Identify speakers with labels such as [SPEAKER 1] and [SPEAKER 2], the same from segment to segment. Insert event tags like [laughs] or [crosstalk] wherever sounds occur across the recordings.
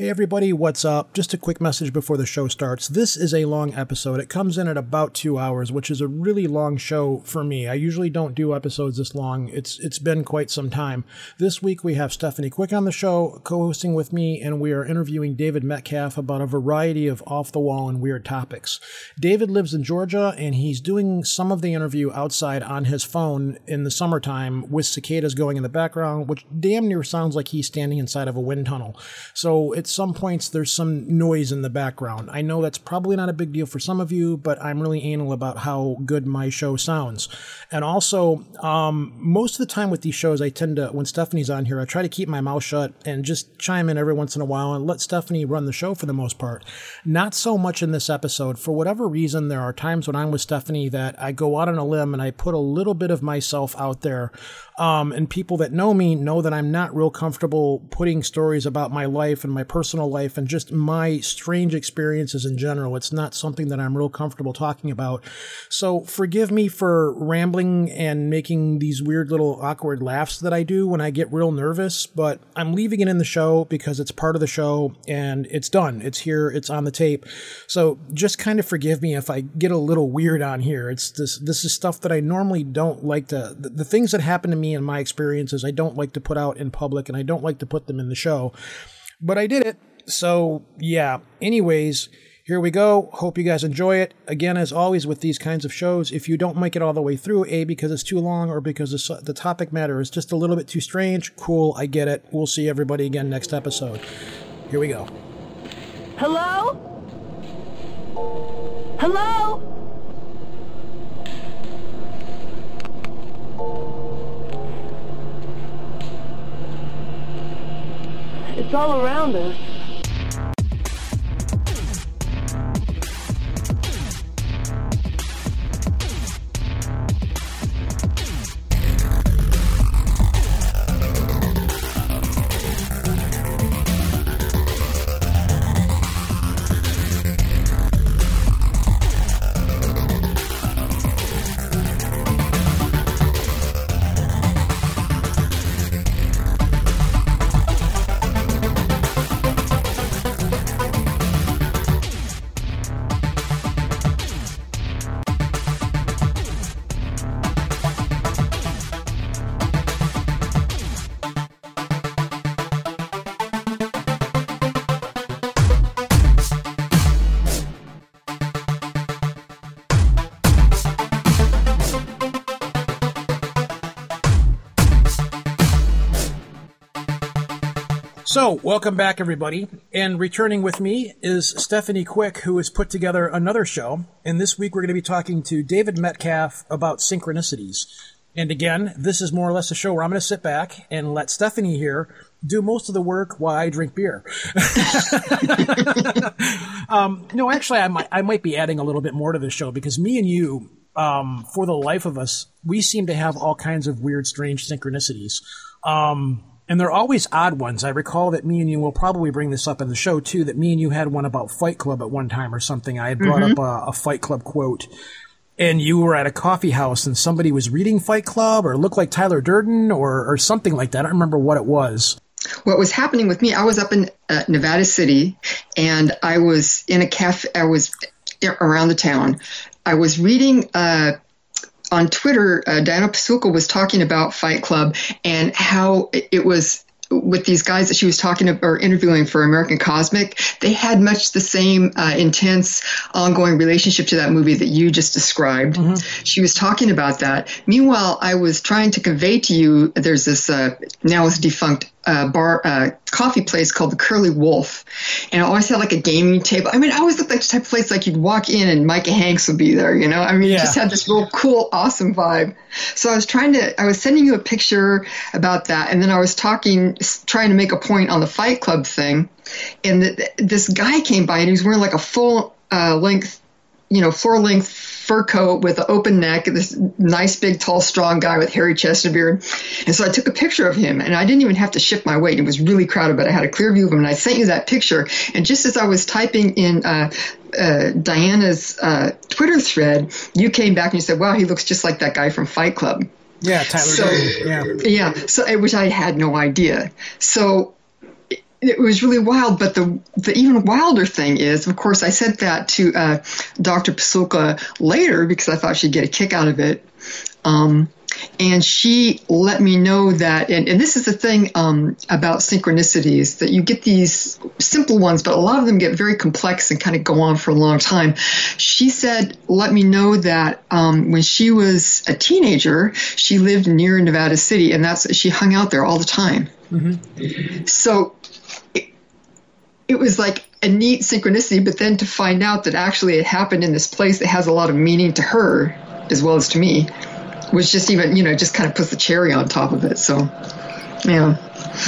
[SPEAKER 1] Hey everybody, what's up? Just a quick message before the show starts. This is a long episode. It comes in at about 2 hours, which is a really long show for me. I usually don't do episodes this long. It's it's been quite some time. This week we have Stephanie Quick on the show, co-hosting with me, and we are interviewing David Metcalf about a variety of off-the-wall and weird topics. David lives in Georgia and he's doing some of the interview outside on his phone in the summertime with cicadas going in the background, which damn near sounds like he's standing inside of a wind tunnel. So it's some points there's some noise in the background. I know that's probably not a big deal for some of you, but I'm really anal about how good my show sounds. And also, um, most of the time with these shows, I tend to, when Stephanie's on here, I try to keep my mouth shut and just chime in every once in a while and let Stephanie run the show for the most part. Not so much in this episode. For whatever reason, there are times when I'm with Stephanie that I go out on a limb and I put a little bit of myself out there. Um, and people that know me know that I'm not real comfortable putting stories about my life and my personal life and just my strange experiences in general. It's not something that I'm real comfortable talking about. So forgive me for rambling and making these weird little awkward laughs that I do when I get real nervous, but I'm leaving it in the show because it's part of the show and it's done. It's here, it's on the tape. So just kind of forgive me if I get a little weird on here. It's this this is stuff that I normally don't like to the, the things that happen to me in my experiences I don't like to put out in public and I don't like to put them in the show. But I did it. So, yeah. Anyways, here we go. Hope you guys enjoy it. Again, as always with these kinds of shows, if you don't make it all the way through, A, because it's too long or because the topic matter is just a little bit too strange, cool, I get it. We'll see everybody again next episode. Here we go.
[SPEAKER 2] Hello? Hello? It's all around us.
[SPEAKER 1] Welcome back, everybody. And returning with me is Stephanie Quick, who has put together another show. And this week we're going to be talking to David Metcalf about synchronicities. And again, this is more or less a show where I'm going to sit back and let Stephanie here do most of the work while I drink beer. [laughs] um, no, actually, I might, I might be adding a little bit more to this show because me and you, um, for the life of us, we seem to have all kinds of weird, strange synchronicities. Um, and they're always odd ones. I recall that me and you will probably bring this up in the show too. That me and you had one about Fight Club at one time or something. I had brought mm-hmm. up a, a, Fight Club quote, and you were at a coffee house and somebody was reading Fight Club or looked like Tyler Durden or or something like that. I don't remember what it was.
[SPEAKER 3] What was happening with me? I was up in uh, Nevada City, and I was in a cafe. I was around the town. I was reading. Uh, on Twitter, uh, Diana Pasulka was talking about Fight Club and how it was with these guys that she was talking to, or interviewing for American Cosmic, they had much the same uh, intense, ongoing relationship to that movie that you just described. Mm-hmm. She was talking about that. Meanwhile, I was trying to convey to you there's this uh, now it's defunct uh, bar uh, coffee place called the Curly Wolf, and I always had like a gaming table. I mean, I always looked like the type of place like you'd walk in and Micah Hanks would be there. You know, I mean, yeah. it just had this real cool, awesome vibe. So I was trying to, I was sending you a picture about that, and then I was talking, trying to make a point on the Fight Club thing, and the, this guy came by and he was wearing like a full uh, length, you know, floor length fur coat with an open neck, this nice, big, tall, strong guy with hairy chest and beard. And so I took a picture of him, and I didn't even have to shift my weight. It was really crowded, but I had a clear view of him, and I sent you that picture. And just as I was typing in uh, uh, Diana's uh, Twitter thread, you came back and you said, "Wow, he looks just like that guy from Fight Club."
[SPEAKER 1] Yeah, Tyler. So,
[SPEAKER 3] yeah, yeah. So which I had no idea. So it was really wild. But the the even wilder thing is, of course, I sent that to uh, Dr. Pasulka later because I thought she'd get a kick out of it. Um, and she let me know that, and, and this is the thing um, about synchronicities that you get these simple ones, but a lot of them get very complex and kind of go on for a long time. She said, let me know that um, when she was a teenager, she lived near Nevada City, and that's she hung out there all the time. Mm-hmm. So it was like a neat synchronicity, but then to find out that actually it happened in this place that has a lot of meaning to her as well as to me was just even you know just kind of puts the cherry on top of it. So yeah.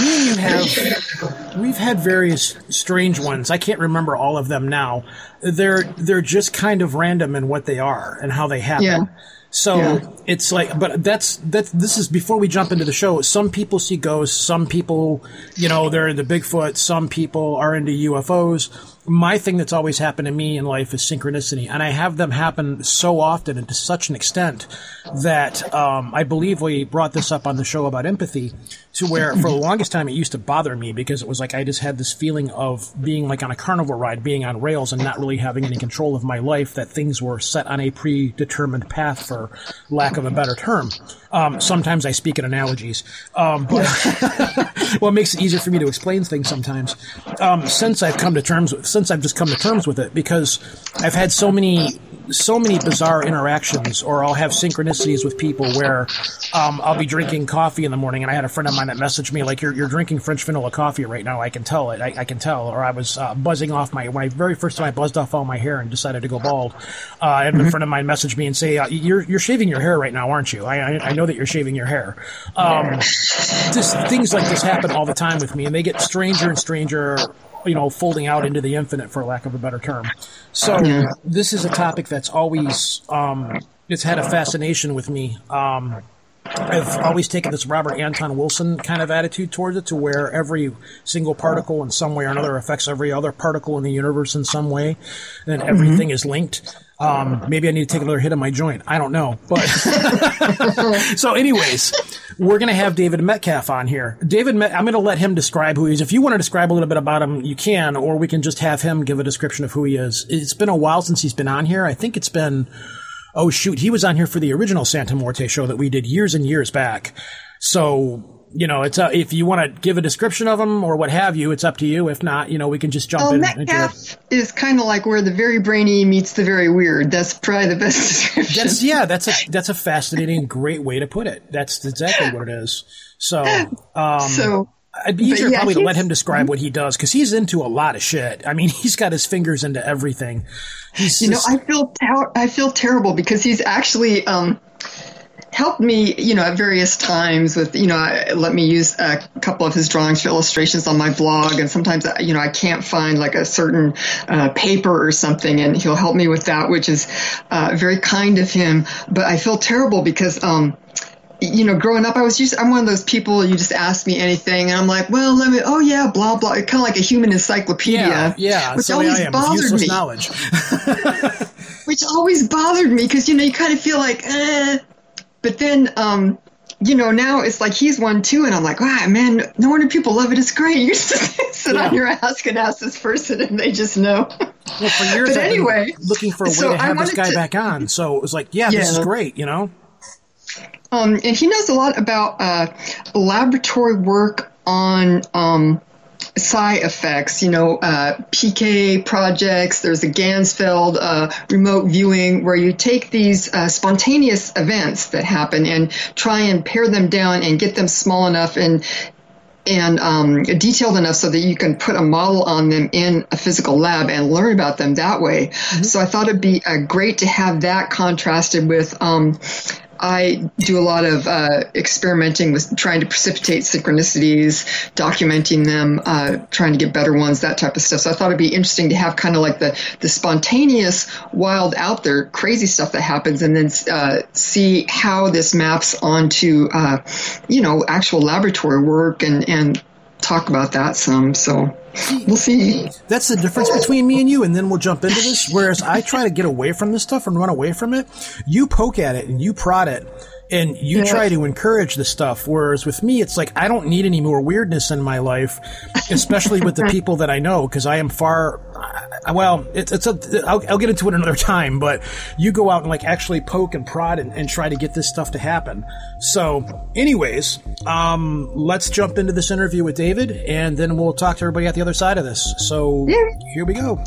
[SPEAKER 1] Me and you have [laughs] we've had various strange ones. I can't remember all of them now. They're they're just kind of random in what they are and how they happen.
[SPEAKER 3] Yeah.
[SPEAKER 1] So
[SPEAKER 3] Yeah.
[SPEAKER 1] it's like, but that's that's this is before we jump into the show. Some people see ghosts. Some people, you know, they're into Bigfoot. Some people are into UFOs. My thing that's always happened to me in life is synchronicity, and I have them happen so often and to such an extent that um, I believe we brought this up on the show about empathy, to where for the longest time it used to bother me because it was like I just had this feeling of being like on a carnival ride, being on rails, and not really having any control of my life. That things were set on a predetermined path, for lack of a better term. Um, sometimes I speak in analogies, um, but [laughs] well, it makes it easier for me to explain things sometimes. Um, since I've come to terms, with, since I've just come to terms with it, because I've had so many, so many bizarre interactions, or I'll have synchronicities with people where um, I'll be drinking coffee in the morning, and I had a friend of mine that messaged me like, "You're you're drinking French vanilla coffee right now. I can tell it. I, I can tell." Or I was uh, buzzing off my when I very first time I buzzed off all my hair and decided to go bald. Uh, I had a friend of mine message me and say, uh, "You're you're shaving your hair right now, aren't you? I I, I know that you're shaving your hair." Um, just things like this happen all the time with me, and they get stranger and stranger. You know, folding out into the infinite, for lack of a better term. So this is a topic that's always um, it's had a fascination with me. Um, I've always taken this Robert Anton Wilson kind of attitude towards it, to where every single particle in some way or another affects every other particle in the universe in some way, and everything is linked. Um, maybe I need to take another hit of my joint. I don't know, but [laughs] [laughs] so, anyways, we're gonna have David Metcalf on here. David, Met- I'm gonna let him describe who he is. If you want to describe a little bit about him, you can, or we can just have him give a description of who he is. It's been a while since he's been on here. I think it's been oh shoot, he was on here for the original Santa Morte show that we did years and years back. So, you know, it's uh, if you want to give a description of them or what have you, it's up to you. If not, you know, we can just jump
[SPEAKER 3] Well,
[SPEAKER 1] in.
[SPEAKER 3] Metcalf is kind of like where the very brainy meets the very weird. That's probably the best [laughs] description.
[SPEAKER 1] That's yeah, that's a that's a fascinating, great way to put it. That's exactly what it is. So, [laughs] um,
[SPEAKER 3] so
[SPEAKER 1] it'd be easier
[SPEAKER 3] yeah,
[SPEAKER 1] probably to let him describe what he does because he's into a lot of shit. I mean, [laughs] he's got his fingers into everything. He's
[SPEAKER 3] You know, I feel ter- I feel terrible because he's actually um, helped me, you know, at various times with, you know, let me use a couple of his drawings for illustrations on my blog, and sometimes, uh, you know, I can't find like a certain uh, paper or something, and he'll help me with that, which is uh, very kind of him. But I feel terrible because. Um, you know, growing up, I was used. I'm one of those people. You just ask me anything, and I'm like, "Well, let me." Oh yeah, blah blah. Kind of like a human encyclopedia.
[SPEAKER 1] yeah, yeah.
[SPEAKER 3] Which
[SPEAKER 1] way
[SPEAKER 3] always
[SPEAKER 1] I am.
[SPEAKER 3] bothered me
[SPEAKER 1] knowledge. [laughs]
[SPEAKER 3] which always bothered me because you know you kind of feel like eh. But then um you know now it's like he's one too and i'm like wow man no wonder people love it it's great [laughs] you just sit
[SPEAKER 1] Yeah.
[SPEAKER 3] on your ass and ask this person and they just know
[SPEAKER 1] Well, for years,
[SPEAKER 3] But
[SPEAKER 1] I've
[SPEAKER 3] anyway,
[SPEAKER 1] looking for a way
[SPEAKER 3] so
[SPEAKER 1] to have this guy
[SPEAKER 3] to-
[SPEAKER 1] back on. So it was like, yeah, this is great. You know.
[SPEAKER 3] um and he knows a lot about uh laboratory work on um psi effects, you know, uh, PK projects. There's a Ganzfeld uh, remote viewing where you take these uh, spontaneous events that happen and try and pare them down and get them small enough and and um, detailed enough so that you can put a model on them in a physical lab and learn about them that way. So I thought it'd be uh, great to have that contrasted with. Um, I do a lot of uh, experimenting with trying to precipitate synchronicities, documenting them, uh, trying to get better ones, that type of stuff. So I thought it'd be interesting to have kind of like the, the spontaneous, wild, out there, crazy stuff that happens, and then uh, see how this maps onto, uh, you know, actual laboratory work and, and talk about that some. So we'll see.
[SPEAKER 1] That's the difference between me and you, and then we'll jump into this. Whereas I try to get away from this stuff and run away from it. You poke at it and you prod it, and you
[SPEAKER 3] Yeah.
[SPEAKER 1] try to encourage the stuff. Whereas with me, it's like I don't need any more weirdness in my life, especially with the [laughs] people that I know, because I am far. Well, it's it's a. I'll, I'll get into it another [laughs] time, but you go out and like actually poke and prod and, and try to get this stuff to happen. So, anyways, um, let's jump into this interview with David, and then we'll talk to everybody at the other side of this. So,
[SPEAKER 3] Yeah.
[SPEAKER 1] here we go.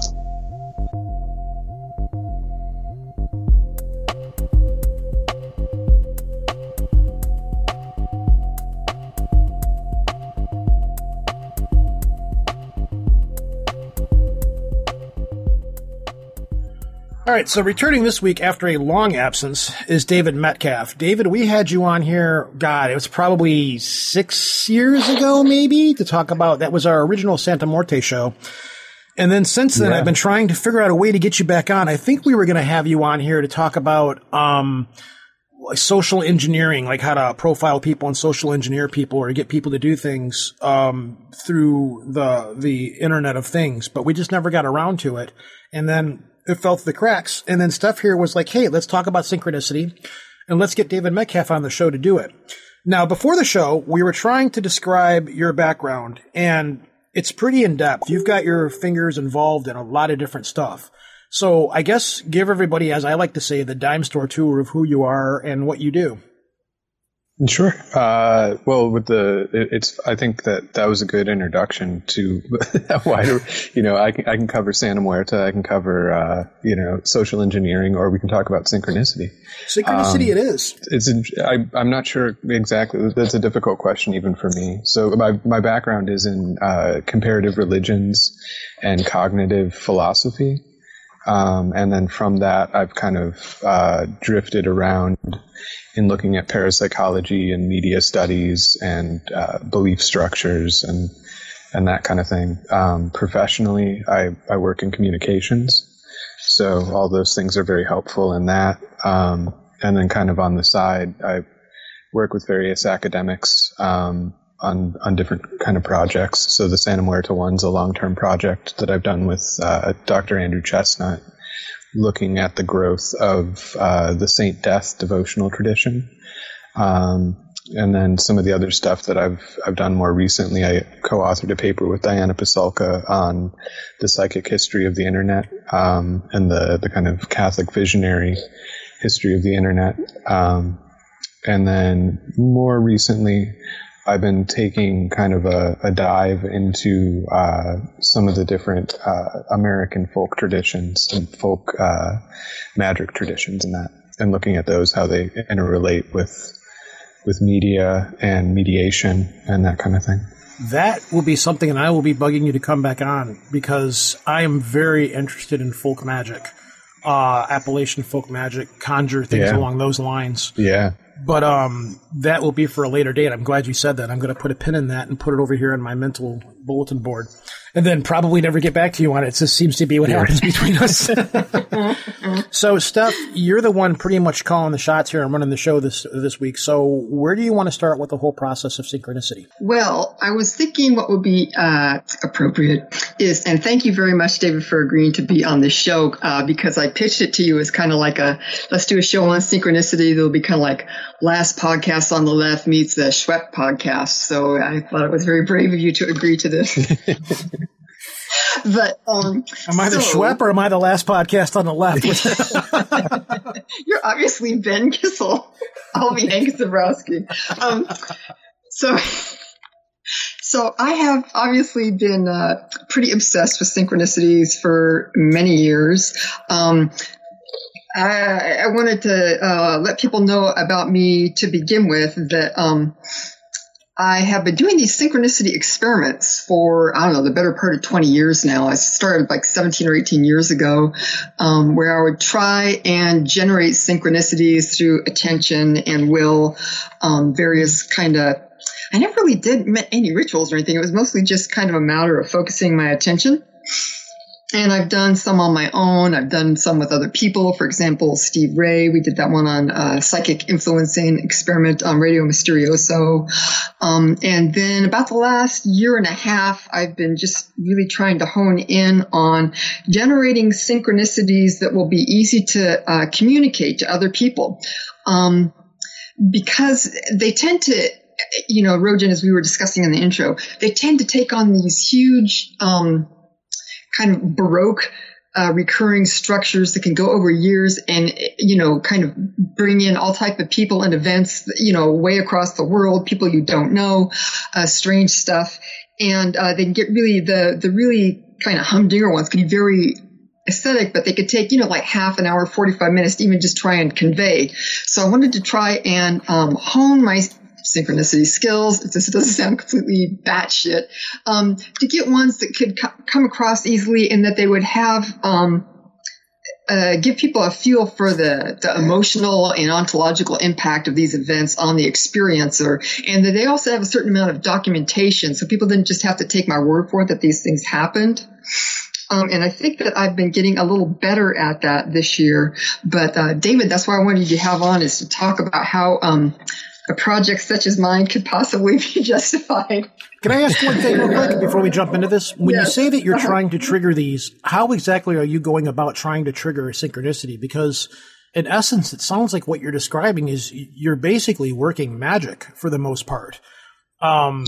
[SPEAKER 1] All right, so returning this week after a long absence is David Metcalf. David, we had you on here, God, it was probably six years ago, maybe, to talk about that was our original Santa Morte show. And then since then,
[SPEAKER 4] Yeah.
[SPEAKER 1] I've been trying to figure out a way to get you back on. I think we were going to have you on here to talk about um, social engineering, like how to profile people and social engineer people, or to get people to do things um, through the the Internet of Things. But we just never got around to it, and then it fell through the cracks. And then Steph here was like, "Hey, let's talk about synchronicity, and let's get David Metcalf on the show to do it." Now, before the show, we were trying to describe your background, and it's pretty in depth. You've got your fingers involved in a lot of different stuff. So I guess give everybody, as I like to say, the dime store tour of who you are and what you do.
[SPEAKER 4] Sure. Uh, well, with the, it, it's, I think that that was a good introduction to [laughs] wider, you know, I can, I can cover Santa Muerta, I can cover, uh, you know, social engineering, or we can talk about synchronicity.
[SPEAKER 1] Synchronicity, it is.
[SPEAKER 4] It's, It's. I'm not sure exactly. That's a difficult question even for me. So my, my background is in, uh, comparative religions and cognitive philosophy. Um, and then from that, I've kind of uh, drifted around in looking at parapsychology and media studies and uh, belief structures and and that kind of thing. Um, professionally, I, I work in communications, so all those things are very helpful in that. Um, and then, kind of on the side, I work with various academics um, on on different kind of projects. So the Santa Muerta one's a long term project that I've done with uh, Dr. Andrew Chesnut, looking at the growth of uh, the Saint Death devotional tradition. Um, and then some of the other stuff that I've I've done more recently, I co-authored a paper with Diana Pasulka on the psychic history of the internet um, and the the kind of Catholic visionary history of the internet. Um, and then more recently, I've been taking kind of a, a dive into uh, some of the different uh, American folk traditions and folk uh, magic traditions and that, and looking at those, how they interrelate with with media and mediation and that kind of thing.
[SPEAKER 1] That will be something, and I will be bugging you to come back on because I am very interested in folk magic, uh, Appalachian folk magic, conjure things
[SPEAKER 4] Yeah.
[SPEAKER 1] along those lines.
[SPEAKER 4] Yeah,
[SPEAKER 1] But um, that will be for a later date. I'm glad you said that. I'm going to put a pin in that and put it over here on my mental bulletin board, and then probably never get back to you on it. It just seems to be what happens between us. [laughs] so, Steph, you're the one pretty much calling the shots here and running the show this this week. So, where do you want to start with the whole process of synchronicity?
[SPEAKER 3] Well, I was thinking what would be uh, appropriate is, and thank you very much, David, for agreeing to be on the show uh, because I pitched it to you as kind of like a let's do a show on synchronicity. That'll be kind of like last podcast on the left meets the Schwepp podcast. So I thought it was very brave of you to agree to this. [laughs] but um,
[SPEAKER 1] Am I the
[SPEAKER 3] so-
[SPEAKER 1] Schwepp or am I the last podcast on the left? [laughs] [laughs]
[SPEAKER 3] You're obviously Ben Kissel. I'll be Hank Zebrowski. Um, so, so I have obviously been uh, pretty obsessed with synchronicities for many years. Um, I, I wanted to uh, let people know about me to begin with that um, I have been doing these synchronicity experiments for, I don't know, the better part of 20 years now. I started like 17 or 18 years ago, um, where I would try and generate synchronicities through attention and will, um, various kind of, I never really did any rituals or anything. It was mostly just kind of a matter of focusing my attention. And I've done some on my own. I've done some with other people. For example, Steve Ray. We did that one on uh, psychic influencing experiment on Radio Mysterioso. Um, and then about the last year and a half, I've been just really trying to hone in on generating synchronicities that will be easy to uh, communicate to other people. Um, because they tend to, you know, Rojan, as we were discussing in the intro, they tend to take on these huge, um, kind of Baroque uh, recurring structures that can go over years and you know kind of bring in all type of people and events you know way across the world people you don't know uh, strange stuff. And uh, they can get really the the really kind of humdinger ones can be very aesthetic but they could take you know like half an hour 45 minutes to even just try and convey. So i wanted to try and um, hone my synchronicity skills. if This doesn't sound completely batshit. Um, to get ones that could co- come across easily and that they would have, um, uh, give people a feel for the, the emotional and ontological impact of these events on the experiencer, and that they also have a certain amount of documentation, so people didn't just have to take my word for it that these things happened. Um, and I think that I've been getting a little better at that this year. But uh, David, that's why I wanted you to have on is to talk about how um, a project such as mine could possibly be [laughs] justified.
[SPEAKER 1] Can I ask one thing real quick before we jump into this? When yes. you say that you're uh-huh. trying to trigger these, how exactly are you going about trying to trigger a synchronicity? Because in essence, it sounds like what you're describing is you're basically working magic for the most part. Um,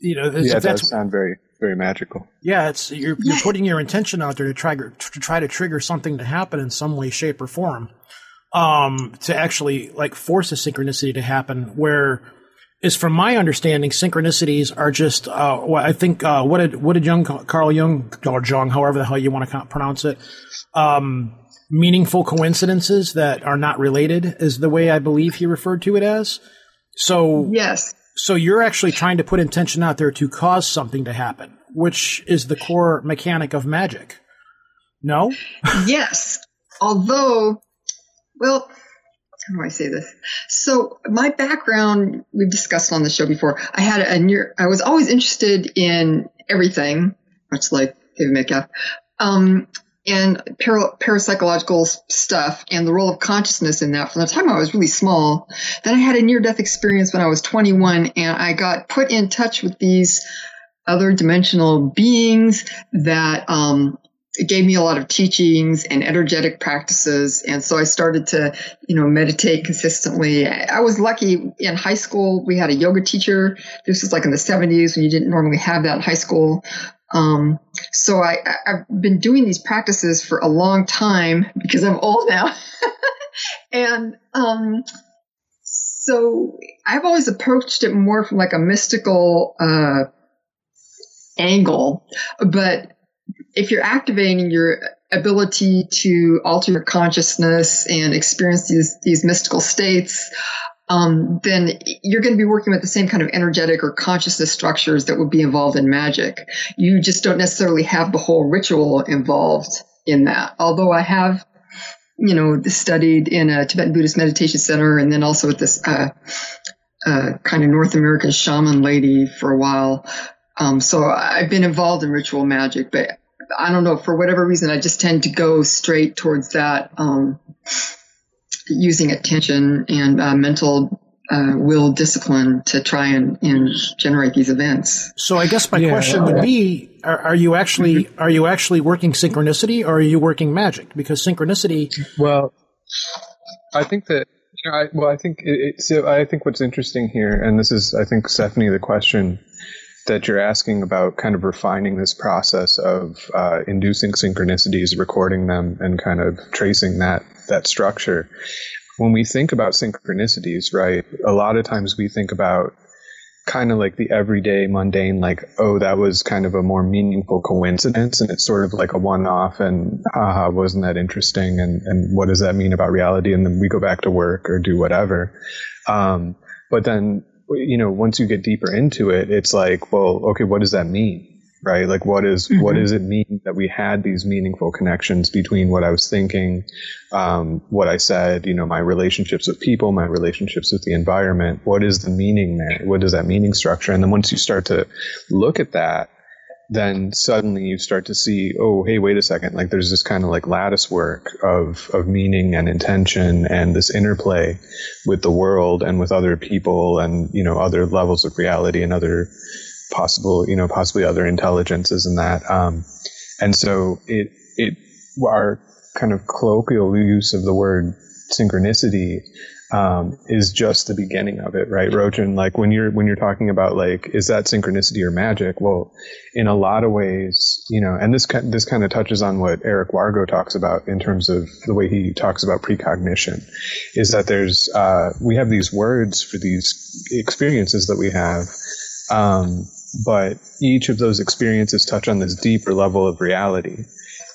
[SPEAKER 1] you know,
[SPEAKER 4] yeah, that does sound very, very magical.
[SPEAKER 1] Yeah, it's you're, you're putting your intention out there to try to try to trigger something to happen in some way, shape, or form um, to actually like force a synchronicity to happen where is from my understanding, synchronicities are just, uh, well, I think, uh, what did, what did Jung, Carl Jung, or Jung, however the hell you want to pronounce it, um, meaningful coincidences that are not related is the way I believe he referred to it as. So,
[SPEAKER 3] yes.
[SPEAKER 1] So you're actually trying to put intention out there to cause something to happen, which is the core mechanic of magic. No?
[SPEAKER 3] yes. Although well, how do I say this? So my background, we've discussed on the show before. I had a near, I was always interested in everything, much like David Metcalf, um, and para, parapsychological stuff and the role of consciousness in that from the time I was really small. Then I had a near death experience when I was 21 and I got put in touch with these other dimensional beings that um, it gave me a lot of teachings and energetic practices. And so I started to, you know, meditate consistently. I was lucky in high school. We had a yoga teacher. This was like in the 70s when you didn't normally have that in high school. Um, so I, I've been doing these practices for a long time because I'm old now. [laughs] and, um, so I've always approached it more from like a mystical, uh, angle, but if you're activating your ability to alter your consciousness and experience these these mystical states, um, then you're going to be working with the same kind of energetic or consciousness structures that would be involved in magic. You just don't necessarily have the whole ritual involved in that. Although I have, you know, studied in a Tibetan Buddhist meditation center and then also with this uh, uh, kind of North American shaman lady for a while. Um, so I've been involved in ritual magic, but I don't know, for whatever reason, I just tend to go straight towards that, um, using attention and uh, mental uh, will discipline to try and, and generate these events.
[SPEAKER 1] So I guess my yeah. question would be: are, are, you actually mm-hmm. are you actually working synchronicity, or are you working magic? Because synchronicity.
[SPEAKER 4] Well, I think that. You know, I, well, I think it, it, so. I think what's interesting here, and this is, I think, Stephanie, the question that you're asking about kind of refining this process of uh, inducing synchronicities, recording them, and kind of tracing that that structure. When we think about synchronicities, right, a lot of times we think about kind of like the everyday mundane, like, oh, that was kind of a more meaningful coincidence, and it's sort of like a one-off, and haha, wasn't that interesting, and and what does that mean about reality? And then we go back to work or do whatever. Um, but then you know, once you get deeper into it, it's like, well, okay, what does that mean? Right? Like, what is, mm-hmm. what does it mean that we had these meaningful connections between what I was thinking, um, what I said, you know, my relationships with people, my relationships with the environment? What is the meaning there? What is that meaning structure? And then once you start to look at that, then suddenly you start to see, oh, hey, wait a second. Like there's this kind of like lattice work of, of meaning and intention and this interplay with the world and with other people and, you know, other levels of reality and other possible, you know, possibly other intelligences and that. Um, and so it, it, our kind of colloquial use of the word synchronicity um, is just the beginning of it, right, Rochin? Like when you're when you're talking about like is that synchronicity or magic? Well, in a lot of ways, you know, and this this kind of touches on what Eric Wargo talks about in terms of the way he talks about precognition, is that there's uh, we have these words for these experiences that we have. Um, but each of those experiences touch on this deeper level of reality.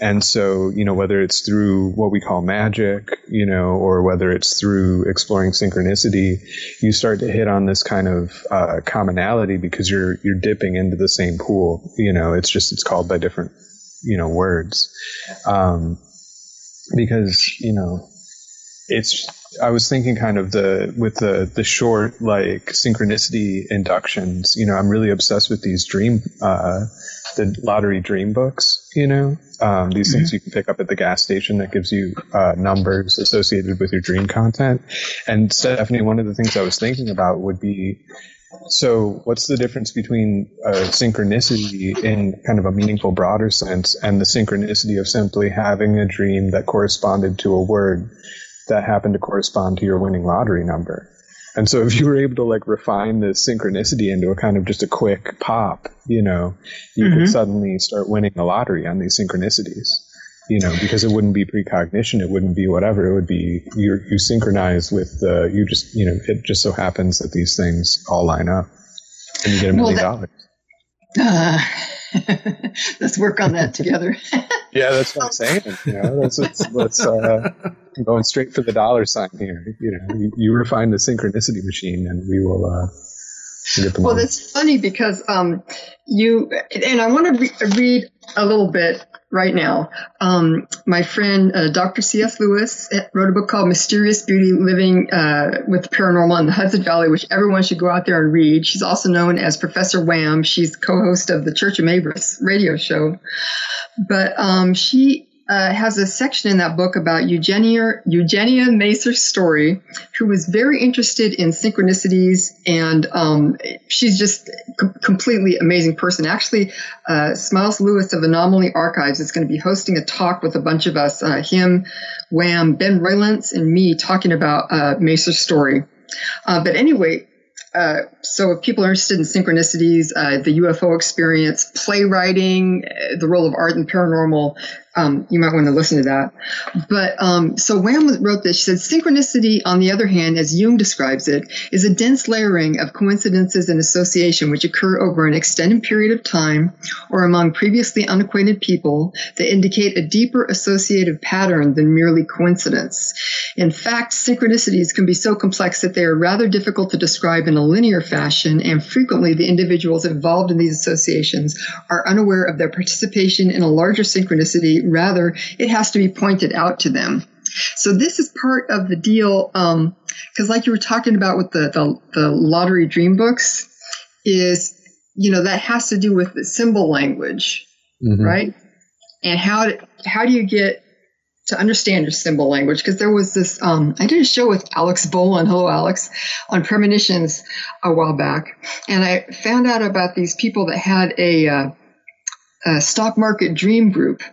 [SPEAKER 4] And so, you know, whether it's through what we call magic, you know, or whether it's through exploring synchronicity, you start to hit on this kind of uh, commonality because you're you're dipping into the same pool. You know, it's just it's called by different, you know, words. Um, because you know, it's I was thinking kind of the with the the short like synchronicity inductions. You know, I'm really obsessed with these dream uh, the lottery dream books. You know, um, these mm-hmm. things you can pick up at the gas station that gives you uh, numbers associated with your dream content. And Stephanie, one of the things I was thinking about would be. So, what's the difference between uh, synchronicity in kind of a meaningful, broader sense and the synchronicity of simply having a dream that corresponded to a word that happened to correspond to your winning lottery number. And so if you were able to like refine the synchronicity into a kind of just a quick pop, you know, you mm-hmm. could suddenly start winning the lottery on these synchronicities. You know, because it wouldn't be precognition, it wouldn't be whatever. It would be you you synchronize with the you just you know it just so happens that these things all line up, and you get a million
[SPEAKER 3] dollars. Uh, [laughs] let's work on that together. [laughs]
[SPEAKER 4] yeah, that's what I'm saying. You know, let's let's, let's uh, going straight for the dollar sign here. You know, you, you refine the synchronicity machine, and we will. Uh,
[SPEAKER 3] get the well, that's funny because um, you and I want to re- read a little bit right now. Um, my friend uh, Dr. C.S. Lewis wrote a book called Mysterious Beauty Living uh, with Paranormal in the Hudson Valley, which everyone should go out there and read. She's also known as Professor Wham. She's co host of the Church of Mabris radio show. But um, she uh, has a section in that book about Eugenia Eugenia story, who was very interested in synchronicities, and um, she's just a completely amazing person. Actually, uh, Smiles Lewis of Anomaly Archives is going to be hosting a talk with a bunch of us, uh, him, Wham, Ben Roylance, and me, talking about uh, story. Uh, but anyway, uh, so if people are interested in synchronicities, uh, the UFO experience, playwriting, uh, the role of art and paranormal, um, you might want to listen to that. But um, so Wham wrote this. She said, Synchronicity, on the other hand, as Jung describes it, is a dense layering of coincidences and association which occur over an extended period of time or among previously unacquainted people that indicate a deeper associative pattern than merely coincidence. In fact, synchronicities can be so complex that they are rather difficult to describe in a linear fashion, and frequently the individuals involved in these associations are unaware of their participation in a larger synchronicity Rather, it has to be pointed out to them. So this is part of the deal, because um, like you were talking about with the, the, the lottery dream books, is you know that has to do with the symbol language, mm-hmm. right? And how do, how do you get to understand your symbol language? Because there was this, um, I did a show with Alex Bolan, hello Alex, on premonitions a while back, and I found out about these people that had a, uh, a stock market dream group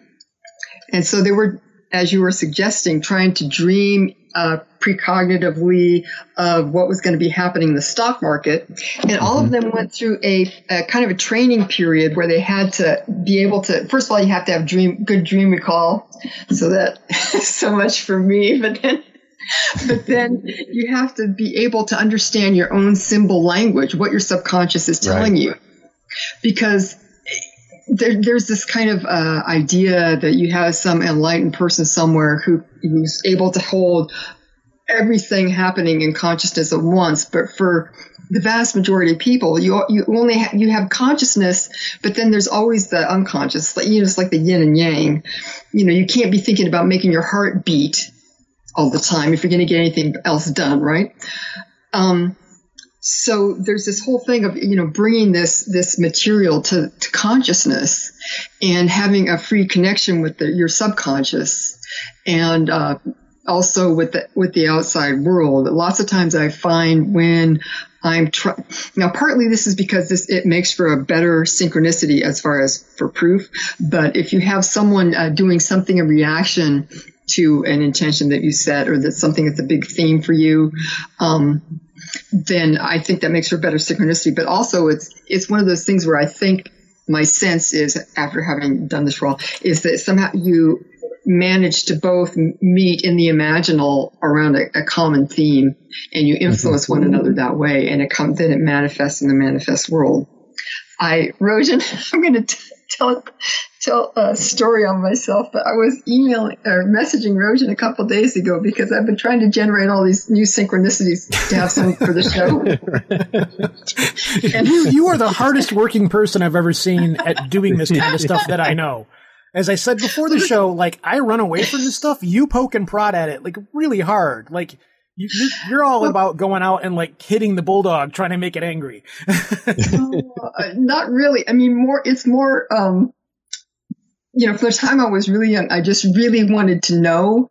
[SPEAKER 3] and so they were, as you were suggesting, trying to dream uh, precognitively of what was going to be happening in the stock market. And all of mm-hmm. them went through a, a, kind of a training period where they had to be able to, first of all, you have to have dream, good dream recall. So that, [laughs] so much for me. But then, but then you have to be able to understand your own symbol language, what your subconscious is telling right. you. Because there, there's this kind of uh, idea that you have some enlightened person somewhere who who's able to hold everything happening in consciousness at once. But for the vast majority of people, you you only ha- you have consciousness, but then there's always the unconscious. Like you know, it's like the yin and yang. You know, you can't be thinking about making your heart beat all the time if you're going to get anything else done, right? Um, so there's this whole thing of you know bringing this this material to, to consciousness and having a free connection with the, your subconscious and uh, also with the with the outside world. Lots of times i find when i'm trying now partly this is because this it makes for a better synchronicity as far as for proof but if you have someone uh, doing something in reaction to an intention that you set or that something that's a big theme for you, um, then I think that makes for better synchronicity. But also, it's it's one of those things where I think my sense is after having done this role is that somehow you manage to both meet in the imaginal around a, a common theme and you influence mm-hmm. one another that way and it comes then it manifests in the manifest world i rojan [laughs] i'm going to tell tell a story on myself but i was emailing or messaging rojan a couple days ago because i've been trying to generate all these new synchronicities to have some for the show
[SPEAKER 1] and [laughs] you, you are the hardest working person i've ever seen at doing this kind of stuff that i know as I said before the show, like I run away from this stuff. You poke and prod at it like really hard. Like you, you're all about going out and like hitting the bulldog, trying to make it angry. [laughs]
[SPEAKER 3] uh, not really. I mean, more. It's more. um You know, for the time I was really young, I just really wanted to know.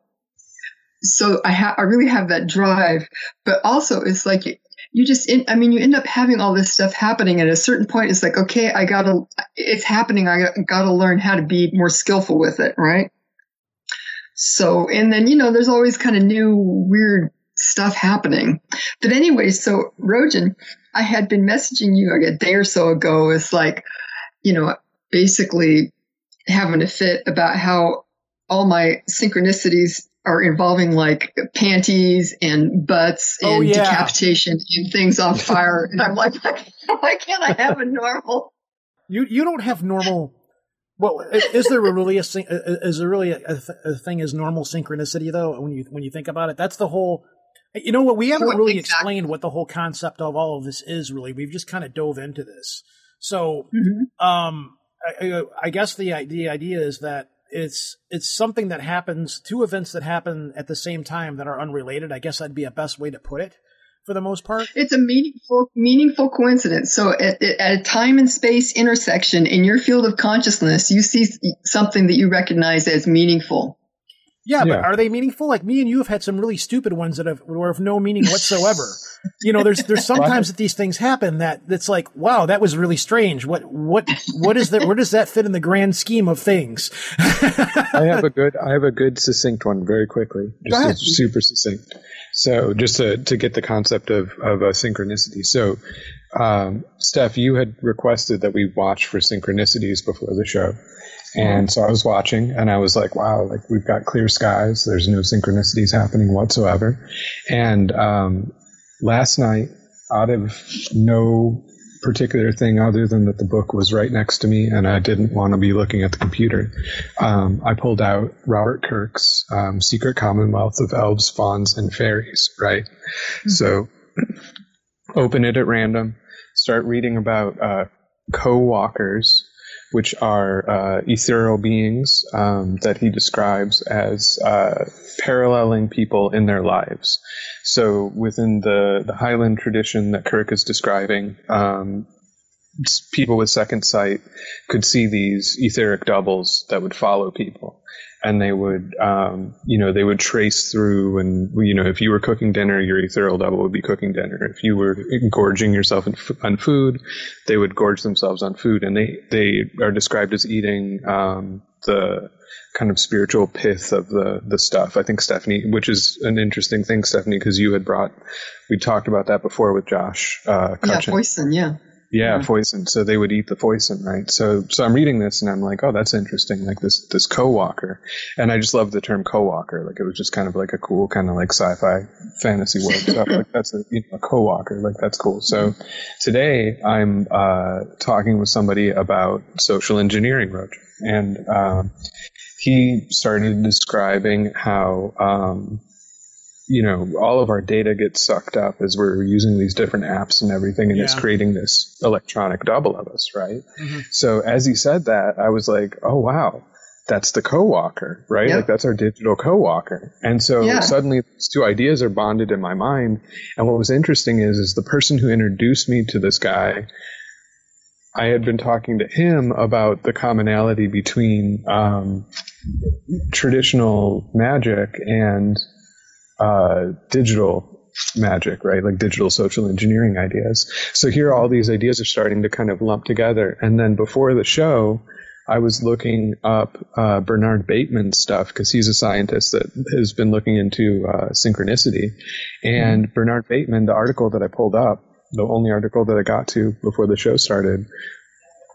[SPEAKER 3] So I have, I really have that drive, but also it's like you just in, i mean you end up having all this stuff happening at a certain point it's like okay i gotta it's happening i gotta learn how to be more skillful with it right? So and then you know there's always kind of new weird stuff happening. But anyway so rojan i had been messaging you like a day or so ago. It's like you know basically having a fit about how all my synchronicities are involving like panties and butts oh, and oh, yeah. decapitation and things on [laughs] fire. and I'm like, [laughs] why can't I have a normal?
[SPEAKER 1] You you don't have normal. Well, is there really a is there really a, a, thing as normal synchronicity though? When you when you think about it, that's the whole. You know what? We haven't really exactly. explained what the whole concept of all of this is. Really, we've just kind of dove into this. So, mm-hmm. um, I, guess the the idea is that it's it's something that happens two events that happen at the same time that are unrelated. I guess that'd be a best way to put it for the most part.
[SPEAKER 3] It's a meaningful meaningful coincidence. So at, at a time and space intersection in your field of consciousness you see something that you recognize as meaningful
[SPEAKER 1] yeah, yeah, but are they meaningful? Like me and you have had some really stupid ones that have were of no meaning whatsoever. [laughs] you know, there's there's sometimes that these things happen that that's like, wow, that was really strange. What what what is that? Where does that fit in the grand scheme of things?
[SPEAKER 4] I have a [laughs] good I have a good succinct one very quickly, just super succinct. So just to to get the concept of of a synchronicity. So, um, Steph, you had requested that we watch for synchronicities before the show. And so I was watching and I was like, wow, like we've got clear skies. There's no synchronicities happening whatsoever. And um, last night, out of no particular thing other than that the book was right next to me and I didn't want to be looking at the computer, um, I pulled out Robert Kirk's um, Secret Commonwealth of Elves, Fauns, and Fairies, right? Mm-hmm. So [clears throat] open it at random, start reading about uh, co-walkers which are uh, ethereal beings um, that he describes as uh, paralleling people in their lives. So within the, the Highland tradition that Kirk is describing, um, people with second sight could see these etheric doubles that would follow people and they would, um, you know, they would trace through, and you know, if you were cooking dinner, your ethereal double would be cooking dinner. If you were gorging yourself on food, they would gorge themselves on food, and they they are described as eating um, the kind of spiritual pith of the the stuff. I think Stephanie, which is an interesting thing, Stephanie, because you had brought, we talked about that before with Josh. Uh,
[SPEAKER 3] yeah, foison, yeah.
[SPEAKER 4] Yeah, foison. So they would eat the foison, right? So, so I'm reading this and I'm like, oh, that's interesting. Like this, this co-walker. And I just love the term co-walker. Like it was just kind of like a cool kind of like sci-fi fantasy world stuff. Like [laughs] that's a, you know, a co-walker. Like that's cool. So today I'm, uh, talking with somebody about social engineering, Roger. And, um, he started describing how, um, you know, all of our data gets sucked up as we're using these different apps and everything, and yeah. it's creating this electronic double of us, right? Mm-hmm. So as he said that, I was like, oh wow, that's the co-walker, right? Like that's our digital co-walker. And so yeah. suddenly these two ideas are bonded in my mind. And what was interesting is, is the person who introduced me to this guy, I had been talking to him about the commonality between um, traditional magic and uh, digital magic, right? Like digital social engineering ideas. So here all these ideas are starting to kind of lump together. And then before the show, I was looking up uh, Bernard Beitman's stuff because he's a scientist that has been looking into uh, synchronicity. And mm-hmm. Bernard Beitman, the article that I pulled up, the only article that I got to before the show started,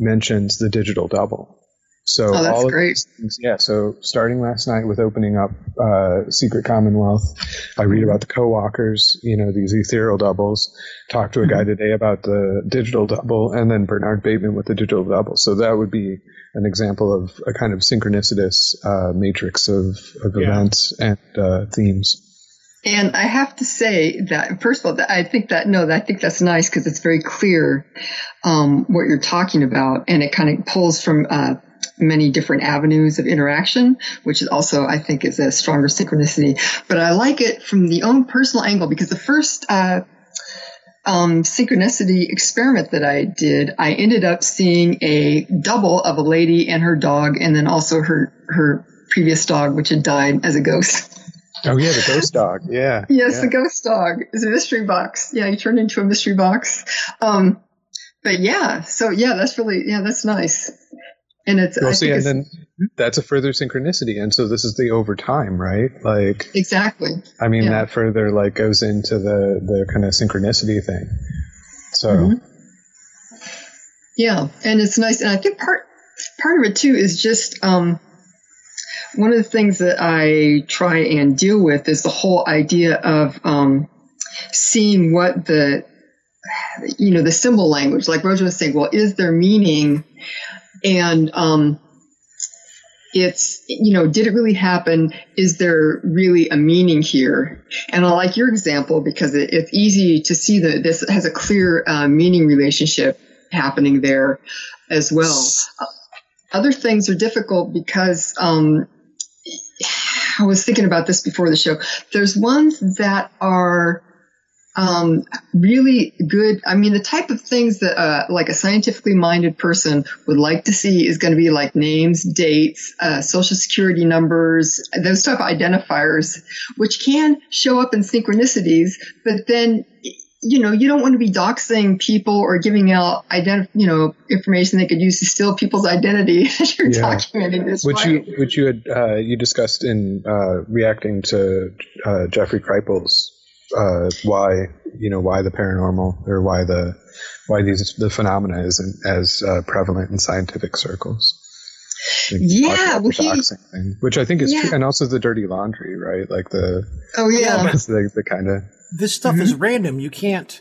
[SPEAKER 4] mentions the digital double. So
[SPEAKER 3] oh, that's great.
[SPEAKER 4] Things, yeah. So starting last night with opening up uh, Secret Commonwealth, I read about the co-walkers. You know these ethereal doubles. Talk to a guy mm-hmm. today about the digital double, and then Bernard Beitman with the digital double. So that would be an example of a kind of synchronicitous uh, matrix of, of yeah. events and uh, themes.
[SPEAKER 3] And I have to say that first of all, I think that no, I think that's nice because it's very clear um, what you're talking about, and it kind of pulls from uh, many different avenues of interaction, which is also, I think, is a stronger synchronicity. But I like it from the own personal angle because the first uh, um, synchronicity experiment that I did, I ended up seeing a double of a lady and her dog, and then also her her previous dog, which had died as a ghost.
[SPEAKER 4] Oh yeah, the ghost dog. Yeah. [laughs]
[SPEAKER 3] yes,
[SPEAKER 4] yeah.
[SPEAKER 3] the ghost dog is a mystery box. Yeah, you turned into a mystery box. Um, but yeah, so yeah, that's really yeah, that's nice. And it's
[SPEAKER 4] well, see, and then that's a further synchronicity, and so this is the over time, right? Like
[SPEAKER 3] exactly.
[SPEAKER 4] I mean, yeah. that further like goes into the the kind of synchronicity thing. So. Mm-hmm.
[SPEAKER 3] Yeah, and it's nice, and I think part part of it too is just um, one of the things that I try and deal with is the whole idea of um, seeing what the you know the symbol language, like Roger was saying. Well, is there meaning and um, it's you know did it really happen? Is there really a meaning here? And i like your example because it, it's easy to see that this has a clear uh, meaning relationship happening there as well. Uh, other things are difficult because um, i was thinking about this before the show. There's ones that are um, really good. I mean, the type of things that uh, like a scientifically minded person would like to see is going to be like names, dates, uh, social security numbers, those type of identifiers, which can show up in synchronicities. But then, you know, you don't want to be doxing people or giving out ident- you know, information they could use to steal people's identity [laughs] you're yeah. documenting this.
[SPEAKER 4] Which way. you, which you had, uh, you discussed in uh, reacting to uh, Jeffrey Kripal's uh, why you know why the paranormal or why the why these the phenomena isn't as uh, prevalent in scientific circles.
[SPEAKER 3] yeah, well,
[SPEAKER 4] he, thing, which I think is yeah. true, and also the dirty laundry, right? Like the
[SPEAKER 3] oh yeah, [laughs]
[SPEAKER 4] the, the kind of
[SPEAKER 1] this stuff mm-hmm. is random. You can't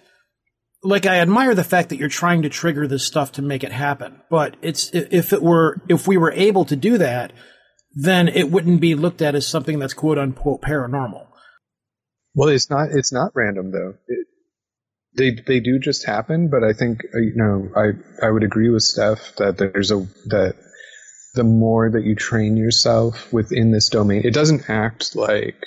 [SPEAKER 1] like I admire the fact that you're trying to trigger this stuff to make it happen, but it's if it were if we were able to do that, then it wouldn't be looked at as something that's quote unquote paranormal.
[SPEAKER 4] Well, it's not. It's not random though. It, they they do just happen, but I think uh, you know I I would agree with Steph that there's a that the more that you train yourself within this domain, it doesn't act like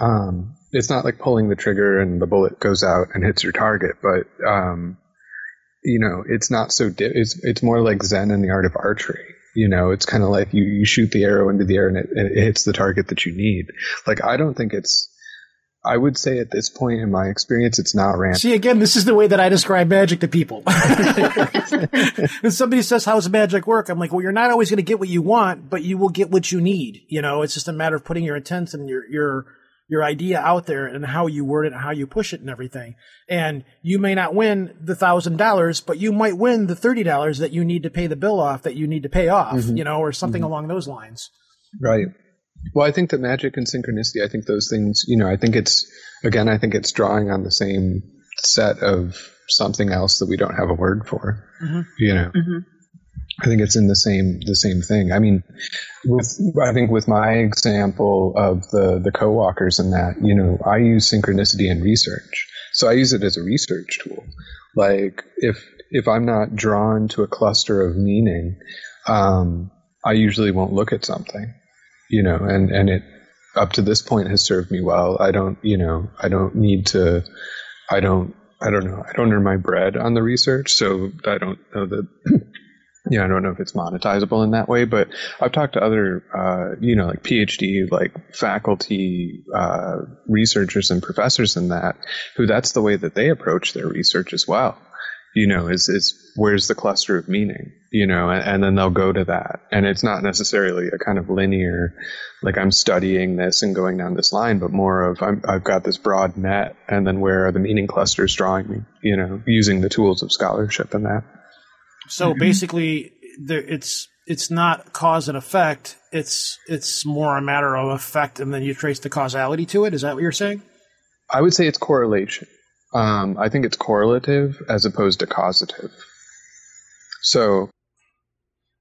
[SPEAKER 4] um, it's not like pulling the trigger and the bullet goes out and hits your target, but um, you know it's not so di- it's it's more like Zen and the art of archery. You know, it's kind of like you, you shoot the arrow into the air and it, it hits the target that you need. Like I don't think it's I would say at this point in my experience, it's not random.
[SPEAKER 1] See, again, this is the way that I describe magic to people. [laughs] when somebody says, how's magic work? I'm like, well, you're not always going to get what you want, but you will get what you need. You know, it's just a matter of putting your intent and your, your, your idea out there and how you word it and how you push it and everything. And you may not win the thousand dollars, but you might win the thirty dollars that you need to pay the bill off that you need to pay off, mm-hmm. you know, or something mm-hmm. along those lines.
[SPEAKER 4] Right. Well, I think that magic and synchronicity, I think those things, you know, I think it's, again, I think it's drawing on the same set of something else that we don't have a word for, mm-hmm. you know. Mm-hmm. I think it's in the same the same thing. I mean, with I think with my example of the the co-walkers and that, you know, I use synchronicity in research. So I use it as a research tool. Like if if I'm not drawn to a cluster of meaning, um, I usually won't look at something you know, and, and it up to this point has served me well. I don't, you know, I don't need to, I don't, I don't know, I don't earn my bread on the research, so I don't know that, [clears throat] you know, I don't know if it's monetizable in that way, but I've talked to other, uh, you know, like PhD, like faculty, uh, researchers and professors in that, who that's the way that they approach their research as well you know, is, is where's the cluster of meaning, you know, and, and, then they'll go to that. And it's not necessarily a kind of linear, like I'm studying this and going down this line, but more of i have got this broad net and then where are the meaning clusters drawing me, you know, using the tools of scholarship and that.
[SPEAKER 1] So mm-hmm. basically there, it's, it's not cause and effect. It's, it's more a matter of effect and then you trace the causality to it. Is that what you're saying?
[SPEAKER 4] I would say it's correlation. Um, I think it's correlative as opposed to causative. So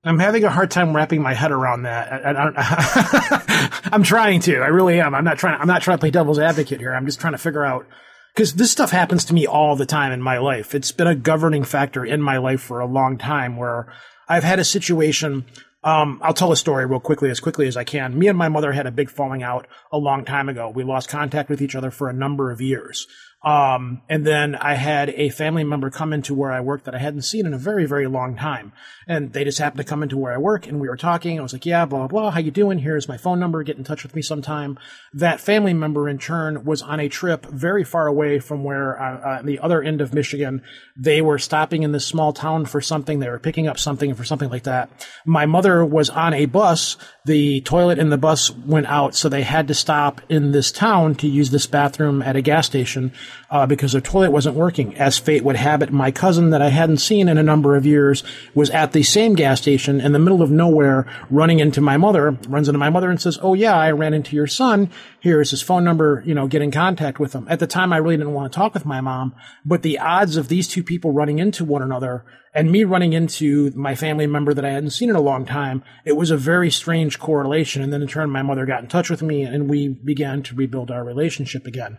[SPEAKER 1] I'm having a hard time wrapping my head around that. I, am [laughs] trying to. I really am. I'm not trying. I'm not trying to play devil's advocate here. I'm just trying to figure out because this stuff happens to me all the time in my life. It's been a governing factor in my life for a long time where I've had a situation. Um, I'll tell a story real quickly, as quickly as I can. Me and my mother had a big falling out a long time ago. We lost contact with each other for a number of years. Um, and then I had a family member come into where I work that I hadn't seen in a very, very long time. And they just happened to come into where I work and we were talking. I was like, yeah, blah, blah, blah. How you doing? Here's my phone number. Get in touch with me sometime. That family member in turn was on a trip very far away from where, uh, uh, the other end of Michigan. They were stopping in this small town for something. They were picking up something for something like that. My mother was on a bus. The toilet in the bus went out. So they had to stop in this town to use this bathroom at a gas station uh, because their toilet wasn't working. As fate would have it, my cousin that I hadn't seen in a number of years was at the same gas station in the middle of nowhere, running into my mother, runs into my mother and says, "Oh yeah, I ran into your son. Here's his phone number. You know, get in contact with him." At the time, I really didn't want to talk with my mom, but the odds of these two people running into one another and me running into my family member that I hadn't seen in a long time, it was a very strange correlation. And then in turn, my mother got in touch with me and we began to rebuild our relationship again.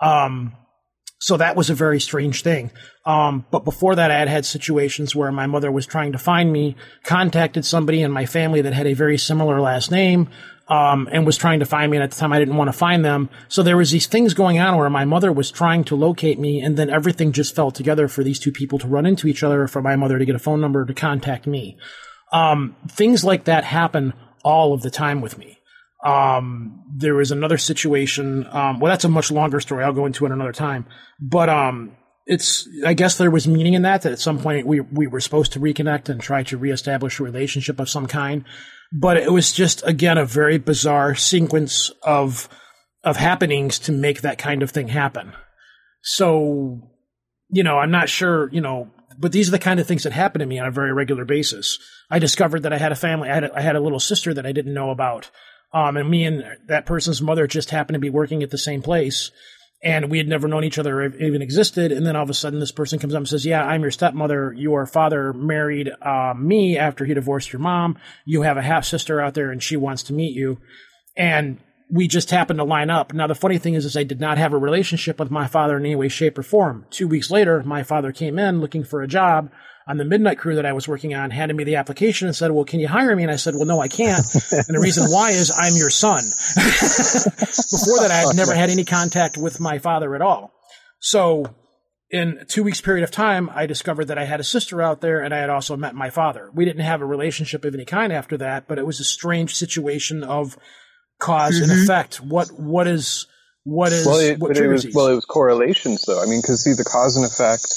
[SPEAKER 1] Um, so that was a very strange thing. Um, but before that, I had had situations where my mother was trying to find me, contacted somebody in my family that had a very similar last name, um, and was trying to find me. And at the time, I didn't want to find them. So there was these things going on where my mother was trying to locate me, and then everything just fell together for these two people to run into each other, for my mother to get a phone number to contact me. Um, things like that happen all of the time with me. Um, there was another situation. Um, well, that's a much longer story. I'll go into it another time. But um, it's I guess there was meaning in that that at some point we we were supposed to reconnect and try to reestablish a relationship of some kind. But it was just again a very bizarre sequence of of happenings to make that kind of thing happen. So, you know, I'm not sure, you know, but these are the kind of things that happen to me on a very regular basis. I discovered that I had a family, I had a, I had a little sister that I didn't know about. Um, and me and that person's mother just happened to be working at the same place. And we had never known each other even existed. And then all of a sudden, this person comes up and says, Yeah, I'm your stepmother. Your father married uh, me after he divorced your mom. You have a half sister out there, and she wants to meet you. And we just happened to line up. Now, the funny thing is, is I did not have a relationship with my father in any way, shape, or form. Two weeks later, my father came in looking for a job on the midnight crew that I was working on handed me the application and said, well, can you hire me? And I said, well, no, I can't. [laughs] and the reason why is I'm your son. [laughs] Before that, I had never had any contact with my father at all. So in a two weeks period of time, I discovered that I had a sister out there and I had also met my father. We didn't have a relationship of any kind after that, but it was a strange situation of because mm-hmm. and effect. What, what is, what is,
[SPEAKER 4] well, it,
[SPEAKER 1] what
[SPEAKER 4] it was, well, it was correlations though. I mean, cause see the cause and effect,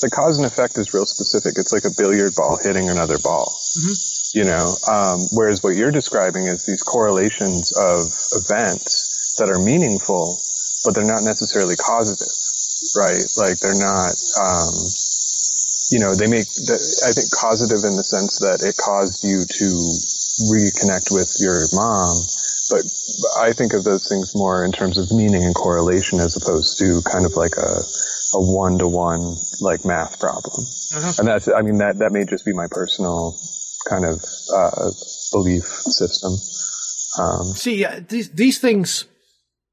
[SPEAKER 4] the cause and effect is real specific. It's like a billiard ball hitting another ball. Mm-hmm. You know, um, whereas what you're describing is these correlations of events that are meaningful, but they're not necessarily causative, right? Like they're not, um, you know, they make, the, I think causative in the sense that it caused you to reconnect with your mom, but I think of those things more in terms of meaning and correlation as opposed to kind of like a, a one to one like math problem. Uh-huh. And that's, I mean, that, that may just be my personal kind of, uh, belief system.
[SPEAKER 1] Um, See, uh, these, these things,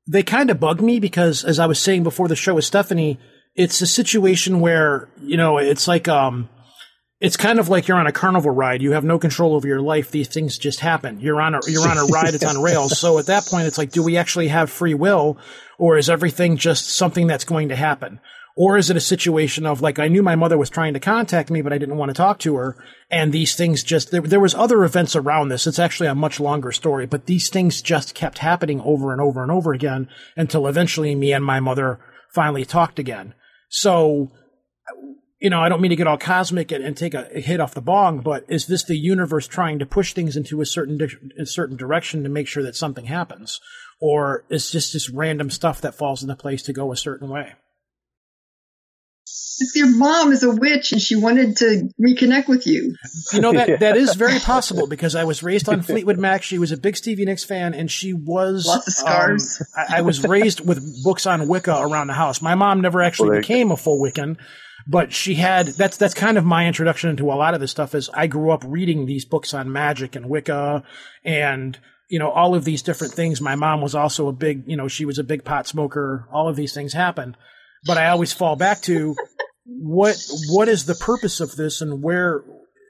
[SPEAKER 1] they kind of bug me because as I was saying before the show with Stephanie, it's a situation where, you know, it's like, um, it's kind of like you're on a carnival ride. You have no control over your life. These things just happen. You're on a you're on a ride. It's on rails. So at that point, it's like, do we actually have free will, or is everything just something that's going to happen? Or is it a situation of like, I knew my mother was trying to contact me, but I didn't want to talk to her. And these things just, there, there was other events around this. It's actually a much longer story, but these things just kept happening over and over and over again until eventually me and my mother finally talked again. So you know, I don't mean to get all cosmic and, and take a, a, hit off the bong, but is this the universe trying to push things into a certain di- a certain direction to make sure that something happens, or is just just random stuff that falls into place to go a certain way?
[SPEAKER 3] your mom is a witch and she wanted to reconnect with you.
[SPEAKER 1] You know that yeah. that is very [laughs] possible because I was raised on Fleetwood Mac. She was a big Stevie Nicks fan, and she was
[SPEAKER 3] lots of scars.
[SPEAKER 1] Um, I, I, was raised with books on Wicca around the house. My mom never actually well, became a full Wiccan, but she had that's that's kind of my introduction into a lot of this stuff. Is I grew up reading these books on magic and Wicca and you know all of these different things. My mom was also a big you know she was a big pot smoker. All of these things happened, but I always fall back to what what is the purpose of this and where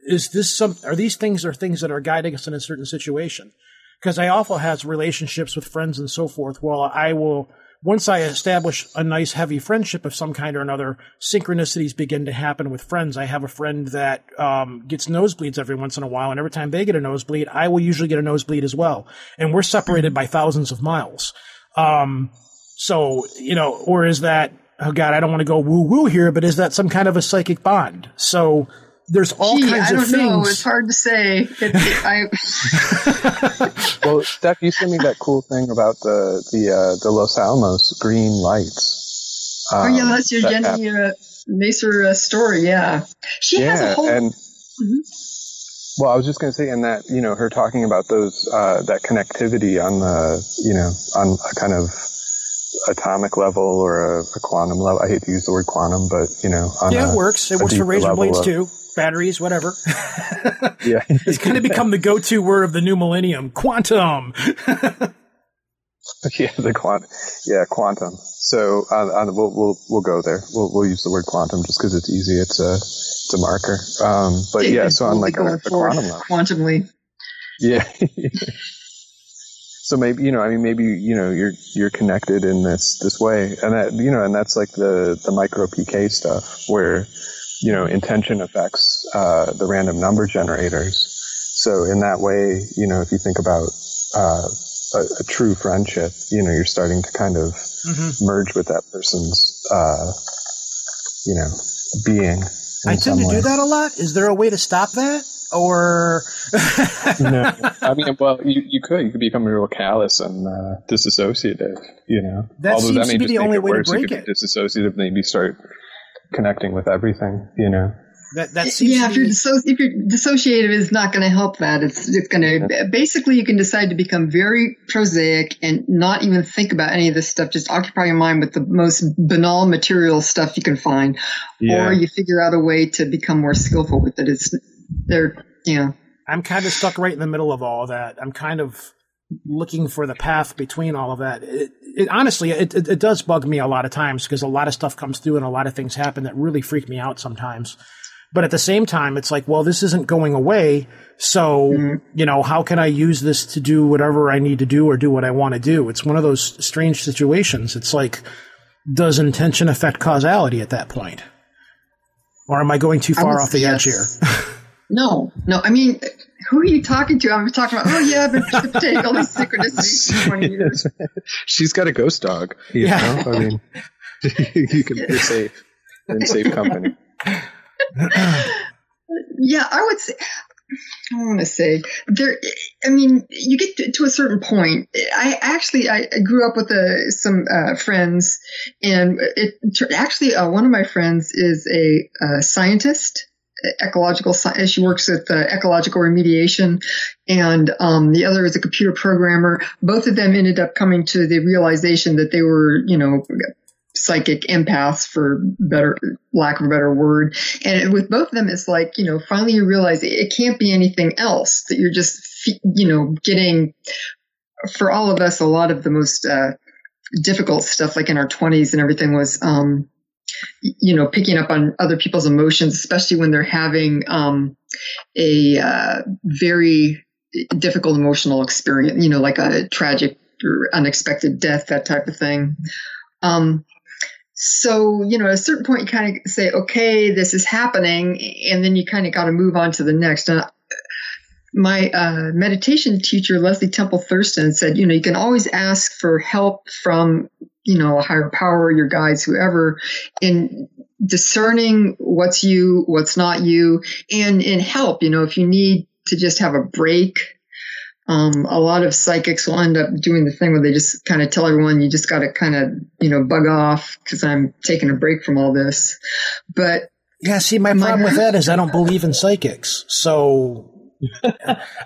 [SPEAKER 1] is this some are these things are things that are guiding us in a certain situation because i also has relationships with friends and so forth well i will once i establish a nice heavy friendship of some kind or another synchronicities begin to happen with friends. I have a friend that um, gets nosebleeds every once in a while and every time they get a nosebleed i will usually get a nosebleed as well. And we're separated by thousands of miles. Um, so you know or is that oh god, I don't want to go woo woo here, but is that some kind of a psychic bond? So there's all
[SPEAKER 3] Gee,
[SPEAKER 1] kinds
[SPEAKER 3] I don't
[SPEAKER 1] of things.
[SPEAKER 3] Know. It's hard to say. It, I... [laughs]
[SPEAKER 4] well, Steph, you sent me that cool thing about the the uh, the Los Alamos green lights.
[SPEAKER 3] Um, oh yeah, um, that's your that Jenny uh, Macer uh, story. Yeah, she
[SPEAKER 4] yeah,
[SPEAKER 3] has a whole.
[SPEAKER 4] And, mm-hmm. Well, I was just going to say, and that you know, her talking about those uh, that connectivity on the you know on a kind of atomic level or a, a, quantum level. I hate to use the word quantum, but you know,
[SPEAKER 1] yeah, a, it works. It works for razor blades of, too. Batteries, whatever. [laughs]
[SPEAKER 4] yeah, [laughs]
[SPEAKER 1] it's kind of become the go-to word of the new millennium. Quantum. [laughs]
[SPEAKER 4] yeah, the quant. Yeah, quantum. So uh, we'll we'll we'll go there. We'll we'll use the word quantum just because it's easy. It's a it's a marker. Um, but yeah, so on like a, a quantum level.
[SPEAKER 3] Quantumly.
[SPEAKER 4] Yeah. So maybe you know i mean maybe you know you're you're connected in this this way and that you know and that's like the the micro pk stuff where you know intention affects uh, the random number generators so in that way you know if you think about uh, a, a, true friendship you know you're starting to kind of mm-hmm. merge with that person's uh, you know being
[SPEAKER 1] i tend to way. do that a lot is there a way to stop that or [laughs]
[SPEAKER 4] no i mean well you, you could you could become real callous and uh, disassociative you know
[SPEAKER 1] that Although seems that may to be the only way worse. to break
[SPEAKER 4] you
[SPEAKER 1] it
[SPEAKER 4] disassociative maybe start connecting with everything you know
[SPEAKER 1] that, that seems
[SPEAKER 3] yeah, if you're, disso- if you're dissociative, is not going to help that. It's it's going to yeah. basically you can decide to become very prosaic and not even think about any of this stuff. Just occupy your mind with the most banal material stuff you can find, yeah. or you figure out a way to become more skillful with it. It's they're yeah.
[SPEAKER 1] I'm kind of stuck right in the middle of all of that. I'm kind of looking for the path between all of that. It, it, honestly, it, it, it, does bug me a lot of times because a lot of stuff comes through and a lot of things happen that really freak me out sometimes. But at the same time, it's like, well, this isn't going away. So, mm-hmm. you know, how can I use this to do whatever I need to do or do what I want to do? It's one of those strange situations. It's like, does intention affect causality at that point? Or am I going too far off the yes. edge here? [laughs]
[SPEAKER 3] No, no. I mean, who are you talking to? I'm talking about. Oh yeah, I've been precipitating all these synchronicities for 20 years.
[SPEAKER 4] She's got a ghost dog. You yeah. Know? I mean, [laughs] you can be safe. in safe company.
[SPEAKER 3] yeah, I would say. I want to say there. I mean, you get to, to, a certain point. I actually I grew up with uh, some uh, friends, and it actually uh, one of my friends is a, a scientist ecological science. She works with uh, ecological remediation, and um, the other is a computer programmer. Both of them ended up coming to the realization that they were, you know, psychic empaths for better lack of a better word and with both of them it's like you know finally you realize it can't be anything else that you're just you know getting for all of us a lot of the most uh, difficult stuff like in our 20s and everything was um, you know, picking up on other people's emotions, especially when they're having um, a uh, very difficult emotional experience, you know, like a tragic or unexpected death, that type of thing. Um, so, you know, at a certain point, you kind of say, okay, this is happening, and then you kind of got to move on to the next. And my uh, meditation teacher, Leslie Temple Thurston, said, you know, you can always ask for help from you know, a higher power, your guides, whoever, in discerning what's you, what's not you, and in help. You know, if you need to just have a break. Um, a lot of psychics will end up doing the thing where they just kind of tell everyone you just got to kind of you know bug off because I'm taking a break from all this. But
[SPEAKER 1] yeah, see, my problem with that is I don't believe in psychics. So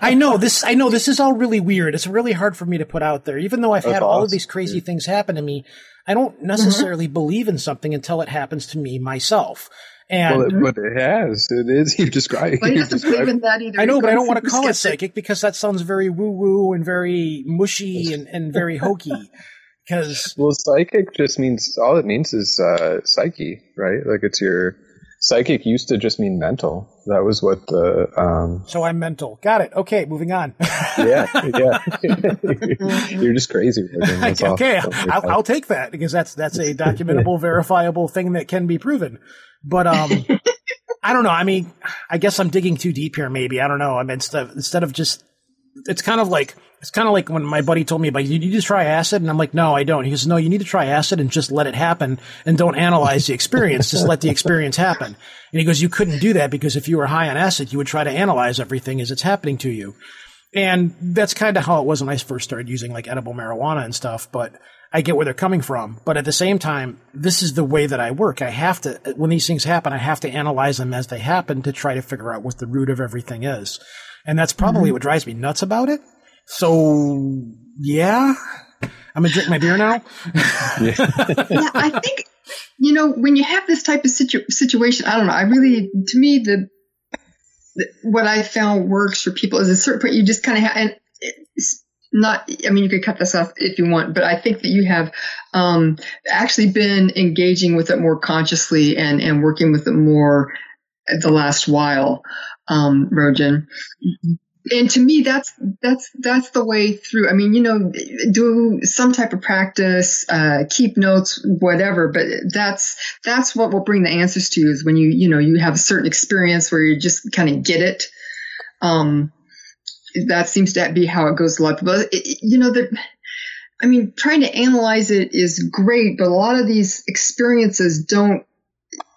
[SPEAKER 1] I know this. I know this is all really weird. It's really hard for me to put out there, even though I've That's had all of these crazy things happen to me. I don't mm-hmm. necessarily mm-hmm. believe in something until it happens to me myself. And
[SPEAKER 4] well, it, but it has. It is. [laughs] You describe.
[SPEAKER 3] Well, you believe in that either.
[SPEAKER 1] I know, but I don't want to call it psychic because that sounds very woo woo and very mushy and, and very hokey. [laughs] Because
[SPEAKER 4] well, psychic just means all it means is uh, psyche, right? Like it's your psychic used to just mean mental. That was what the. Um,
[SPEAKER 1] so I'm mental. Got it. Okay, moving on.
[SPEAKER 4] yeah, yeah. [laughs] [laughs] You're just crazy. [laughs]
[SPEAKER 1] okay, I'll, I'll, take that because that's that's a documentable, verifiable thing that can be proven. But um, I don't know. I mean, I guess I'm digging too deep here. Maybe I don't know. I mean, instead of, instead of just, it's kind of like it's kind of like when my buddy told me about you need to try acid, and I'm like, no, I don't. He goes, no, you need to try acid and just let it happen and don't analyze the experience. just let the experience happen. And he goes, you couldn't do that because if you were high on acid, you would try to analyze everything as it's happening to you. And that's kind of how it was when I first started using like edible marijuana and stuff. But I get where they're coming from. But at the same time, this is the way that I work. I have to, when these things happen, I have to analyze them as they happen to try to figure out what the root of everything is. And that's probably mm-hmm. what drives me nuts about it. So yeah, I'm gonna drink my beer now. [laughs]
[SPEAKER 3] yeah. yeah, I think you know when you have this type of situ- situation. I don't know. I really, to me, the, the what I found works for people is a certain point. You just kind of have, and it's not. I mean, you could cut this off if you want, but I think that you have um, actually been engaging with it more consciously and and working with it more the last while, um, Rojan and to me that's that's that's the way through. I mean you know do some type of practice uh, keep notes whatever but that's that's what will bring the answers to you is when you you know you have a certain experience where you just kind of get it. Um that seems to be how it goes a lot. But you know that i mean trying to analyze it is great but a lot of these experiences don't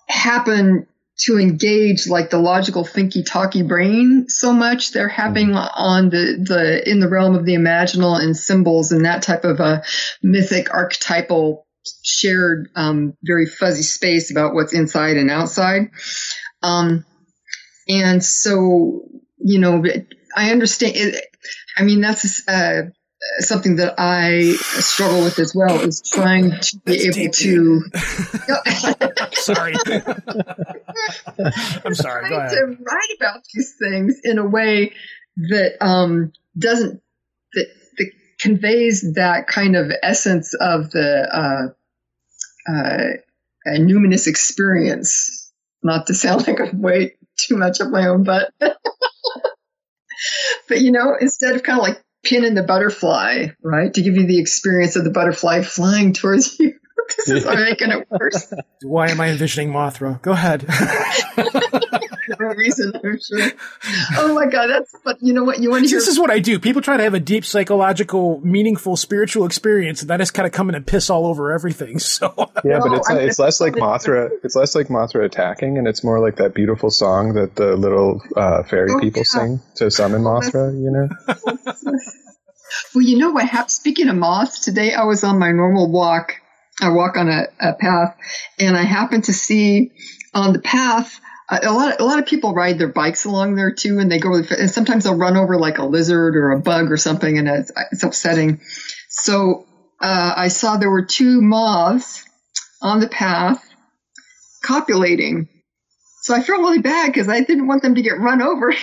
[SPEAKER 3] happen to engage like the logical thinky talky brain so much they're having mm-hmm. on the the in the realm of the imaginal and symbols and that type of a mythic archetypal shared um, very fuzzy space about what's inside and outside um, and so you know i understand it, i mean that's uh, something that I struggle with as well is trying to be That's able to. [laughs]
[SPEAKER 1] sorry, I'm sorry. Go ahead.
[SPEAKER 3] To write about these things in a way that um, doesn't that, that conveys that kind of essence of the uh, uh, numinous experience. Not to sound like I'm way too much of my own butt. [laughs] but you know, instead of kind of like pin in the butterfly, right? To give you the experience of the butterfly [laughs] flying towards you. [laughs] this is making it worse.
[SPEAKER 1] Why am I envisioning Mothra? Go ahead. [laughs] [laughs]
[SPEAKER 3] no reason, I'm sure. Oh my god, that's but you know what you want to hear.
[SPEAKER 1] This is what I do. People try to have a deep psychological, meaningful, spiritual experience, and that is kind of coming and piss all over everything. [laughs] So
[SPEAKER 4] yeah, but it's, it's less like Mothra. It's less like Mothra attacking, and it's more like that beautiful song that the little uh, fairy oh, people yeah. sing to summon Mothra. You know. [laughs]
[SPEAKER 3] well, you know what happened. Speaking of moths, today I was on my normal walk. I walk on a, a path, and I happened to see on the path a lot, a lot of people ride their bikes along there too, and they go. And sometimes they'll run over like a lizard or a bug or something, and it's, it's upsetting. So uh, I saw there were two moths on the path copulating. So I felt really bad because I didn't want them to get run over.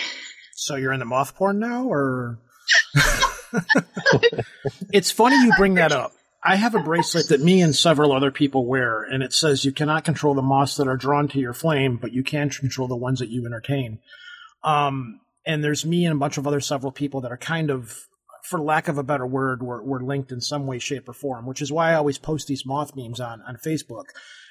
[SPEAKER 1] So you're in the moth porn now, or? [laughs] it's funny you bring that up I have a bracelet that me and several other people wear, and it says you cannot control the moths that are drawn to your flame, but you can control the ones that you entertain. Um, and there's me and a bunch of other several people that are kind of, for lack of a better word, we're, we're linked in some way, shape, or form, which is why I always post these moth memes on, on Facebook.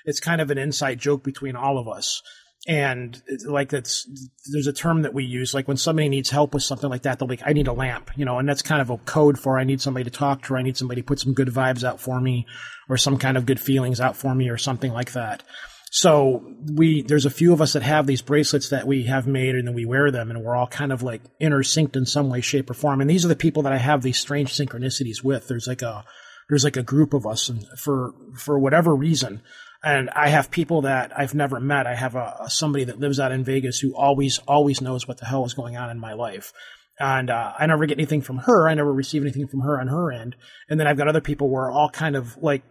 [SPEAKER 1] It's kind of an inside joke between all of us and like that's there's a term that we use like when somebody needs help with something like that they'll be like, i need a lamp you know and that's kind of a code for i need somebody to talk to or i need somebody to put some good vibes out for me or some kind of good feelings out for me or something like that So we there's a few of us that have these bracelets that we have made and then we wear them and we're all kind of like intersynced in some way, shape, or form. And these are the people that I have these strange synchronicities with. There's like a there's like a group of us and for for whatever reason. And I have people that I've never met. I have a, somebody that lives out in Vegas who always always knows what the hell is going on in my life and uh, I never get anything from her. I never receive anything from her on her end. And then I've got other people where all kind of like,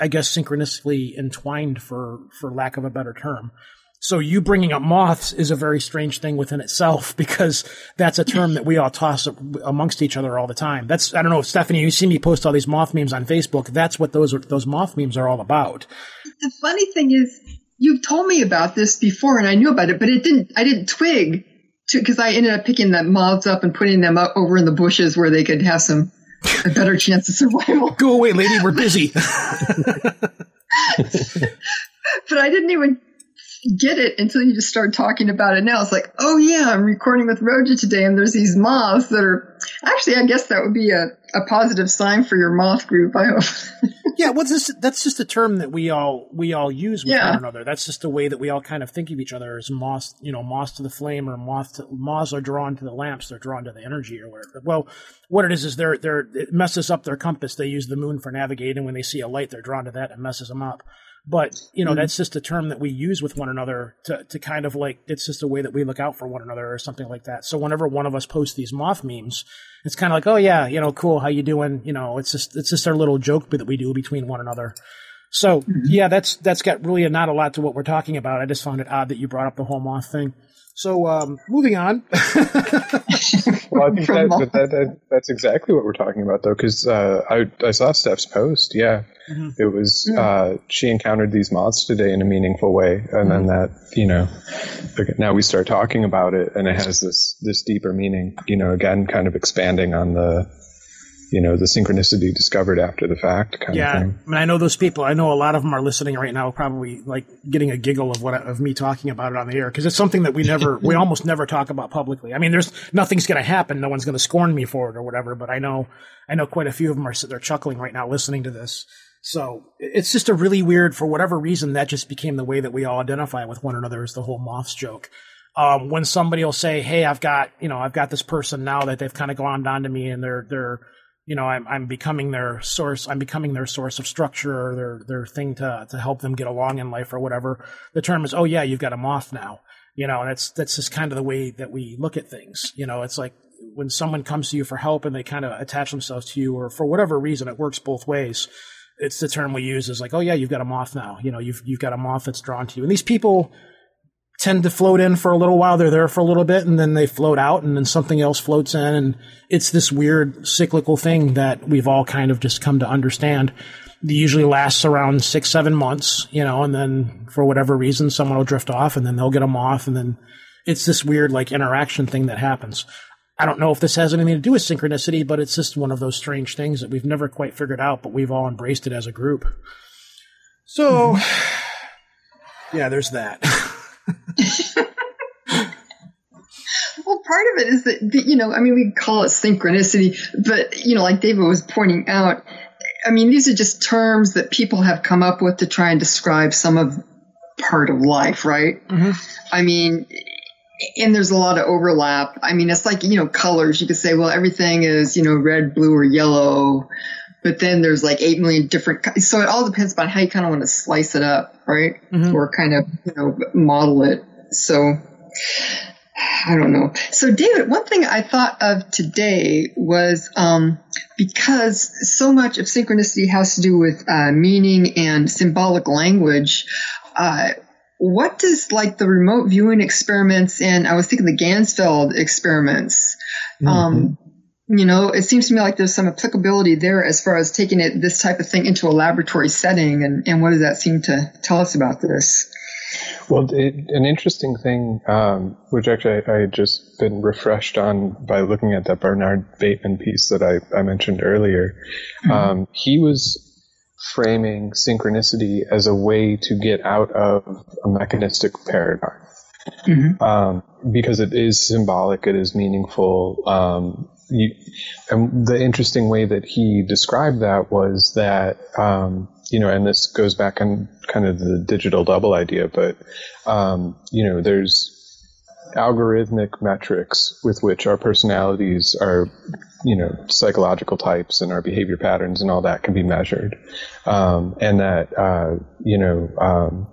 [SPEAKER 1] I guess, synchronistically entwined, for for lack of a better term. So you bringing up moths is a very strange thing within itself because that's a term that we all toss amongst each other all the time. That's I don't know, Stephanie. You see me post all these moth memes on Facebook. That's what those those moth memes are all about.
[SPEAKER 3] The funny thing is, you've told me about this before, and I knew about it, but it didn't. I didn't twig because I ended up picking the moths up and putting them up over in the bushes where they could have some a better chance of survival.
[SPEAKER 1] Go away, lady. We're busy. [laughs]
[SPEAKER 3] but I didn't even get it until you just start talking about it now. It's like, oh yeah, I'm recording with Roja today, and there's these moths that are actually. I guess that would be a, a positive sign for your moth group. I hope. [laughs]
[SPEAKER 1] yeah, what's this? That's just a term that we all we all use with yeah. one another. That's just the way that we all kind of think of each other as moth. You know, moth to the flame, or moth to, moths are drawn to the lamps. They're drawn to the energy, or whatever. Well, what it is is they're they're it messes up their compass. They use the moon for navigating. When they see a light, they're drawn to that. It messes them up. But you know, mm-hmm. that's just a term that we use with one another to to kind of like it's just a way that we look out for one another or something like that. So whenever one of us posts these moth memes, it's kind of like, oh yeah, you know, cool, how you doing? You know, it's just it's just our little joke that we do between one another. So mm-hmm. yeah, that's that's got really not a lot to what we're talking about. I just found it odd that you brought up the whole moth thing. So um, moving on. [laughs]
[SPEAKER 4] well, I think that, that, that, that's exactly what we're talking about, though, because uh, I I saw Steph's post. Yeah, mm-hmm. it was yeah. uh, she encountered these moths today in a meaningful way, and mm-hmm. then that you know, now we start talking about it, and it has this this deeper meaning. You know, again, kind of expanding on the you know, the synchronicity discovered after the fact kind
[SPEAKER 1] yeah,
[SPEAKER 4] of thing.
[SPEAKER 1] Yeah, I mean, I know those people. I know a lot of them are listening right now, probably like getting a giggle of what of me talking about it on the air because it's something that we never, we [laughs] almost never talk about publicly. I mean, there's nothing's going to happen. No one's going to scorn me for it or whatever. But I know, I know quite a few of them are they're chuckling right now listening to this. So it's just a really weird, for whatever reason, that just became the way that we all identify with one another is the whole moths joke. Um, when somebody will say, "Hey, I've got you know I've got this person now that they've kind of glommed onto me and they're they're you know, I'm, I'm becoming their source. I'm becoming their source of structure or their, their thing to, to help them get along in life or whatever. The term is, oh yeah, you've got a moth now. You know, and that's, that's just kind of the way that we look at things. You know, it's like when someone comes to you for help and they kind of attach themselves to you or for whatever reason, it works both ways. It's the term we use is like, oh yeah, you've got a moth now. You know, you've, you've got a moth that's drawn to you. And these people, tend to float in for a little while. They're there for a little bit and then they float out and then something else floats in. And it's this weird cyclical thing that we've all kind of just come to understand. It usually lasts around six, seven months, you know, and then for whatever reason, someone will drift off and then they'll get them off. And then it's this weird like interaction thing that happens. I don't know if this has anything to do with synchronicity, but it's just one of those strange things that we've never quite figured out, but we've all embraced it as a group. So, [sighs] yeah, there's that. [laughs]
[SPEAKER 3] well, part of it is that, you know, I mean, we call it synchronicity, but, you know, like David was pointing out, I mean, these are just terms that people have come up with to try and describe some of part of life, right? Mm-hmm. I mean, and there's a lot of overlap. I mean, it's like, you know, colors. You could say, well, everything is, you know, red, blue, or yellow. But then there's like 8 million different. So it all depends on how you kind of want to slice it up, right? Mm-hmm. Or kind of, you know, model it. So I don't know. So, David, one thing I thought of today was um, because so much of synchronicity has to do with uh, meaning and symbolic language. Uh, what does like the remote viewing experiments and I was thinking the Ganzfeld experiments, mm-hmm. um, you know, it seems to me like there's some applicability there as far as taking it this type of thing into a laboratory setting, and, and what does that seem to tell us about this?
[SPEAKER 4] Well, it, an interesting thing, um, which actually I, I, had just been refreshed on by looking at that Bernard Beitman piece that I, I mentioned earlier, mm-hmm. um, he was framing synchronicity as a way to get out of a mechanistic paradigm. Mm-hmm. Um, because it is symbolic, it is meaningful, um, you, and the interesting way that he described that was that um, you know, and this goes back on kind of the digital double idea, but um, you know, there's algorithmic metrics with which our personalities, our you know psychological types, and our behavior patterns, and all that can be measured, um, and that uh, you know.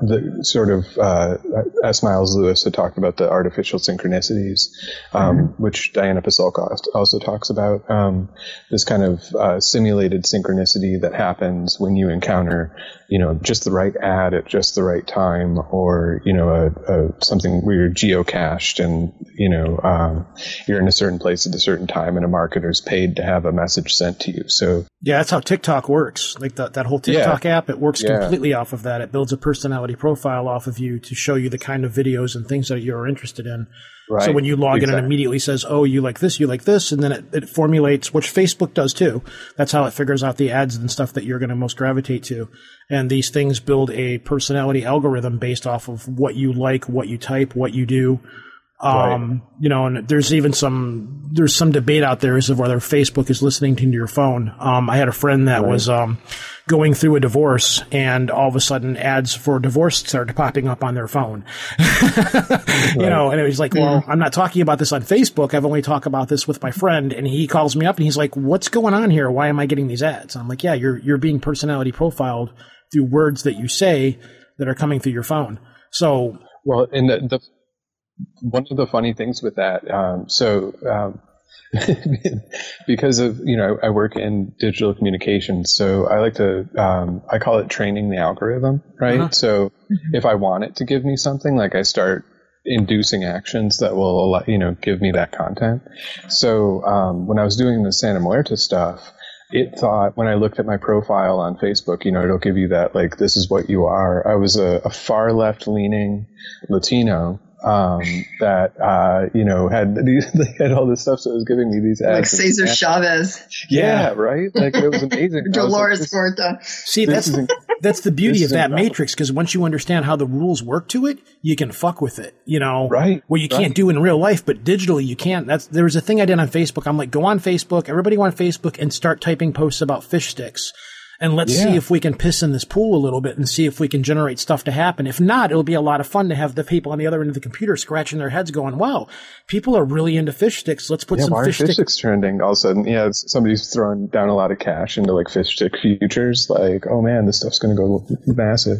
[SPEAKER 4] The sort of uh, S. Miles Lewis had talked about the artificial synchronicities, um, mm-hmm. which Diana Pasulka also talks about. Um, this kind of uh, simulated synchronicity that happens when you encounter, you know, just the right ad at just the right time, or you know, a, a something where you're geocached and you know um, you're in a certain place at a certain time, and a marketer's paid to have a message sent to you. So
[SPEAKER 1] yeah, that's how TikTok works. Like that that whole TikTok yeah. app, it works yeah. completely off of that. It builds a personality personality profile off of you to show you the kind of videos and things that you're interested in. Right. So when you log exactly. in, it immediately says, "Oh, you like this, you like this," and then it, it formulates, which Facebook does too. That's how it figures out the ads and stuff that you're going to most gravitate to. And these things build a personality algorithm based off of what you like, what you type, what you do. Um, right. you know, and there's even some, there's some debate out there as of whether Facebook is listening to your phone. Um, I had a friend that right. was, um, going through a divorce and all of a sudden ads for divorce started popping up on their phone. [laughs] right. You know, and it was like, well, I'm not talking about this on Facebook. I've only talked about this with my friend. And he calls me up and he's like, what's going on here? Why am I getting these ads? And I'm like, yeah, you're, you're being personality profiled through words that you say that are coming through your phone. So,
[SPEAKER 4] well, and the, the one of the funny things with that, um, so um, [laughs] because of you know I work in digital communications, so I like to um, I call it training the algorithm, right? Uh-huh. So mm-hmm. if I want it to give me something, like I start inducing actions that will you know give me that content. So um, when I was doing the Santa Muerte stuff, it thought when I looked at my profile on Facebook, you know, it'll give you that like this is what you are. I was a, a far left leaning Latino um, that uh, you know had these, [laughs] they had all this stuff, so it was giving me these ads.
[SPEAKER 3] Like Cesar Chavez.
[SPEAKER 4] Yeah, yeah, right. Like it was amazing. [laughs]
[SPEAKER 3] Dolores like, Huerta.
[SPEAKER 1] See, that's [laughs] that's the beauty of that incredible. matrix because once you understand how the rules work to it, you can fuck with it. You know,
[SPEAKER 4] right?
[SPEAKER 1] Well, you
[SPEAKER 4] right.
[SPEAKER 1] can't do in real life, but digitally you can't. That's there was a thing I did on Facebook. I'm like, go on Facebook, everybody go on Facebook and start typing posts about fish sticks and let's yeah. see if we can piss in this pool a little bit and see if we can generate stuff to happen. If not, it'll be a lot of fun to have the people on the other end of the computer scratching their heads going, wow, people are really into fish sticks. Let's put
[SPEAKER 4] yeah,
[SPEAKER 1] some fish,
[SPEAKER 4] fish sticks trending. All of a sudden, yeah, somebody's throwing down a lot of cash into like fish stick futures. Like, oh man, this stuff's going to go massive.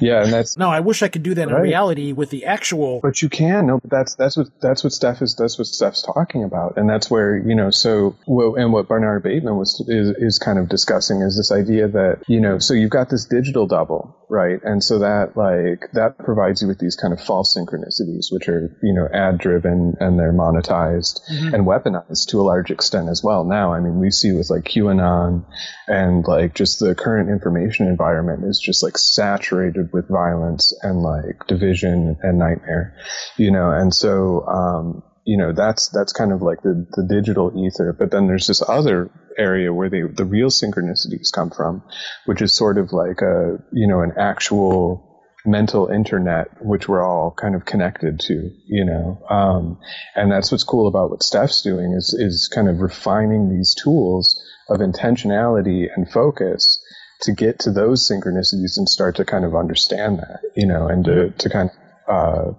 [SPEAKER 4] Yeah. And that's.
[SPEAKER 1] No, I wish I could do that right. in reality with the actual.
[SPEAKER 4] But you can. No, but that's, that's what, that's what Steph is, that's what Steph's talking about. And that's where, you know, so, and what Bernard Beitman was, is, is kind of discussing is this idea that, you know, know, so you've got this digital double, right? And so that like that provides you with these kind of false synchronicities, which are you know ad driven and they're monetized mm-hmm. and weaponized to a large extent as well. Now, I mean, we see with like QAnon and like just the current information environment is just like saturated with violence and like division and nightmare, you know, and so um, you know that's that's kind of like the the digital ether. But then there's this other area where they, the real synchronicities come from which is sort of like a you know an actual mental internet which we're all kind of connected to you know. Um, and that's what's cool about what steph's doing is is kind of refining these tools of intentionality and focus to get to those synchronicities and start to kind of understand that you know and to, to kind of uh,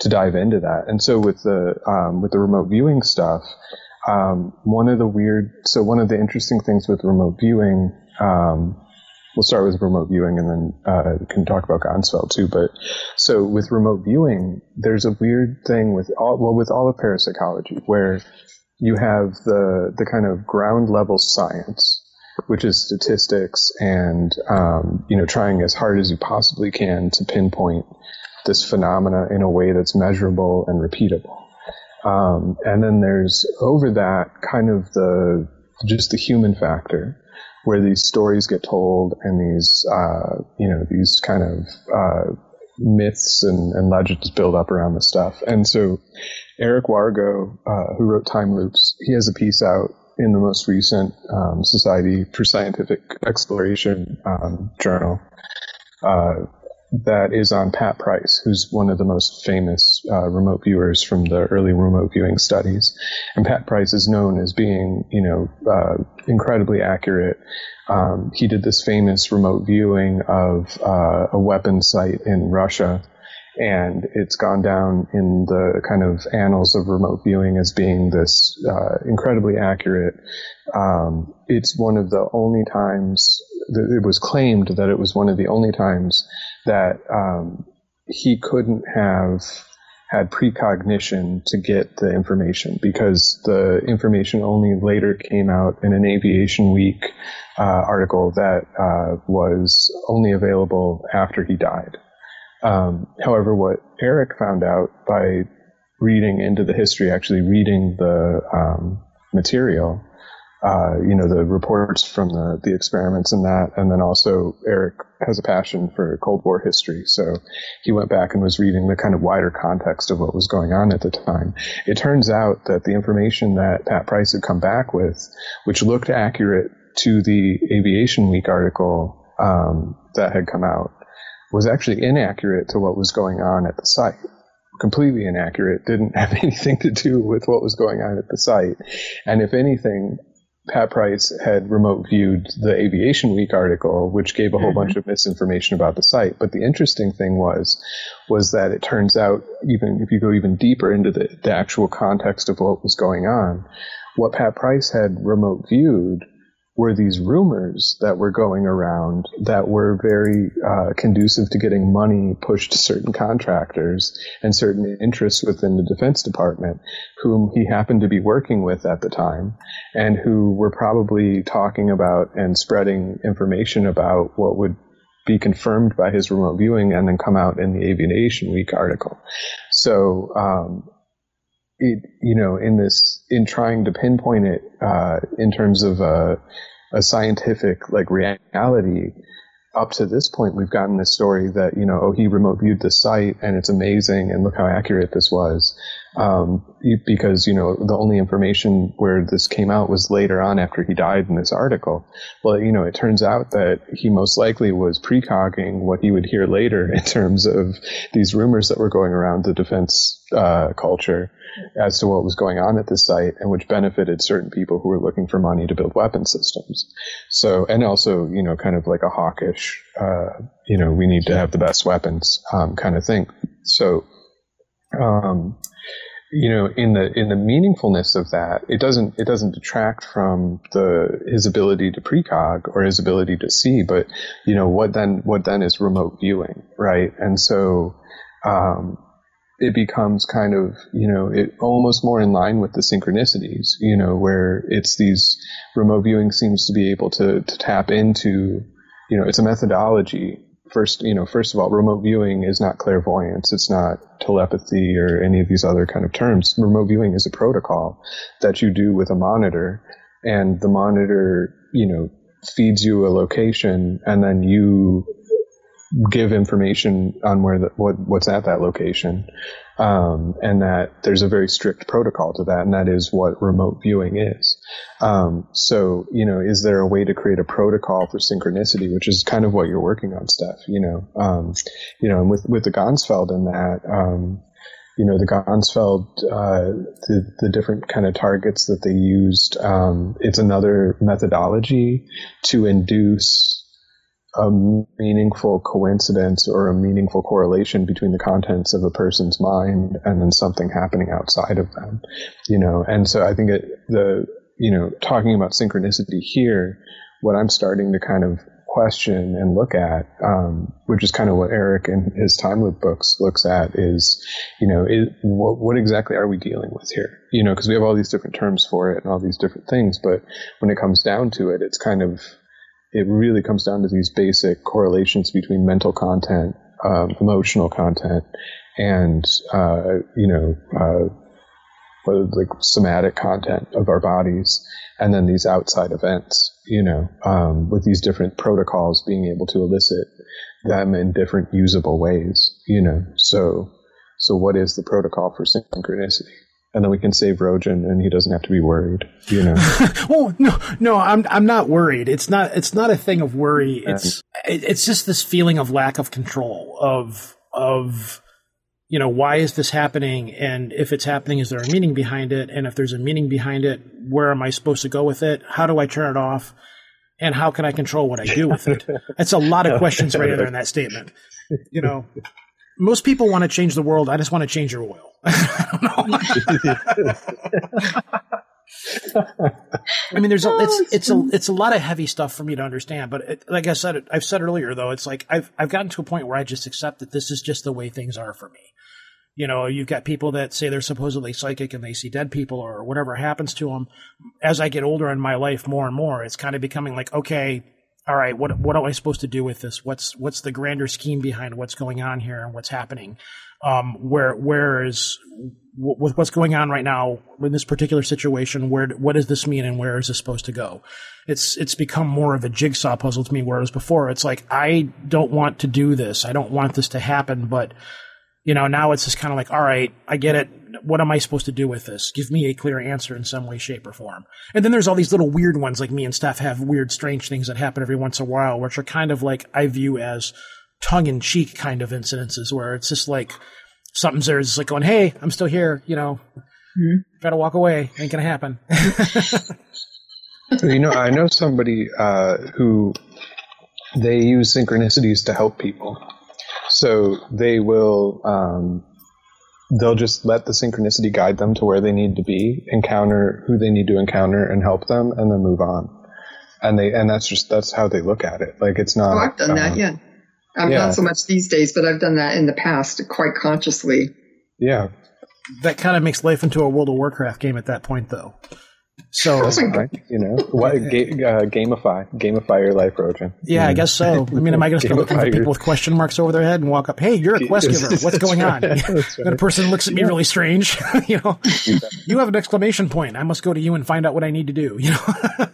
[SPEAKER 4] to dive into that. And so with the um, with the remote viewing stuff, um, one of the weird, so one of the interesting things with remote viewing, um, we'll start with remote viewing and then uh, can talk about Ganzfeld too. But so with remote viewing, there's a weird thing with all well with all of parapsychology where you have the the kind of ground level science which is statistics and um, you know trying as hard as you possibly can to pinpoint this phenomena in a way that's measurable and repeatable. Um, and then there's over that kind of the just the human factor, where these stories get told and these uh, you know these kind of uh, myths and, and, legends build up around the stuff. And so Eric Wargo, uh, who wrote Time Loops, he has a piece out in the most recent um, Society for Scientific Exploration um, journal uh, that is on Pat Price, who's one of the most famous uh, remote viewers from the early remote viewing studies. And Pat Price is known as being, you know, uh, incredibly accurate. Um, he did this famous remote viewing of uh, a weapon site in Russia, and it's gone down in the kind of annals of remote viewing as being this uh, incredibly accurate. Um, it's one of the only times that it was claimed that it was one of the only times that um, he couldn't have had precognition to get the information because the information only later came out in an Aviation Week uh, article that uh, was only available after he died. Um, however, what Eric found out by reading into the history, actually reading the um, material, uh, you know, the reports from the, the experiments and that. And then also Eric has a passion for Cold War history. So he went back and was reading the kind of wider context of what was going on at the time. It turns out that the information that Pat Price had come back with, which looked accurate to the Aviation Week article um, that had come out, was actually inaccurate to what was going on at the site completely inaccurate, didn't have [laughs] anything to do with what was going on at the site. And if anything, Pat Price had remote viewed the Aviation Week article, which gave a whole mm-hmm. bunch of misinformation about the site. But the interesting thing was, was that it turns out, even if you go even deeper into the, the actual context of what was going on, what Pat Price had remote viewed were these rumors that were going around that were very uh, conducive to getting money pushed to certain contractors and certain interests within the Defense Department, whom he happened to be working with at the time, and who were probably talking about and spreading information about what would be confirmed by his remote viewing and then come out in the Aviation Week article. So, um, it, you know, in this, in trying to pinpoint it uh, in terms of a, a scientific like reality, up to this point, we've gotten this story that you know, oh, he remote viewed the site and it's amazing, and look how accurate this was. Um, because you know, the only information where this came out was later on after he died in this article. Well, you know, it turns out that he most likely was precogging what he would hear later [laughs] in terms of these rumors that were going around the defense uh, culture as to what was going on at the site and which benefited certain people who were looking for money to build weapon systems. So, and also, you know, kind of like a hawkish, uh, you know, we need to have the best weapons um, kind of thing. So, um, you know, in the in the meaningfulness of that, it doesn't it doesn't detract from the his ability to precog or his ability to see, but you know what then what then is remote viewing, right? And so um, it becomes kind of, you know, it almost more in line with the synchronicities, you know, where it's these remote viewing seems to be able to, to tap into, you know, it's a methodology. First, you know, first of all, remote viewing is not clairvoyance. It's not telepathy or any of these other kind of terms. Remote viewing is a protocol that you do with a monitor and the monitor, you know, feeds you a location and then you give information on where the, what what's at that location, um, and that there's a very strict protocol to that, and that is what remote viewing is. Um, so, you know, is there a way to create a protocol for synchronicity, which is kind of what you're working on, Steph? You know, um, you know, and with with the Ganzfeld and that. Um, you know the Ganzfeld, uh, the the different kind of targets that they used. Um, it's another methodology to induce a meaningful coincidence or a meaningful correlation between the contents of a person's mind and then something happening outside of them, you know. And so I think it, the, you know, talking about synchronicity here, what I'm starting to kind of question and look at, um, which is kind of what Eric and his time loop books looks at, is you know, is, what, what exactly are we dealing with here? You know, because we have all these different terms for it and all these different things, but when it comes down to it, it's kind of it really comes down to these basic correlations between mental content, um, emotional content, and uh, you know, uh, like somatic content of our bodies, and then these outside events. You know, um, with these different protocols being able to elicit them in different usable ways. You know, so so what is the protocol for synchronicity? And then we can save Rojan, and he doesn't have to be worried. You know. [laughs]
[SPEAKER 1] well, no, no, I'm I'm not worried. It's not it's not a thing of worry. It's it's just this feeling of lack of control of of you know why is this happening and if it's happening is there a meaning behind it and if there's a meaning behind it where am i supposed to go with it how do i turn it off and how can i control what i do with it [laughs] that's a lot of questions right there in [laughs] that statement you know most people want to change the world i just want to change your oil [laughs] [laughs] I mean, there's a, it's oh, it's a it's a lot of heavy stuff for me to understand. But it, like I said, I've said earlier though, it's like I've I've gotten to a point where I just accept that this is just the way things are for me. You know, you've got people that say they're supposedly psychic and they see dead people or whatever happens to them. As I get older in my life, more and more, it's kind of becoming like, okay, all right, what what am I supposed to do with this? What's what's the grander scheme behind what's going on here and what's happening? Um, where where is what's going on right now in this particular situation, where what does this mean and where is this supposed to go? It's it's become more of a jigsaw puzzle to me. Whereas before, it's like I don't want to do this, I don't want this to happen, but you know now it's just kind of like, all right, I get it. What am I supposed to do with this? Give me a clear answer in some way, shape, or form. And then there's all these little weird ones, like me and Steph have weird, strange things that happen every once in a while, which are kind of like I view as tongue in cheek kind of incidences where it's just like something's there, it's like going, "Hey, I'm still here," you know. Mm-hmm. Try to walk away, ain't gonna happen. [laughs]
[SPEAKER 4] you know, I know somebody uh, who they use synchronicities to help people. So they will, um, they'll just let the synchronicity guide them to where they need to be, encounter who they need to encounter, and help them, and then move on. And they, and that's just that's how they look at it. Like it's not.
[SPEAKER 3] Oh, I've done uh, that. Yeah. I'm yeah. not so much these days, but I've done that in the past quite consciously.
[SPEAKER 4] Yeah.
[SPEAKER 1] That kind of makes life into a World of Warcraft game at that point, though. So
[SPEAKER 4] you know, what [laughs] ga- uh, gamify, gamify your life, Rojan.
[SPEAKER 1] Yeah, I guess so. I mean, am I going to start looking for people your... with question marks over their head and walk up? Hey, you're a quest giver. What's going on? [laughs] [laughs] right. And a person looks at me really strange. you know, you have an exclamation point. I must go to you and find out what I need to do. You know.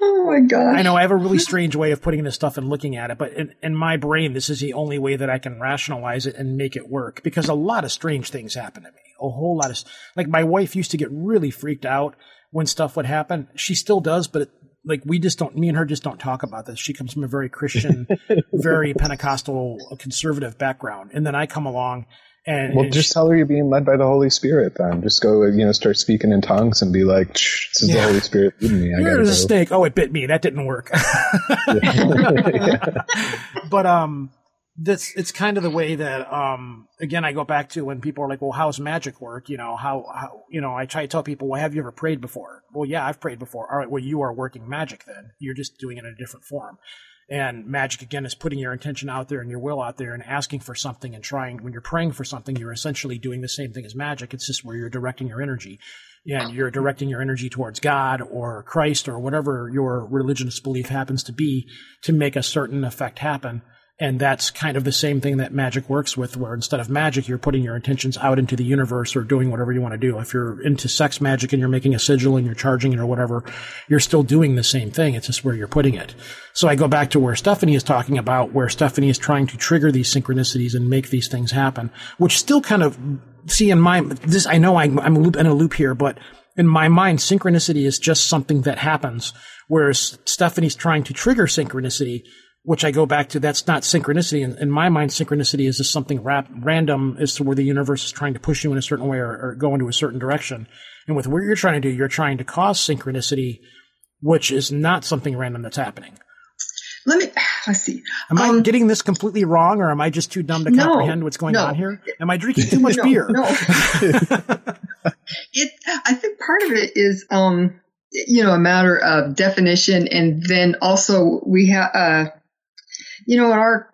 [SPEAKER 3] Oh my god!
[SPEAKER 1] I know I have a really strange way of putting this stuff and looking at it, but in, in, my brain, this is the only way that I can rationalize it and make it work because a lot of strange things happen to me. A whole lot of like my wife used to get really freaked out when stuff would happen. She still does, but it, like we just don't. Me and her just don't talk about this. She comes from a very Christian, [laughs] very Pentecostal, conservative background, and then I come along and
[SPEAKER 4] well, just she, tell her you're being led by the Holy Spirit. Then just go, you know, start speaking in tongues and be like, "This is yeah. the Holy Spirit leading me." I
[SPEAKER 1] Here's a snake. Oh, it bit me. That didn't work. [laughs] [laughs] but um, this it's kind of the way that um again I go back to when people are like, "Well, how's magic work?" You know, how how you know I try to tell people, "Well, have you ever prayed before?" Well, yeah, I've prayed before. All right, well, you are working magic then. You're just doing it in a different form. And magic again is putting your intention out there and your will out there and asking for something and trying. When you're praying for something, you're essentially doing the same thing as magic. It's just where you're directing your energy. And you're directing your energy towards God or Christ or whatever your religious belief happens to be to make a certain effect happen. And that's kind of the same thing that magic works with, where instead of magic, you're putting your intentions out into the universe or doing whatever you want to do. If you're into sex magic and you're making a sigil and you're charging it or whatever, you're still doing the same thing. It's just where you're putting it. So I go back to where Stephanie is talking about, where Stephanie is trying to trigger these synchronicities and make these things happen, which still kind of see in my, this, I know I'm, I'm in a loop here, but in my mind, synchronicity is just something that happens, whereas Stephanie's trying to trigger synchronicity which I go back to, that's not synchronicity. In, in my mind, synchronicity is just something rap, random as to where the universe is trying to push you in a certain way or, or go into a certain direction. And with what you're trying to do, you're trying to cause synchronicity, which is not something random that's happening.
[SPEAKER 3] Let me [sighs] let's see.
[SPEAKER 1] Am um, I getting this completely wrong, or am I just too dumb to no, comprehend what's going no. on here? Am I drinking too much [laughs]
[SPEAKER 3] no,
[SPEAKER 1] beer?
[SPEAKER 3] No. [laughs] it. I think part of it is, um, you know, a matter of definition, and then also we have. Uh, you know, in our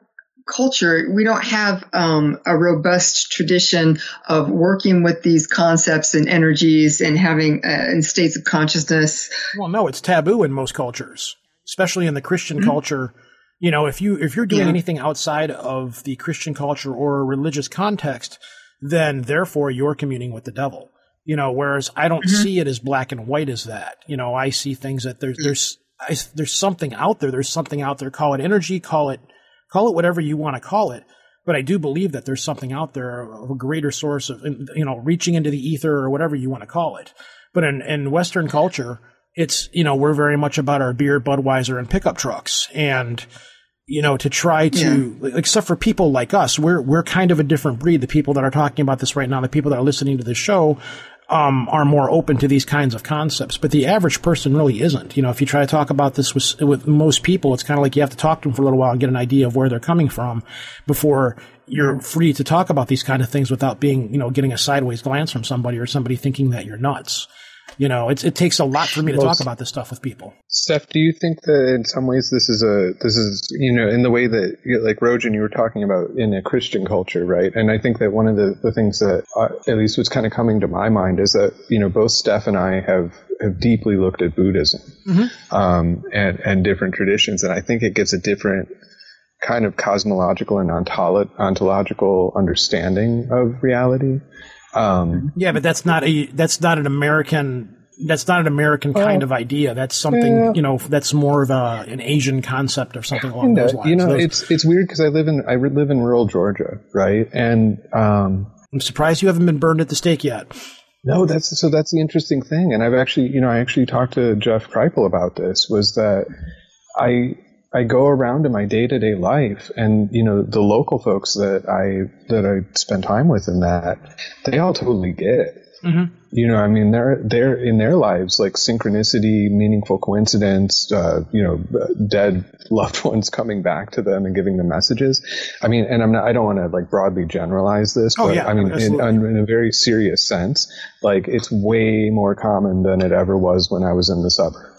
[SPEAKER 3] culture, we don't have um, a robust tradition of working with these concepts and energies and having uh, in states of consciousness.
[SPEAKER 1] Well, no, it's taboo in most cultures, especially in the Christian mm-hmm. culture. You know, if you if you're doing yeah. anything outside of the Christian culture or a religious context, then therefore you're communing with the devil. You know, whereas I don't mm-hmm. see it as black and white as that. You know, I see things that there's there's I, there's something out there. There's something out there. Call it energy. Call it call it whatever you want to call it. but I do believe that there's something out there of a greater source of, you know, reaching into the ether or whatever you want to call it. But in, in Western culture, it's, you know, we're very much about our beer, Budweiser, and pickup trucks. And, you know, to try to, yeah. except for people like us, we're, we're kind of a different breed. The people that are talking about this right now, the people that are listening to this show, um, are more open to these kinds of concepts, but the average person really isn't. You know, if you try to talk about this with, with most people, it's kind of like you have to talk to them for a little while and get an idea of where they're coming from before you're free to talk about these kind of things without being, you know, getting a sideways glance from somebody or somebody thinking that you're nuts you know, it takes a lot for me to well, talk about this stuff with people.
[SPEAKER 4] Steph, do you think that in some ways this is a this is you know in the way that like Rojan you were talking about in a Christian culture, right? And I think that one of the, the things that uh, at least was kind of coming to my mind is that you know both Steph and I have have deeply looked at Buddhism mm-hmm. um, and and different traditions, and I think it gets a different kind of cosmological and ontolo- ontological understanding of reality.
[SPEAKER 1] Um, yeah, but that's not a that's not an American that's not an American kind uh, of idea. That's something yeah. you know. That's more of a an Asian concept or something along those lines.
[SPEAKER 4] You know,
[SPEAKER 1] those,
[SPEAKER 4] it's it's weird because I live in I live in rural Georgia, right? And um,
[SPEAKER 1] I'm surprised you haven't been burned at the stake yet.
[SPEAKER 4] No, that's so that's the interesting thing, and I've actually you know I actually talked to Jeff Kripal about this. Was that I I go around in my day to day life, and you know the local folks that I that I spend time with in that, they all totally get it. Mm-hmm. You know, I mean, they're they're in their lives like synchronicity, meaningful coincidence, uh, you know, dead loved [laughs] ones coming back to them and giving them messages. I mean, and I'm not, I don't want to like broadly generalize this, oh, but yeah, I mean, in, in, a very serious sense, like it's way more common than it ever was when I was in the suburbs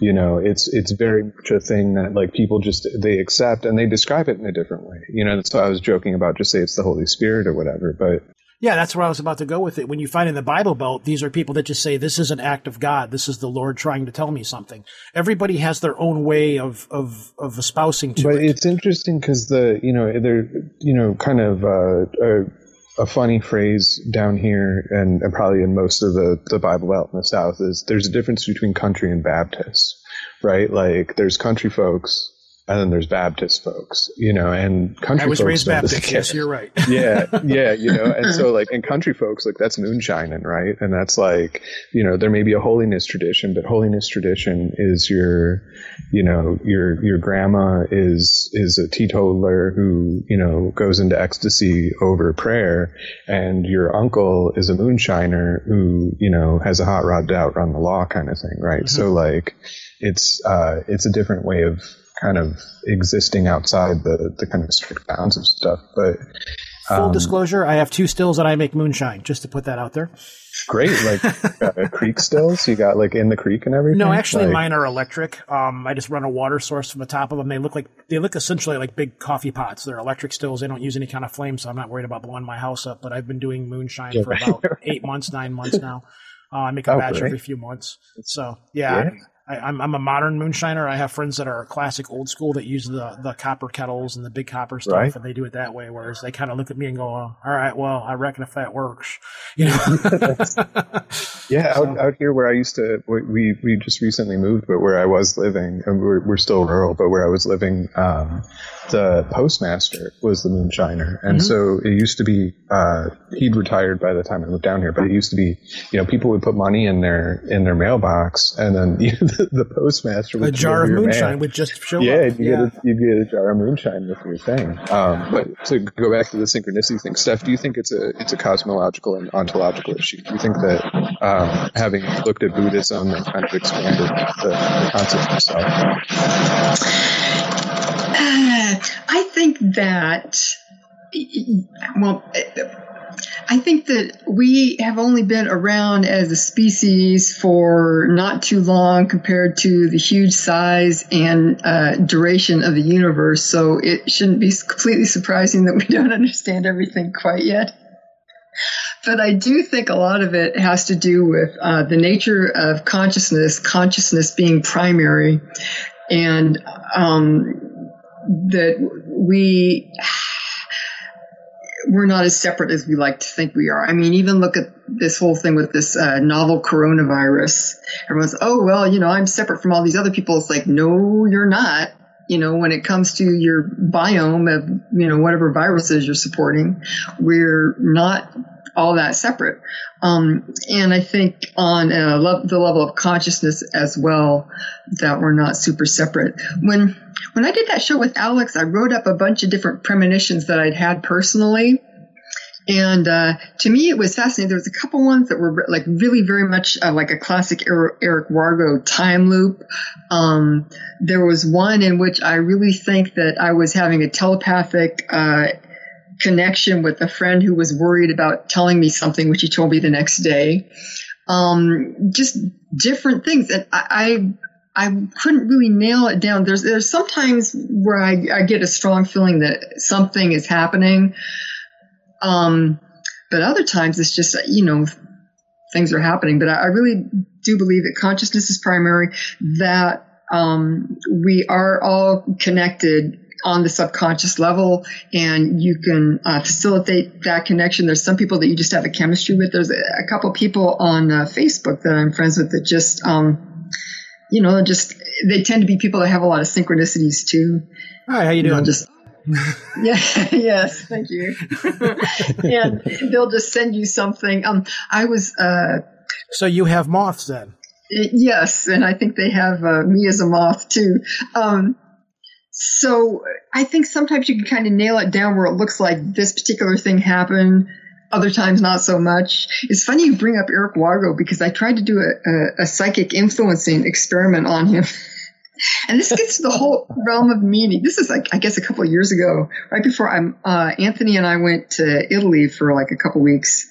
[SPEAKER 4] you know it's it's very much a thing that like people just they accept and they describe it in a different way. You know that's why i was joking about just say it's the holy spirit or whatever but
[SPEAKER 1] yeah that's where i was about to go with it. When you find in the bible belt these are people that just say this is an act of god. This is the lord trying to tell me something. Everybody has their own way of of of espousing to
[SPEAKER 4] but
[SPEAKER 1] it.
[SPEAKER 4] it's interesting because the you know they're you know kind of uh, uh a funny phrase down here and, and, probably in most of the, the Bible Belt in the South is there's a difference between country and Baptist, right? Like there's country folks and then there's Baptist folks, you know, and country. Folks. I
[SPEAKER 1] was
[SPEAKER 4] folks
[SPEAKER 1] raised Baptist. Yes, you're right. [laughs]
[SPEAKER 4] yeah, yeah, you know, and so [laughs] like, and country folks, like that's moonshining, right? And that's like, you know, there may be a holiness tradition, but holiness tradition is your, you know, your your grandma is is a teetotaler who you know goes into ecstasy over prayer, and your uncle is a moonshiner who you know has a hot rod to outrun the law, kind of thing, right? Mm-hmm. So like, it's uh, it's a different way of kind of existing outside the, the kind of strict bounds of stuff. But
[SPEAKER 1] full um, disclosure, I have two stills that I make moonshine. Just to put that out there.
[SPEAKER 4] Great, like uh, [laughs] creek stills. You got like in the creek and everything.
[SPEAKER 1] No, actually,
[SPEAKER 4] like,
[SPEAKER 1] mine are electric. Um, I just run a water source from the top of them. They look like they look essentially like big coffee pots. They're electric stills. They don't use any kind of flame, so I'm not worried about blowing my house up. But I've been doing moonshine yeah, for about [laughs] eight months, nine months now. Uh, I make a oh, batch great. every few months. So yeah, yeah. I, am a modern moonshiner. I have friends that are classic old school that use the, the copper kettles and the big copper stuff, right. and they do it that way. Whereas they kind of look at me and go, "All right, well, I reckon if that works, [laughs] you know." [laughs]
[SPEAKER 4] yeah, so. out, out here where I used to, we we just recently moved, but where I was living, and we're we're still rural, but where I was living, um, the postmaster was the moonshiner, and mm-hmm. so it used to be. Uh, he'd retired by the time I moved down here, but it used to be, you know, people would put money in their in their mailbox, and then [laughs] you know, the, postmaster would
[SPEAKER 1] a jar of moonshine man. would just show
[SPEAKER 4] yeah,
[SPEAKER 1] up.
[SPEAKER 4] You yeah, get a, you get a jar of moonshine with your thing. Um, but to go back to the synchronicity thing, Steph, do you think it's a it's a cosmological and ontological issue? Do you think that um, having looked at Buddhism and kind of expanded the, the concept itself?
[SPEAKER 3] Uh, [sighs] I think that well I think that we have only been around as a species for not too long compared to the huge size and uh, duration of the universe. So it shouldn't be completely surprising that we don't understand everything quite yet. But I do think a lot of it has to do with uh, the nature of consciousness, consciousness being primary, and um, that we we're not as separate as we like to think we are. I mean, even look at this whole thing with this uh, novel coronavirus. Everyone's, oh, well, you know, I'm separate from all these other people. It's like, no, you're not. you know, when it comes to your biome of, you know, whatever viruses you're supporting, we're not all that separate. Um, and I think on uh, the level of consciousness as well, that we're not super separate. When when I did that show with Alex, I wrote up a bunch of different premonitions that I'd had personally. And uh, to me, it was fascinating. There was a couple ones that were like really very much uh, like a classic Eric Wargo time loop. Um, there was one in which I really think that I was having a telepathic uh, connection with a friend who was worried about telling me something, which he told me the next day. Um, just different things, and I, I, I couldn't really nail it down. There's there's sometimes where I, I get a strong feeling that something is happening, um, but other times it's just you know things are happening. But I, I really do believe that consciousness is primary. That um, we are all connected on the subconscious level and you can uh, facilitate that connection. There's some people that you just have a chemistry with. There's a, couple people on uh, Facebook that I'm friends with that just, um, you know, just they tend to be people that have a lot of synchronicities too.
[SPEAKER 1] Hi, how you doing?
[SPEAKER 3] You know, just [laughs] yeah, [laughs] yes, thank you. [laughs] and they'll just send you something. Um, I was. Uh,
[SPEAKER 1] so you have moths then?
[SPEAKER 3] Yes, and I think they have uh, me as a moth too. Um, so I think sometimes you can kind of nail it down where it looks like this particular thing happened. Other times, not so much. It's funny you bring up Eric Wargo because I tried to do a, a, a psychic influencing experiment on him. [laughs] and this gets to the whole realm of meaning. This is like, I guess, a couple of years ago, right before I'm, uh, Anthony and I went to Italy for like a couple weeks,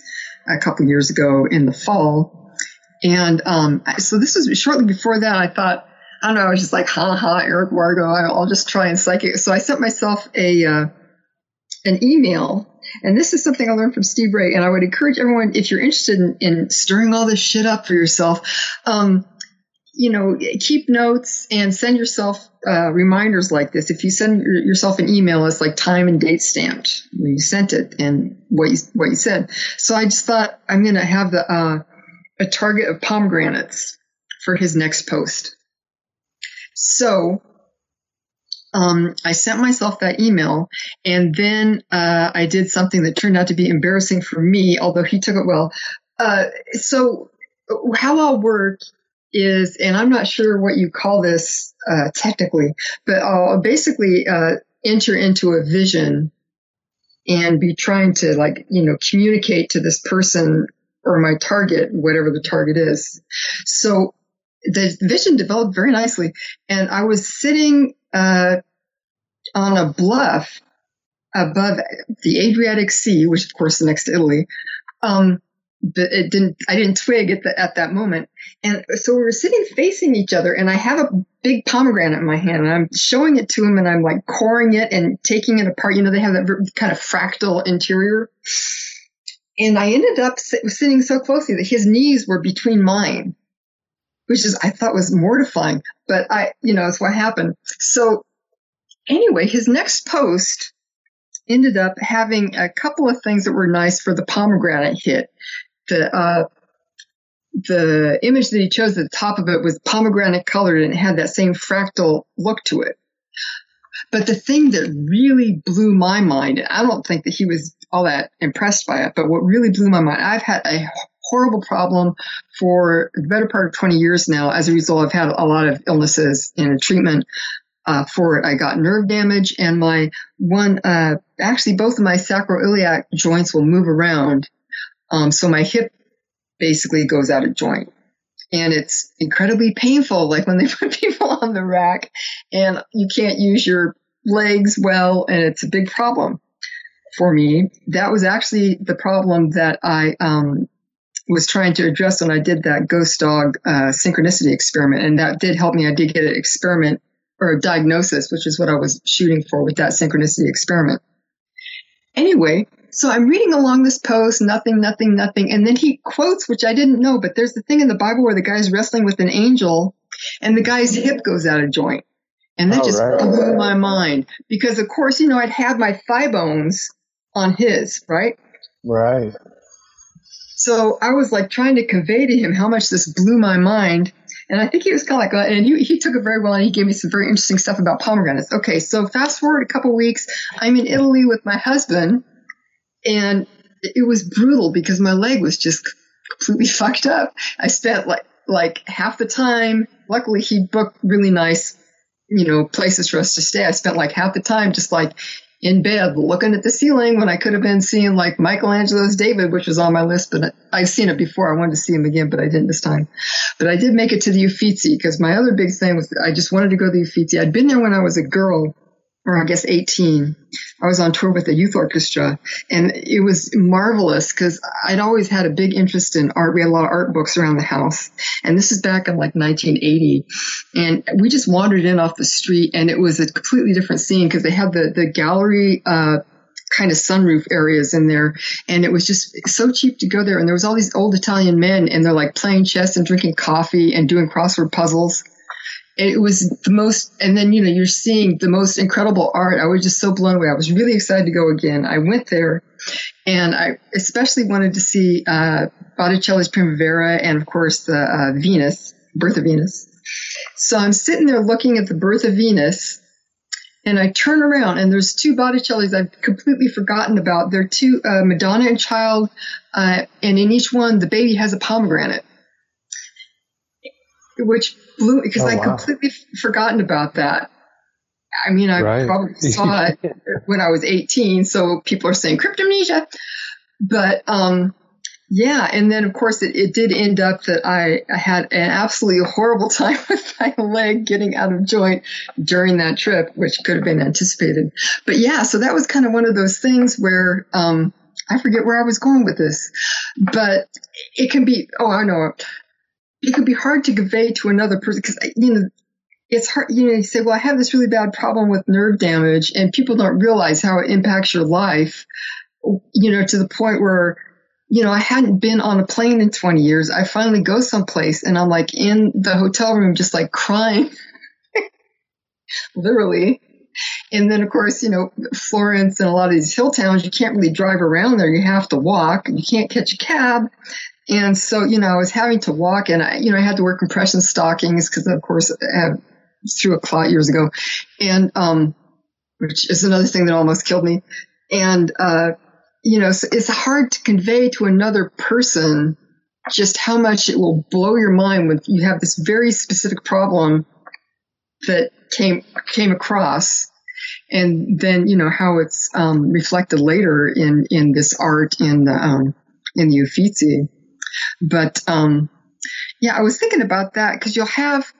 [SPEAKER 3] a couple years ago in the fall. And um, so this was shortly before that. I thought, I don't know. I was just like, ha ha, Eric Wargo. I'll just try and psychic. So I sent myself a uh, an email, and this is something I learned from Steve Ray. And I would encourage everyone, if you're interested in, in stirring all this shit up for yourself, um, you know, keep notes and send yourself uh, reminders like this. If you send yourself an email, it's like time and date stamped when you sent it and what you what you said. So I just thought I'm going to have the uh, a target of pomegranates for his next post. So um, I sent myself that email, and then uh, I did something that turned out to be embarrassing for me, although he took it well. Uh, so, how I'll work is, and I'm not sure what you call this uh, technically, but I'll basically uh, enter into a vision and be trying to, like, you know, communicate to this person or my target, whatever the target is. So the vision developed very nicely. And I was sitting uh, on a bluff above the Adriatic Sea, which of course is next to Italy. Um, but it didn't, I didn't twig at the, at that moment. And so we were sitting facing each other and I have a big pomegranate in my hand and I'm showing it to him and I'm like coring it and taking it apart. You know, they have that kind of fractal interior. And I ended up sitting so closely that his knees were between mine which is I thought was mortifying, but I, you know, it's what happened. So anyway, his next post ended up having a couple of things that were nice for the pomegranate hit. The uh, the image that he chose at the top of it was pomegranate colored and it had that same fractal look to it. But the thing that really blew my mind, and I don't think that he was all that impressed by it, but what really blew my mind, I've had a horrible problem for the better part of 20 years now. As a result, I've had a lot of illnesses and treatment uh, for it. I got nerve damage, and my one, uh, actually, both of my sacroiliac joints will move around. Um, so my hip basically goes out of joint. And it's incredibly painful, like when they [laughs] put people on the rack and you can't use your legs well, and it's a big problem for me. That was actually the problem that I um, was trying to address when I did that ghost dog uh, synchronicity experiment, and that did help me. I did get an experiment or a diagnosis, which is what I was shooting for with that synchronicity experiment. Anyway, so I'm reading along this post, nothing, nothing, nothing, and then he quotes, which I didn't know, but there's the thing in the Bible where the guy's wrestling with an angel, and the guy's hip goes out of joint. And that oh, just right. blew my mind because, of course, you know, I'd had my thigh bones on his, right?
[SPEAKER 4] Right.
[SPEAKER 3] So I was like trying to convey to him how much this blew my mind. And I think he was kind of like, and he, he took it very well and he gave me some very interesting stuff about pomegranates. Okay, so fast forward a couple weeks, I'm in Italy with my husband and it was brutal because my leg was just completely [laughs] fucked up. I spent like, like half the time, luckily he booked really nice, you know, places for us to stay. I spent like half the time just like in bed looking at the ceiling when I could have been seeing like Michelangelo's David, which was on my list, but I've seen it before. I wanted to see him again, but I didn't this time. But I did make it to the Uffizi because my other big thing was I just wanted to go to the Uffizi. I'd been there when I was a girl or I guess 18. I was on tour with a youth orchestra and it was marvelous because I'd always had a big interest in art. We had a lot of art books around the house. And this is back in like 1980. And we just wandered in off the street and it was a completely different scene because they had the, the gallery, uh, kind of sunroof areas in there. And it was just so cheap to go there. And there was all these old Italian men and they're like playing chess and drinking coffee and doing crossword puzzles it was the most and then you know you're seeing the most incredible art. I was just so blown away. I was really excited to go again. I went there and i especially wanted to see uh, botticelli's primavera and of course the uh, venus birth of venus. So i'm sitting there looking at the birth of venus and I turn around and there's two Botticellis I've completely forgotten about. They're two uh, Madonna and Child, uh, and in each one the baby has a pomegranate, which blew because oh, I wow. completely forgotten about that. I mean, I right. probably [laughs] saw it when I was 18, so people are saying cryptomnesia. But um, yeah, and then of course it, it did end up that I, I had an absolutely horrible [laughs] time with my leg getting out of joint during that trip, which could have been anticipated. But yeah, so that was kind of one of those things where um, I forget where I was going with this, but it can be. Oh, I know it could be hard to convey to another person because uh, you know it's hard you know you say well i have this really bad problem with nerve damage and people don't realize how it impacts your life you know to the point where you know i hadn't been on a plane in 20 years. I finally go someplace and i'm like in the hotel room just like crying. [laughs] Literally. And then of course you know florence and a lot of these hill towns you can't really drive around there. You have to walk. You can't catch a cab and so, you know, I was having to walk and I, you know, I had to wear compression stockings because of course I had through a clot years ago. And, um, which is another thing that almost killed me. And, uh, you know, so it's hard to convey to another person just how much it will blow your mind when you have this very specific problem that came came across and then you know how it's um, reflected later in in this art in the um, in the Uffizi. But um, yeah, I was thinking about that because you'll have,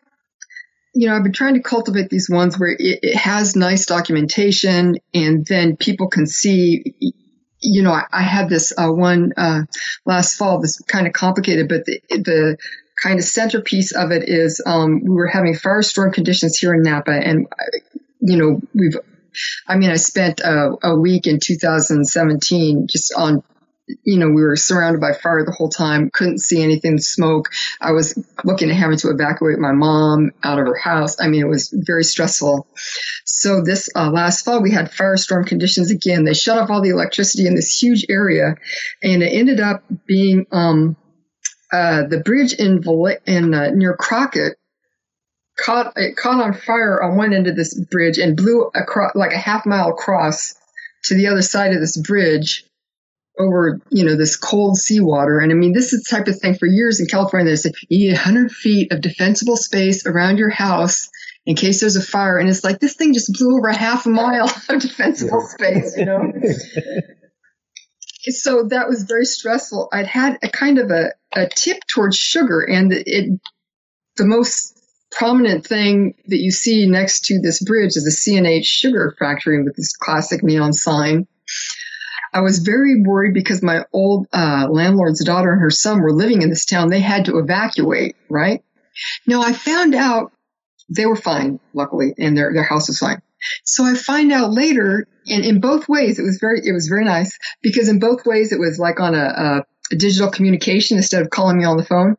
[SPEAKER 3] you know, I've been trying to cultivate these ones where it, it has nice documentation and then people can see. You know, I, I had this uh, one uh, last fall. This kind of complicated, but the, the kind of centerpiece of it is um, we were having firestorm conditions here in Napa, and you know we've. I mean, I spent a, a week in 2017 just on you know, we were surrounded by fire the whole time, couldn't see anything, smoke. I was looking at having to evacuate my mom out of her house. I mean, it was very stressful. So this uh, last fall, we had firestorm conditions again. They shut off all the electricity in this huge area, and it ended up being um, uh, the bridge in, in uh, near Crockett caught it caught on fire on one end of this bridge and blew across like a half mile across to the other side of this bridge over, you know, this cold seawater. And I mean, this is the type of thing for years in California. They say you need 100 feet of defensible space around your house in case there's a fire. And it's like this thing just blew over a half a mile [laughs] of defensible space, you know. so that was very stressful. I'd had a kind of a, a tip towards sugar, and it the most prominent thing that you see next to this bridge is a C&H sugar factory with this classic neon sign. I was very worried because my old uh, landlord's daughter and her son were living in this town. They had to evacuate, right? Now I found out they were fine, luckily, and their, their house was fine. So I find out later, and in both ways, it was very, it was very nice because in both ways, it was like on a, a digital communication instead of calling me on the phone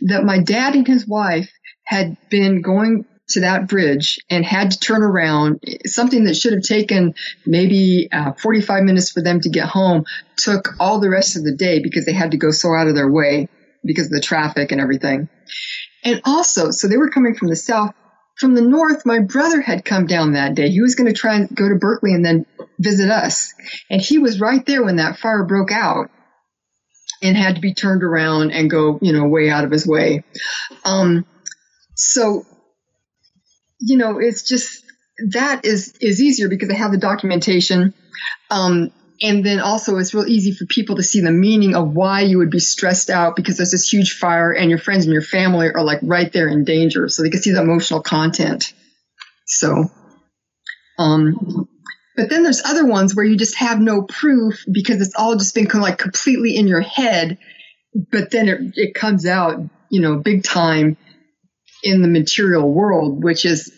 [SPEAKER 3] that my dad and his wife had been going to that bridge and had to turn around. Something that should have taken maybe uh, 45 minutes for them to get home took all the rest of the day because they had to go so out of their way because of the traffic and everything. And also, so they were coming from the south. From the north, my brother had come down that day. He was going to try and go to Berkeley and then visit us. And he was right there when that fire broke out and had to be turned around and go, you know, way out of his way. Um, so, you know, it's just that is is easier because I have the documentation. Um, and then also it's real easy for people to see the meaning of why you would be stressed out because there's this huge fire and your friends and your family are like right there in danger. So they can see the emotional content. So, um, but then there's other ones where you just have no proof because it's all just been kind of like completely in your head. But then it, it comes out, you know, big time in the material world, which is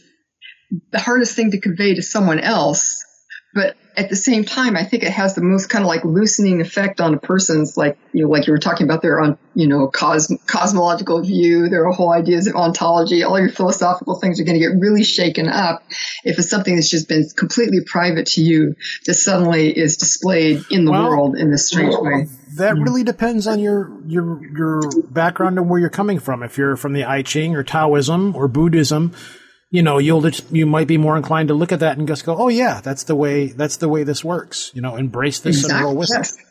[SPEAKER 3] the hardest thing to convey to someone else. But at the same time, I think it has the most kind of like loosening effect on a person's like, you know, like you were talking about their on, you know, cos- cosmological view, their whole ideas of ontology, all your philosophical things are going to get really shaken up if it's something that's just been completely private to you that suddenly is displayed in the well, world in this strange way.
[SPEAKER 1] That mm-hmm. really depends on your your your background and where you're coming from. If you're from the I Ching or Taoism or Buddhism, you know, you'll just, you might be more inclined to look at that and just go, "Oh yeah, that's the way that's the way this works." You know, embrace this exactly. and roll with yes. it.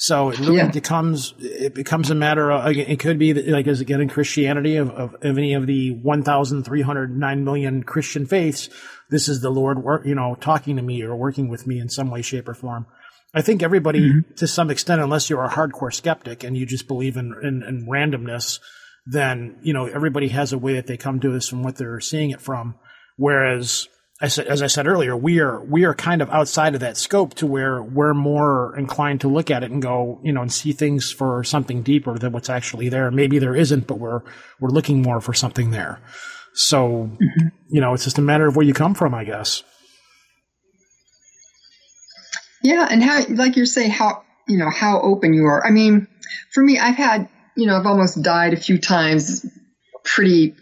[SPEAKER 1] So it really yeah. becomes it becomes a matter of it could be like as again in Christianity of, of, of any of the one thousand three hundred nine million Christian faiths, this is the Lord work you know talking to me or working with me in some way, shape, or form. I think everybody mm-hmm. to some extent, unless you're a hardcore skeptic and you just believe in, in, in randomness, then you know everybody has a way that they come to this from what they're seeing it from. Whereas, I said, as I said earlier, we are we are kind of outside of that scope to where we're more inclined to look at it and go, you know, and see things for something deeper than what's actually there. Maybe there isn't, but we're we're looking more for something there. So, mm-hmm. you know, it's just a matter of where you come from, I guess.
[SPEAKER 3] Yeah, and how, like you're saying, how you know how open you are. I mean, for me, I've had you know, I've almost died a few times. Pretty.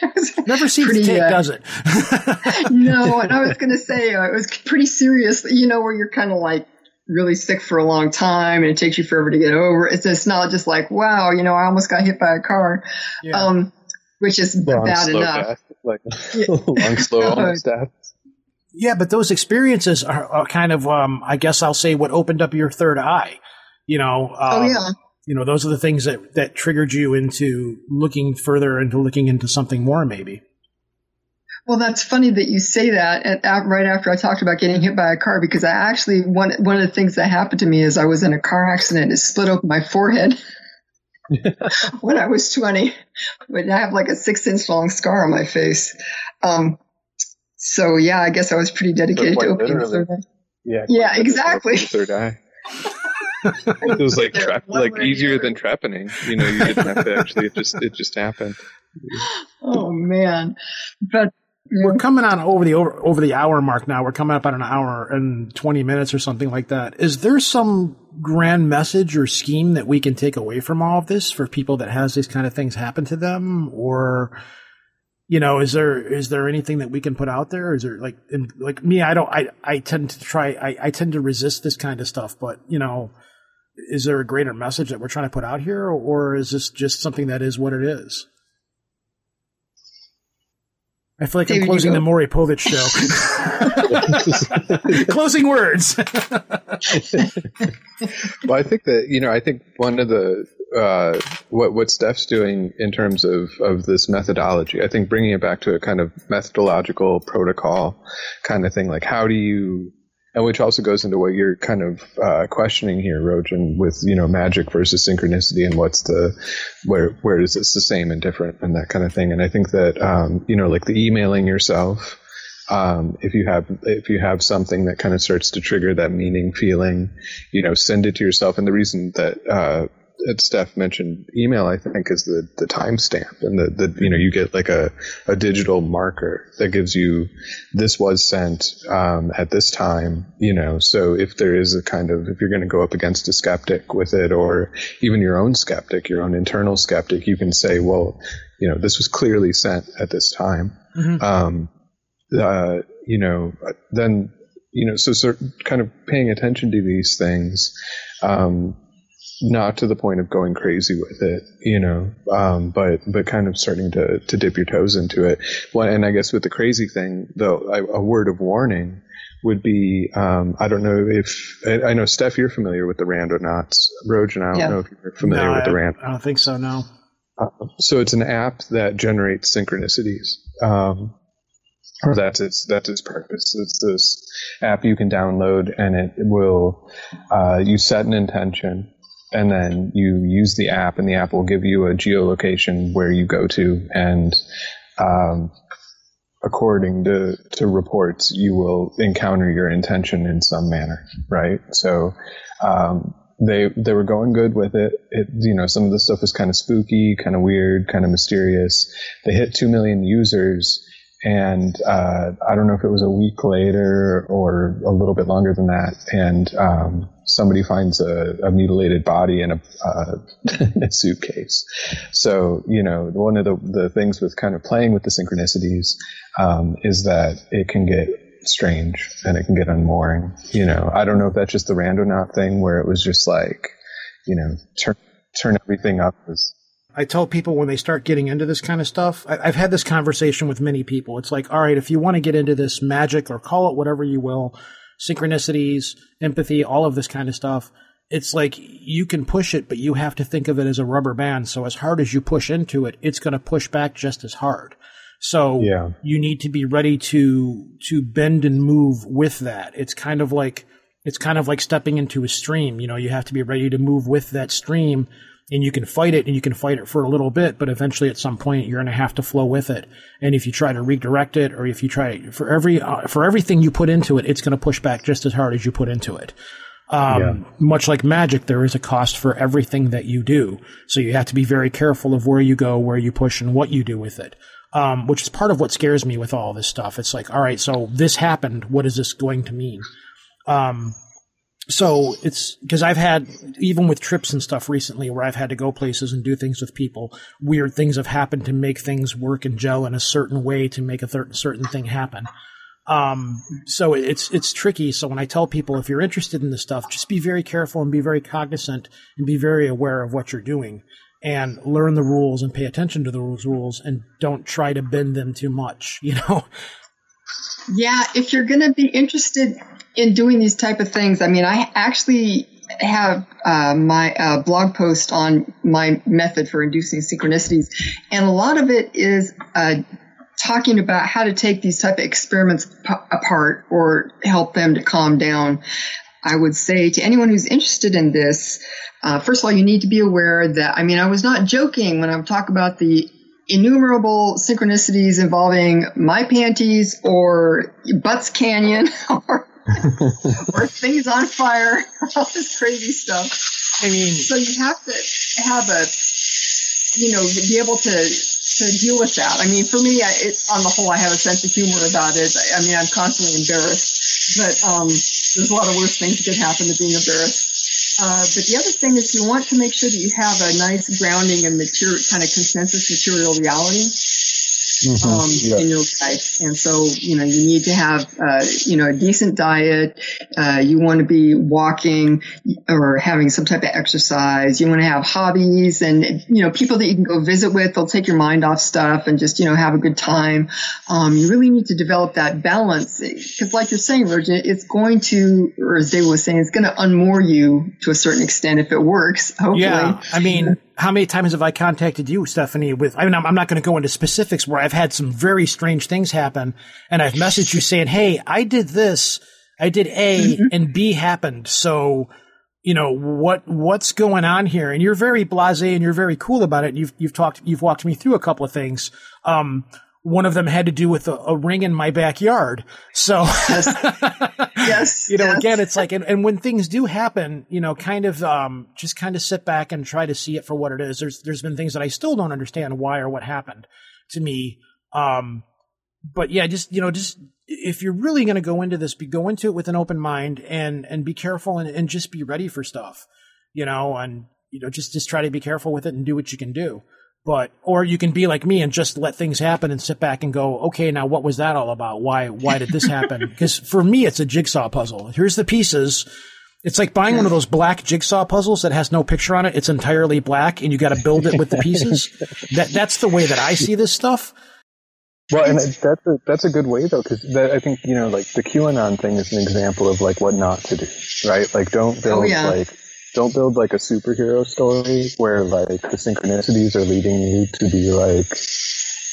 [SPEAKER 3] [laughs]
[SPEAKER 1] Never seems pretty, to take, uh, does it? [laughs]
[SPEAKER 3] no, and I was going to say uh, it was pretty serious. You know, where you're kind of like really sick for a long time and it takes you forever to get over. It's just not just like, wow, you know, I almost got hit by a car, yeah. um, which is long, bad enough. Death,
[SPEAKER 4] like [laughs] long, slow, almost death.
[SPEAKER 1] Yeah, but those experiences are, are kind of, um, I guess I'll say, what opened up your third eye. You know,
[SPEAKER 3] um, oh yeah,
[SPEAKER 1] you know, those are the things that, that triggered you into looking further into looking into something more, maybe.
[SPEAKER 3] Well, that's funny that you say that at, at, right after I talked about getting hit by a car because I actually one one of the things that happened to me is I was in a car accident. It split open my forehead [laughs] when I was twenty. But I have like a six inch long scar on my face. Um, so yeah, I guess I was pretty dedicated to opening the third eye. Yeah, yeah, exactly.
[SPEAKER 4] Third eye. it was like [laughs] tra- like easier than trepanning. You know, you didn't have to actually. It just it just happened. [laughs]
[SPEAKER 3] Oh man, but
[SPEAKER 1] we're coming on over the over, over the hour mark now. We're coming up on an hour and twenty minutes or something like that. Is there some grand message or scheme that we can take away from all of this for people that has these kind of things happen to them, or? You know is there is there anything that we can put out there is there like in, like me i don't i i tend to try I, I tend to resist this kind of stuff but you know is there a greater message that we're trying to put out here, or is this just something that is what it is? I feel like David, I'm closing the Maury Povich show. [laughs] closing words.
[SPEAKER 4] well, I think that you know, I think one of the uh, what what Steph's doing in terms of of this methodology, I think bringing it back to a kind of methodological protocol kind of thing. Like, how do you and which also goes into what you're kind of uh, questioning here, Rojan, with you know magic versus synchronicity, and what's the where where is this the same and different, and that kind of thing. And I think that um, you know, like the emailing yourself, um, if you have if you have something that kind of starts to trigger that meaning feeling, you know, send it to yourself. And the reason that uh, Steph mentioned email, I think, is the, the timestamp and the, the, you know, you get like a, a digital marker that gives you this was sent um, at this time, you know. So if there is a kind of, if you're going to go up against a skeptic with it or even your own skeptic, your own internal skeptic, you can say, well, you know, this was clearly sent at this time. Mm-hmm. Um, uh, you know, then, you know, so, so kind of paying attention to these things. Um, not to the point of going crazy with it, you know, um, but but kind of starting to to dip your toes into it. Well, and I guess with the crazy thing, though, I, a word of warning would be um, I don't know if I, I, know Steph, you're familiar with the Randonauts. Rojan, I don't yeah. know if you're familiar
[SPEAKER 1] no,
[SPEAKER 4] with the Rand.
[SPEAKER 1] I don't think so. No.
[SPEAKER 4] Uh, so it's an app that generates synchronicities. Um, or that's its that's its purpose. It's this app you can download, and it will uh, you set an intention, and then you use the app, and the app will give you a geolocation where you go to, and um, according to, to reports, you will encounter your intention in some manner, right? So, um, they, they were going good with it. it. You know, some of the stuff was kind of spooky, kind of weird, kind of mysterious. They hit 2 million users and uh, I don't know if it was a week later or a little bit longer than that, and um, somebody finds a, a, mutilated body in a, uh, [laughs] a, suitcase. So you know, one of the the things with kind of playing with the synchronicities um, is that it can get strange and it can get unmooring. You know, I don't know if that's just the randonaut thing where it was just like, you know, turn turn everything up
[SPEAKER 1] I tell people when they start getting into this kind of stuff, I, have had this conversation with many people. It's like, all right, if you want to get into this magic or call it whatever you will, synchronicities, empathy, all of this kind of stuff, it's like you can push it, but you have to think of it as a rubber band. So as hard as you push into it, it's going to push back just as hard. So yeah. you need to be ready to to bend and move with that. It's kind of like it's kind of like stepping into a stream. You know, you have to be ready to move with that stream and you can fight it and you can fight it for a little bit, but eventually at some point you're going to have to flow with it. And if you try to redirect it or if you try for every, uh, for everything you put into it, it's going to push back just as hard as you put into it. Um, yeah. much like magic, there is a cost for everything that you do. So you have to be very careful of where you go, where you push and what you do with it. Um, which is part of what scares me with all this stuff. It's like, all right, so this happened. What is this going to mean? Um, so it's because I've had even with trips and stuff recently where I've had to go places and do things with people, weird things have happened to make things work and gel in a certain way to make a th- certain thing happen. Um, so it's it's tricky. So when I tell people if you're interested in this stuff, just be very careful and be very cognizant and be very aware of what you're doing and learn the rules and pay attention to those rules and don't try to bend them too much. [laughs] You know.
[SPEAKER 3] Yeah, if you're going to be interested in doing these type of things, I mean, I actually have uh, my uh, blog post on my method for inducing synchronicities, and a lot of it is uh, talking about how to take these type of experiments p- apart or help them to calm down. I would say to anyone who's interested in this, uh, first of all, you need to be aware that I mean, I was not joking when I talk about the innumerable synchronicities involving my panties or Butts Canyon [laughs] or [laughs] or things on fire, all this crazy stuff. I mean, so you have to have a, you know, be able to to deal with that. I mean, for me, I, it, on the whole, I have a sense of humor about it. I, I mean, I'm constantly embarrassed, but um, there's a lot of worse things that could happen than being embarrassed. Uh, but the other thing is you want to make sure that you have a nice grounding and material, kind of consensus material reality mm-hmm. um, yeah. in your life. And so, you know, you need to have, uh, you know, a decent diet. Uh, you want to be walking or having some type of exercise. You want to have hobbies and, you know, people that you can go visit with. They'll take your mind off stuff and just, you know, have a good time. Um, you really need to develop that balance because like you're saying, Virgin, it's going to, or as David was saying, it's going to unmoor you to a certain extent if it works, hopefully.
[SPEAKER 1] Yeah. I mean, how many times have I contacted you, Stephanie? With I mean, I'm, I'm not going to go into specifics where I've had some very strange things happen, and I've messaged you saying, "Hey, I did this, I did A, mm-hmm. and B happened." So, you know what what's going on here? And you're very blasé and you're very cool about it. You've you've talked, you've walked me through a couple of things. Um, one of them had to do with a, a ring in my backyard. So,
[SPEAKER 3] yes, [laughs] yes
[SPEAKER 1] you know,
[SPEAKER 3] yes.
[SPEAKER 1] again, it's like, and, and, when things do happen, you know, kind of, um, just kind of sit back and try to see it for what it is. There's, there's been things that I still don't understand why or what happened to me. Um, but yeah, just, you know, just, if you're really going to go into this, be, go into it with an open mind and, and be careful and, and just be ready for stuff, you know, and, you know, just, just try to be careful with it and do what you can do. But or you can be like me and just let things happen and sit back and go, okay, now what was that all about? Why why did this happen? [laughs] because for me, it's a jigsaw puzzle. Here's the pieces, It's like buying one of those black jigsaw puzzles that has no picture on it. It's entirely black, and you got to build it with the pieces. [laughs] that that's the way that I see this stuff.
[SPEAKER 4] Well, and that's a, that's a good way though, because I think you know, like the QAnon thing is an example of like what not to do, right? Like, don't oh, build
[SPEAKER 3] Oh, yeah.
[SPEAKER 4] like don't build like a superhero story where like the synchronicities are leading you to be like,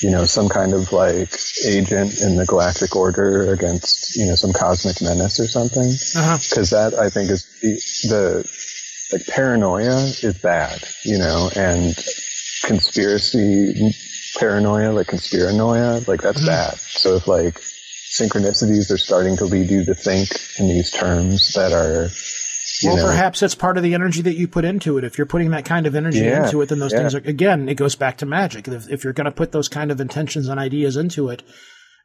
[SPEAKER 4] you know, some kind of like agent in the galactic order against you know some cosmic menace or something.
[SPEAKER 1] Uh-huh.
[SPEAKER 4] Because that I think is the, the like paranoia is bad, you know, and conspiracy paranoia, like conspiranoia, like that's
[SPEAKER 1] Mhm.
[SPEAKER 4] bad. So if like synchronicities are starting to lead you to think in these terms that are,
[SPEAKER 1] Well,
[SPEAKER 4] know,
[SPEAKER 1] perhaps it's part of the energy that you put into it. If you're putting that kind of energy
[SPEAKER 4] Yeah,
[SPEAKER 1] into it, then those
[SPEAKER 4] yeah.
[SPEAKER 1] things are, again, it goes back to magic. If, if you're going to put those kind of intentions and ideas into it,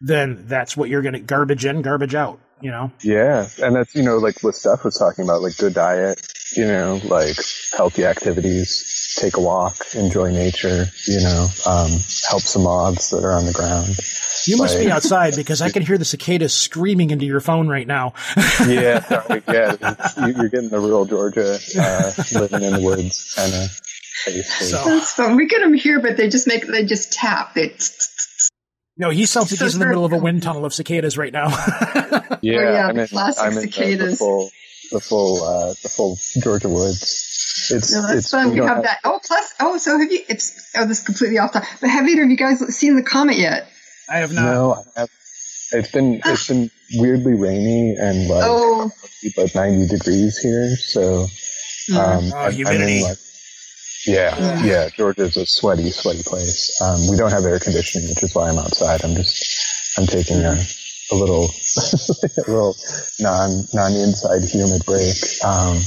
[SPEAKER 1] then that's what you're going to garbage in, garbage out, you know?
[SPEAKER 4] yeah, and that's you know like what Steph was talking about, like good diet, you know, like healthy activities, take a walk, enjoy nature, you know, um, help some moths that are on the ground.
[SPEAKER 1] You must be outside [laughs] because I can hear the cicadas screaming into your phone right now.
[SPEAKER 4] yeah, [laughs] sorry, yeah, you- you're getting the rural Georgia, uh, living in the woods kind of.
[SPEAKER 1] So-
[SPEAKER 3] That's fun. We get them here, but they just make they just tap. They
[SPEAKER 1] No, he sounds like he's in the middle of a wind tunnel of cicadas right now. [laughs]
[SPEAKER 4] Yeah,
[SPEAKER 3] Oh, yeah,
[SPEAKER 4] I'm in,
[SPEAKER 3] classic
[SPEAKER 4] I'm in the- The,
[SPEAKER 3] cicadas.
[SPEAKER 4] full, the full, uh, the full Georgia woods. It's
[SPEAKER 3] no, that's
[SPEAKER 4] it's
[SPEAKER 3] fun. We
[SPEAKER 4] don't
[SPEAKER 3] have that. Oh, plus, oh, so have you? It's oh, this is completely off topic. But have either of you guys seen the comet yet?
[SPEAKER 1] I have not.
[SPEAKER 4] No, I have, it's been it's been weirdly rainy and like
[SPEAKER 3] Oh,
[SPEAKER 4] like 90 degrees here. So
[SPEAKER 3] mm.
[SPEAKER 4] um,
[SPEAKER 1] Oh,
[SPEAKER 4] I'm- I'm
[SPEAKER 1] humidity.
[SPEAKER 4] in, like, yeah,
[SPEAKER 3] Mm.
[SPEAKER 4] yeah. Georgia's a sweaty, sweaty place. Um, we don't have air conditioning, which is why I'm outside. I'm just I'm taking a a little [laughs] a little non non inside humid break. Um,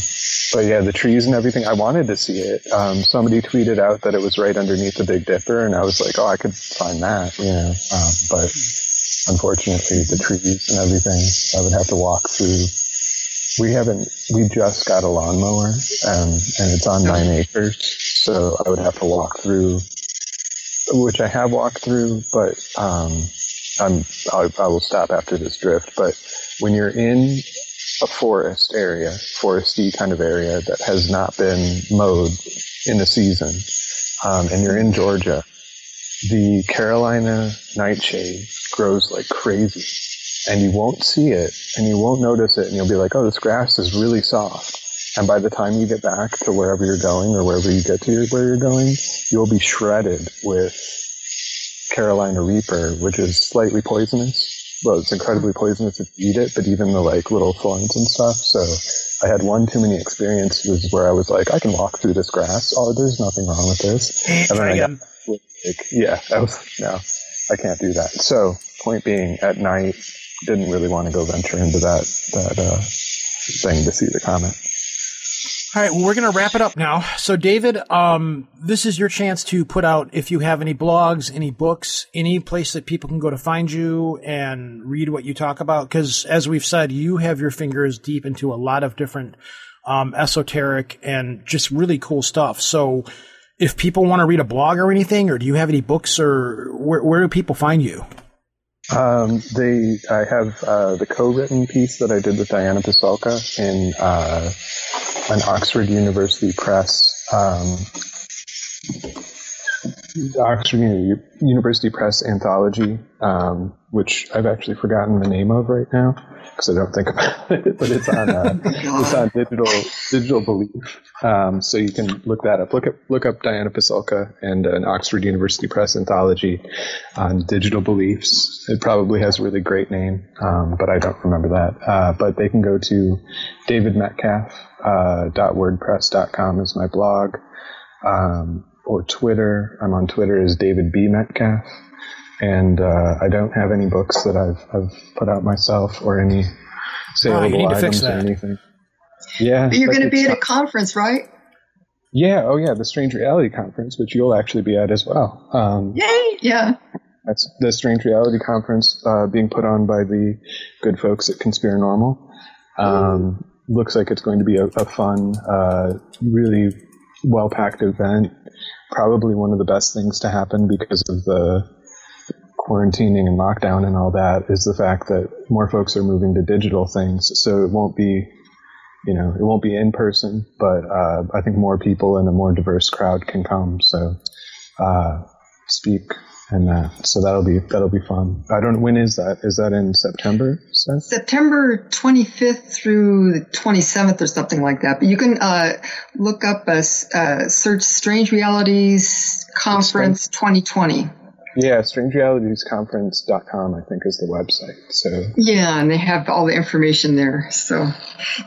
[SPEAKER 4] but yeah, the trees and everything. I wanted to see it. Um, somebody tweeted out that it was right underneath the Big Dipper, and I was like, oh, I could find that, you know. Um, but unfortunately, the trees and everything, I would have to walk through. We haven't. We just got a lawnmower, um, and it's on nine acres, so I would have to walk through, which I have walked through, but um, I'm. I, I will stop after this drift. But when you're in a forest area, foresty kind of area that has not been mowed in a season, um, and you're in Georgia, the Carolina nightshade grows like crazy, and you won't see it, and you won't notice it, and you'll be like, "Oh, this grass is really soft." And by the time you get back to wherever you're going, or wherever you get to where you're going, you'll be shredded with Carolina Reaper, which is slightly poisonous. Well, it's incredibly poisonous if you eat it, but even the like little thorns and stuff. So I had one too many experiences where I was like, I can walk through this grass. Oh, there's nothing wrong with this. And then I got like, yeah, I was no, I can't do that. So point being, at night, didn't really want to go venture into that that uh, thing to see the comet.
[SPEAKER 1] All right, well, we're going to wrap it up now. So, David, um, this is your chance to put out if you have any blogs, any books, any place that people can go to find you and read what you talk about. Because, as we've said, you have your fingers deep into a lot of different um, esoteric and just really cool stuff. So, if people want to read a blog or anything, or do you have any books, or where, where do people find you?
[SPEAKER 4] Um, they, I have uh, the co-written piece that I did with Diana Pasulka in uh, an Oxford University Press, um, Oxford Uni- University Press anthology, um, which I've actually forgotten the name of right now because I don't think about it, [laughs] but it's on uh, [laughs] it's on digital digital belief. Um, so you can look that up. Look up look up Diana Pasulka and an Oxford University Press anthology on digital beliefs. It probably has a really great name, um, but I don't remember that. Uh, but they can go to davidmetcalf.wordpress.com uh, is my blog. Um, or Twitter. I'm on Twitter as David B. Metcalf. And uh, I don't have any books that I've, I've put out myself or any
[SPEAKER 1] Oh, you
[SPEAKER 4] saleable
[SPEAKER 1] need to fix
[SPEAKER 4] items or anything. Yeah.
[SPEAKER 3] but you're going to be at a conference, right?
[SPEAKER 4] Yeah, oh yeah, the Strange Reality Conference, which you'll actually be at as well. Um,
[SPEAKER 3] Yay! Yeah.
[SPEAKER 4] That's the Strange Reality Conference uh, being put on by the good folks at Conspiranormal. Um, looks like it's going to be a, a fun, uh, really well packed event. Probably one of the best things to happen because of the quarantining and lockdown and all that is the fact that more folks are moving to digital things. So it won't be you know, it won't be in person, but uh, I think more people and a more diverse crowd can come. So uh, speak and that. So that'll be that'll be fun. I don't. When is that? Is that in September? Seth?
[SPEAKER 3] September 25th through the 27th or something like that. But you can uh, look up a uh, search Strange Realities Conference 2020.
[SPEAKER 4] Yeah, strangerealitiesconference.com, I think, is the website. So
[SPEAKER 3] yeah, and they have all the information there. So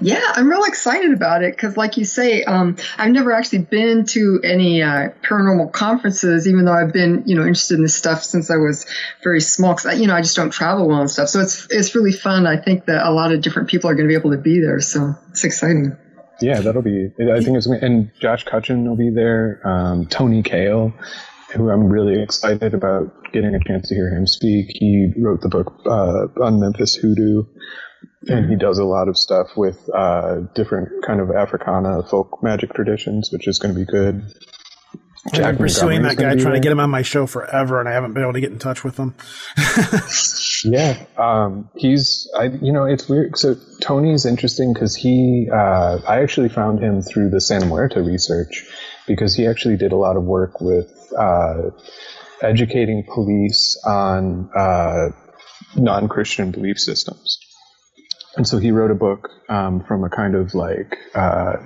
[SPEAKER 3] yeah, I'm real excited about it because, like you say, um, I've never actually been to any uh, paranormal conferences, even though I've been, you know, interested in this stuff since I was very small. Because you know, I just don't travel well and stuff. So it's it's really fun. I think that a lot of different people are going to be able to be there. So it's exciting.
[SPEAKER 4] Yeah, that'll be. I think it's and Josh Cutchin will be there. Um, Tony Kail who I'm really excited about getting a chance to hear him speak. He wrote the book uh, on Memphis Hoodoo, and he does a lot of stuff with uh, different kind of Africana folk magic traditions, which is going to be good.
[SPEAKER 1] I've been pursuing that guy, trying there. to get him on my show forever, and I haven't been able to get in touch with him. [laughs]
[SPEAKER 4] yeah, um, he's, I, you know, it's weird. So Tony's interesting because he, uh, I actually found him through the Santa Muerte research because he actually did a lot of work with uh, educating police on uh, non-Christian belief systems. And so he wrote a book um, from a kind of like uh,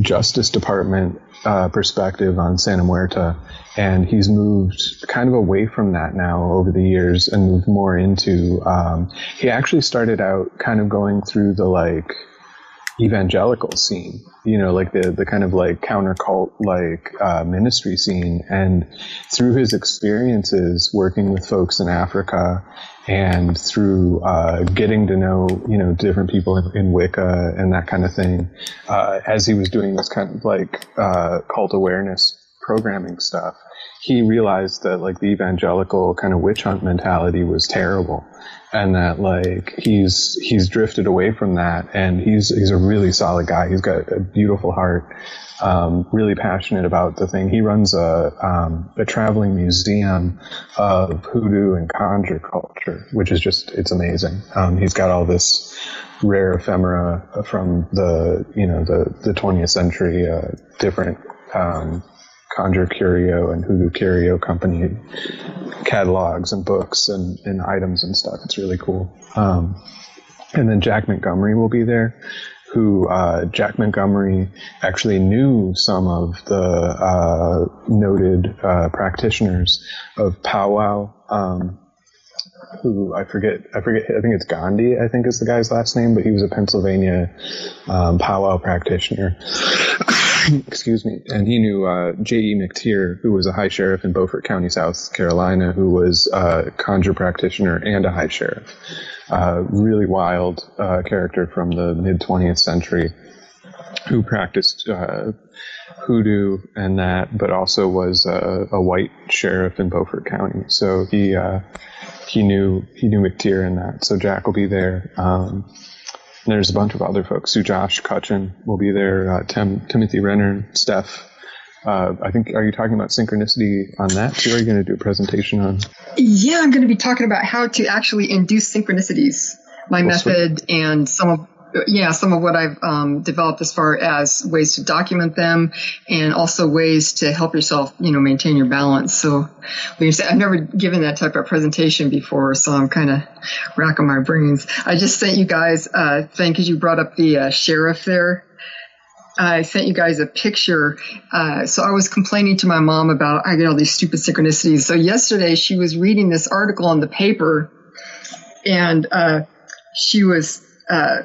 [SPEAKER 4] Justice Department uh, perspective on Santa Muerte, and he's moved kind of away from that now over the years and moved more into. Um, he actually started out kind of going through the like evangelical scene, you know, like the, the kind of like counter cult like uh, ministry scene. And through his experiences working with folks in Africa and through uh, getting to know, you know, different people in, in Wicca and that kind of thing, uh, as he was doing this kind of like uh, cult awareness programming stuff, he realized that like the evangelical kind of witch hunt mentality was terrible and that like he's he's drifted away from that and he's he's a really solid guy. He's got a beautiful heart um, really passionate about the thing. He runs a um, a traveling museum of hoodoo and conjure culture which is just it's amazing. Um, he's got all this rare ephemera from the you know the the 20th century uh, different um, Conjure Curio and Hoodoo Curio Company catalogs and books and, and items and stuff. It's really cool. Um, and then Jack Montgomery will be there, who uh, Jack Montgomery actually knew some of the uh, noted uh, practitioners of powwow. Um, who I forget, I forget, I think it's Gandhi, I think is the guy's last name, but he was a Pennsylvania um, powwow practitioner. [coughs] excuse me, and he knew uh, J.E. McTeer, who was a high sheriff in Beaufort County, South Carolina, who was a conjure practitioner and a high sheriff. Uh, really wild uh, character from the mid 20th century who practiced uh, hoodoo and that, but also was a, a, white sheriff in Beaufort County. So he uh, he knew he knew McTeer and that. So Jack will be there. Um, there's a bunch of other folks. Sue Josh Cutchin will be there. Uh, Tim, Timothy Renner, Steph. Uh, I think, are you talking about synchronicity on that too? Are you going to do a presentation on?
[SPEAKER 3] Yeah, I'm going to be talking about how to actually induce synchronicities, my well, method, and some of yeah, some of what I've um, developed as far as ways to document them and also ways to help yourself, you know, maintain your balance. So, I've never given that type of presentation before, so I'm kind of racking my brains. I just sent you guys, uh, thank you, you brought up the uh, sheriff there. I sent you guys a picture. Uh, so I was complaining to my mom about I get all these stupid synchronicities. So yesterday she was reading this article on the paper, and uh, she was uh,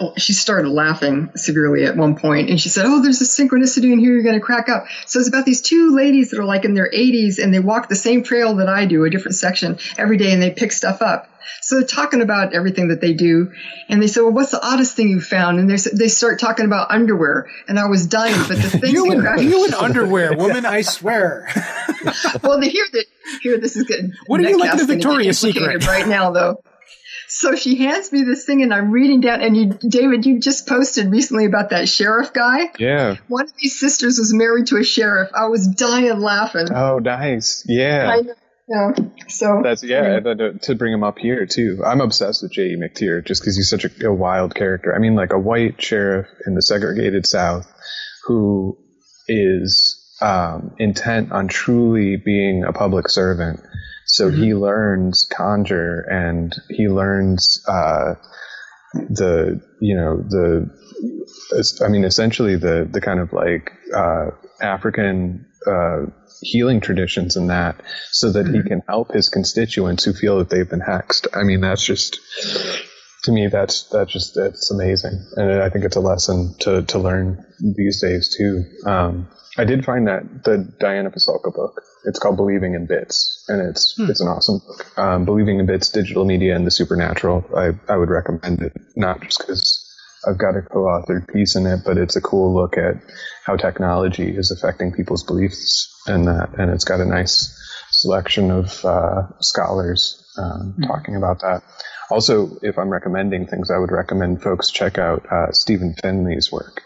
[SPEAKER 3] Oh, she started laughing severely at one point and she said, Oh, there's a synchronicity in here. You're going to crack up. So it's about these two ladies that are like in their 80s and they walk the same trail that I do, a different section every day, and they pick stuff up. So they're talking about everything that they do. And they said, Well, what's the oddest thing you found? And they, they start talking about underwear. And I was dying. But the [laughs] thing
[SPEAKER 1] you, and, you and underwear, [laughs] woman, I swear.
[SPEAKER 3] well, they hear that here, this is good.
[SPEAKER 1] What are you like a Victoria's Secret?
[SPEAKER 3] Right now, though. So she hands me this thing, and I'm reading down. And you, David, you just posted recently about that sheriff guy.
[SPEAKER 4] Yeah.
[SPEAKER 3] One of these sisters was married to a sheriff. I was dying laughing.
[SPEAKER 4] Oh, nice. Yeah.
[SPEAKER 3] Yeah. So
[SPEAKER 4] That's yeah. that- to bring him up here too. I'm obsessed with J.E. McTeer just because he's such a, a wild character. I mean, like a white sheriff in the segregated South who is um, intent on truly being a public servant. So he learns conjure and he learns uh, the you know the I mean essentially the the kind of like uh, African uh, healing traditions and that so that he can help his constituents who feel that they've been hexed. I mean that's just to me that's that's just that's amazing and I think it's a lesson to to learn these days too. Um, I did find that the Diana Pasulka book. It's called Believing in Bits, and it's it's an awesome book. Um, Believing in Bits: Digital Media and the Supernatural. I I would recommend it, not just because I've got a co-authored piece in it, but it's a cool look at how technology is affecting people's beliefs, and that, and it's got a nice selection of uh, scholars um, talking about that. Also, if I'm recommending things, I would recommend folks check out uh, Stephen Finley's work,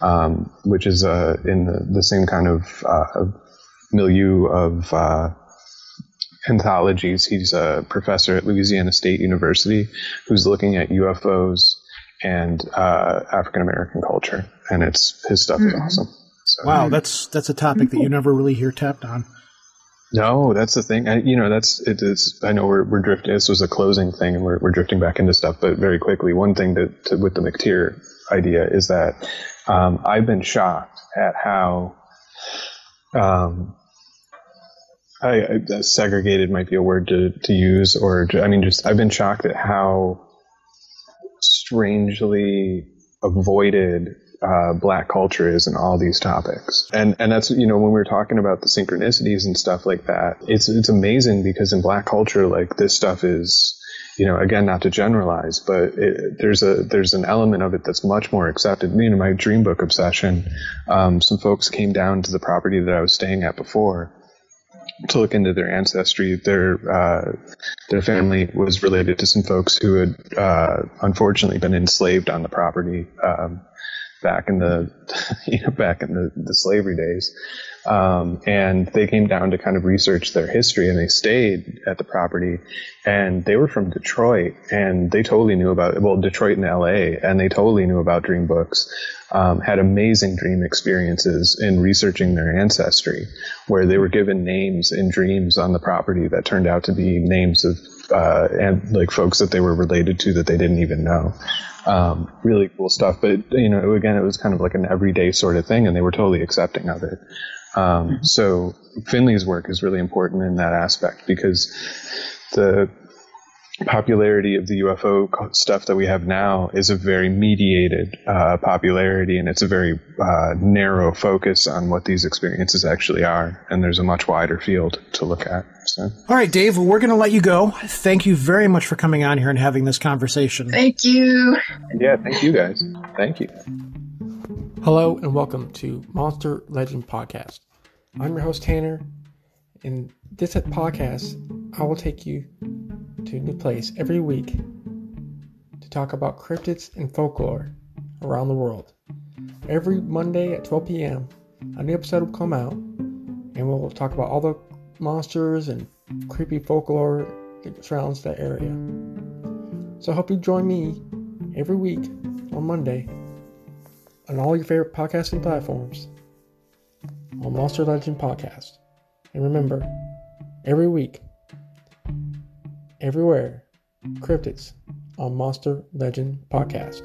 [SPEAKER 4] um, which is uh, in the, the same kind of uh, milieu of uh, anthologies. He's a professor at Louisiana State University who's looking at UFOs and uh, African American culture, and it's his stuff is awesome. So,
[SPEAKER 1] Wow, that's that's a topic that you never really hear tapped on.
[SPEAKER 4] No, that's the thing. I, you know, that's it is. I know we're we're drifting. This was a closing thing, and we're we're drifting back into stuff. But very quickly, one thing to, to with the McTeer idea is that um, I've been shocked at how um, I, I segregated might be a word to to use, or I mean, just I've been shocked at how strangely avoided uh, black culture is in all these topics. And and that's you know when we were talking about the synchronicities and stuff like that, it's it's amazing because in black culture like this stuff is you know again not to generalize, but it, there's a there's an element of it that's much more accepted. You know my dream book obsession. Um, some folks came down to the property that I was staying at before to look into their ancestry. Their uh, their family was related to some folks who had uh, unfortunately been enslaved on the property um, back in the [laughs] you know back in the, the slavery days. Um, and they came down to kind of research their history, and they stayed at the property. And they were from Detroit, and they totally knew about well Detroit and L.A. and they totally knew about dream books. Um, had amazing dream experiences in researching their ancestry, where they were given names in dreams on the property that turned out to be names of uh, and like folks that they were related to that they didn't even know. Um, really cool stuff. But you know, again, it was kind of like an everyday sort of thing, and they were totally accepting of it. Um, so Finley's work is really important in that aspect because the popularity of the UFO stuff that we have now is a very mediated uh, popularity, and it's a very uh, narrow focus on what these experiences actually are. And there's a much wider field to look at. So.
[SPEAKER 1] All right, Dave, well, we're going to let you go. Thank you very much for coming on here and having this conversation.
[SPEAKER 3] thank you.
[SPEAKER 4] Yeah, thank you guys. Thank you.
[SPEAKER 5] Hello and welcome to Monster Legend Podcast. I'm your host Tanner. and this podcast, I will take you to a new place every week to talk about cryptids and folklore around the world. Every Monday at 12 p.m., a new episode will come out, and we'll talk about all the monsters and creepy folklore that surrounds that area. So I hope you join me every week on Monday on all your favorite podcasting platforms on Monster Legend Podcast. And remember, every week, everywhere, cryptids on Monster Legend Podcast.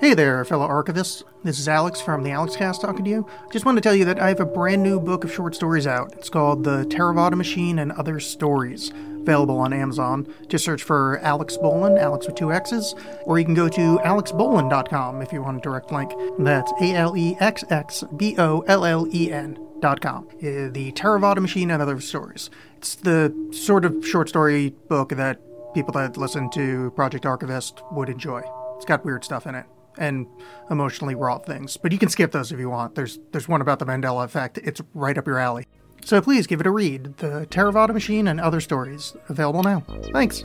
[SPEAKER 1] Hey there, fellow archivists. This is Alex from the Alex Cast talking to you. Just want to tell you that I have a brand new book of short stories out. It's called The Theravada Machine and Other Stories, available on Amazon. Just search for Alexx Bollen, Alex with two X's, or you can go to alexxbollen.com if you want a direct link. That's A L E X X B O L L E N. Dot com. Uh, the Theravada Machine and Other Stories. It's the sort of short story book that people that listen to Project Archivist would enjoy. It's got weird stuff in it and emotionally raw things, but you can skip those if you want. There's there's one about the Mandela effect. It's right up your alley. So please give it a read. The Theravada Machine and Other Stories available now. Thanks.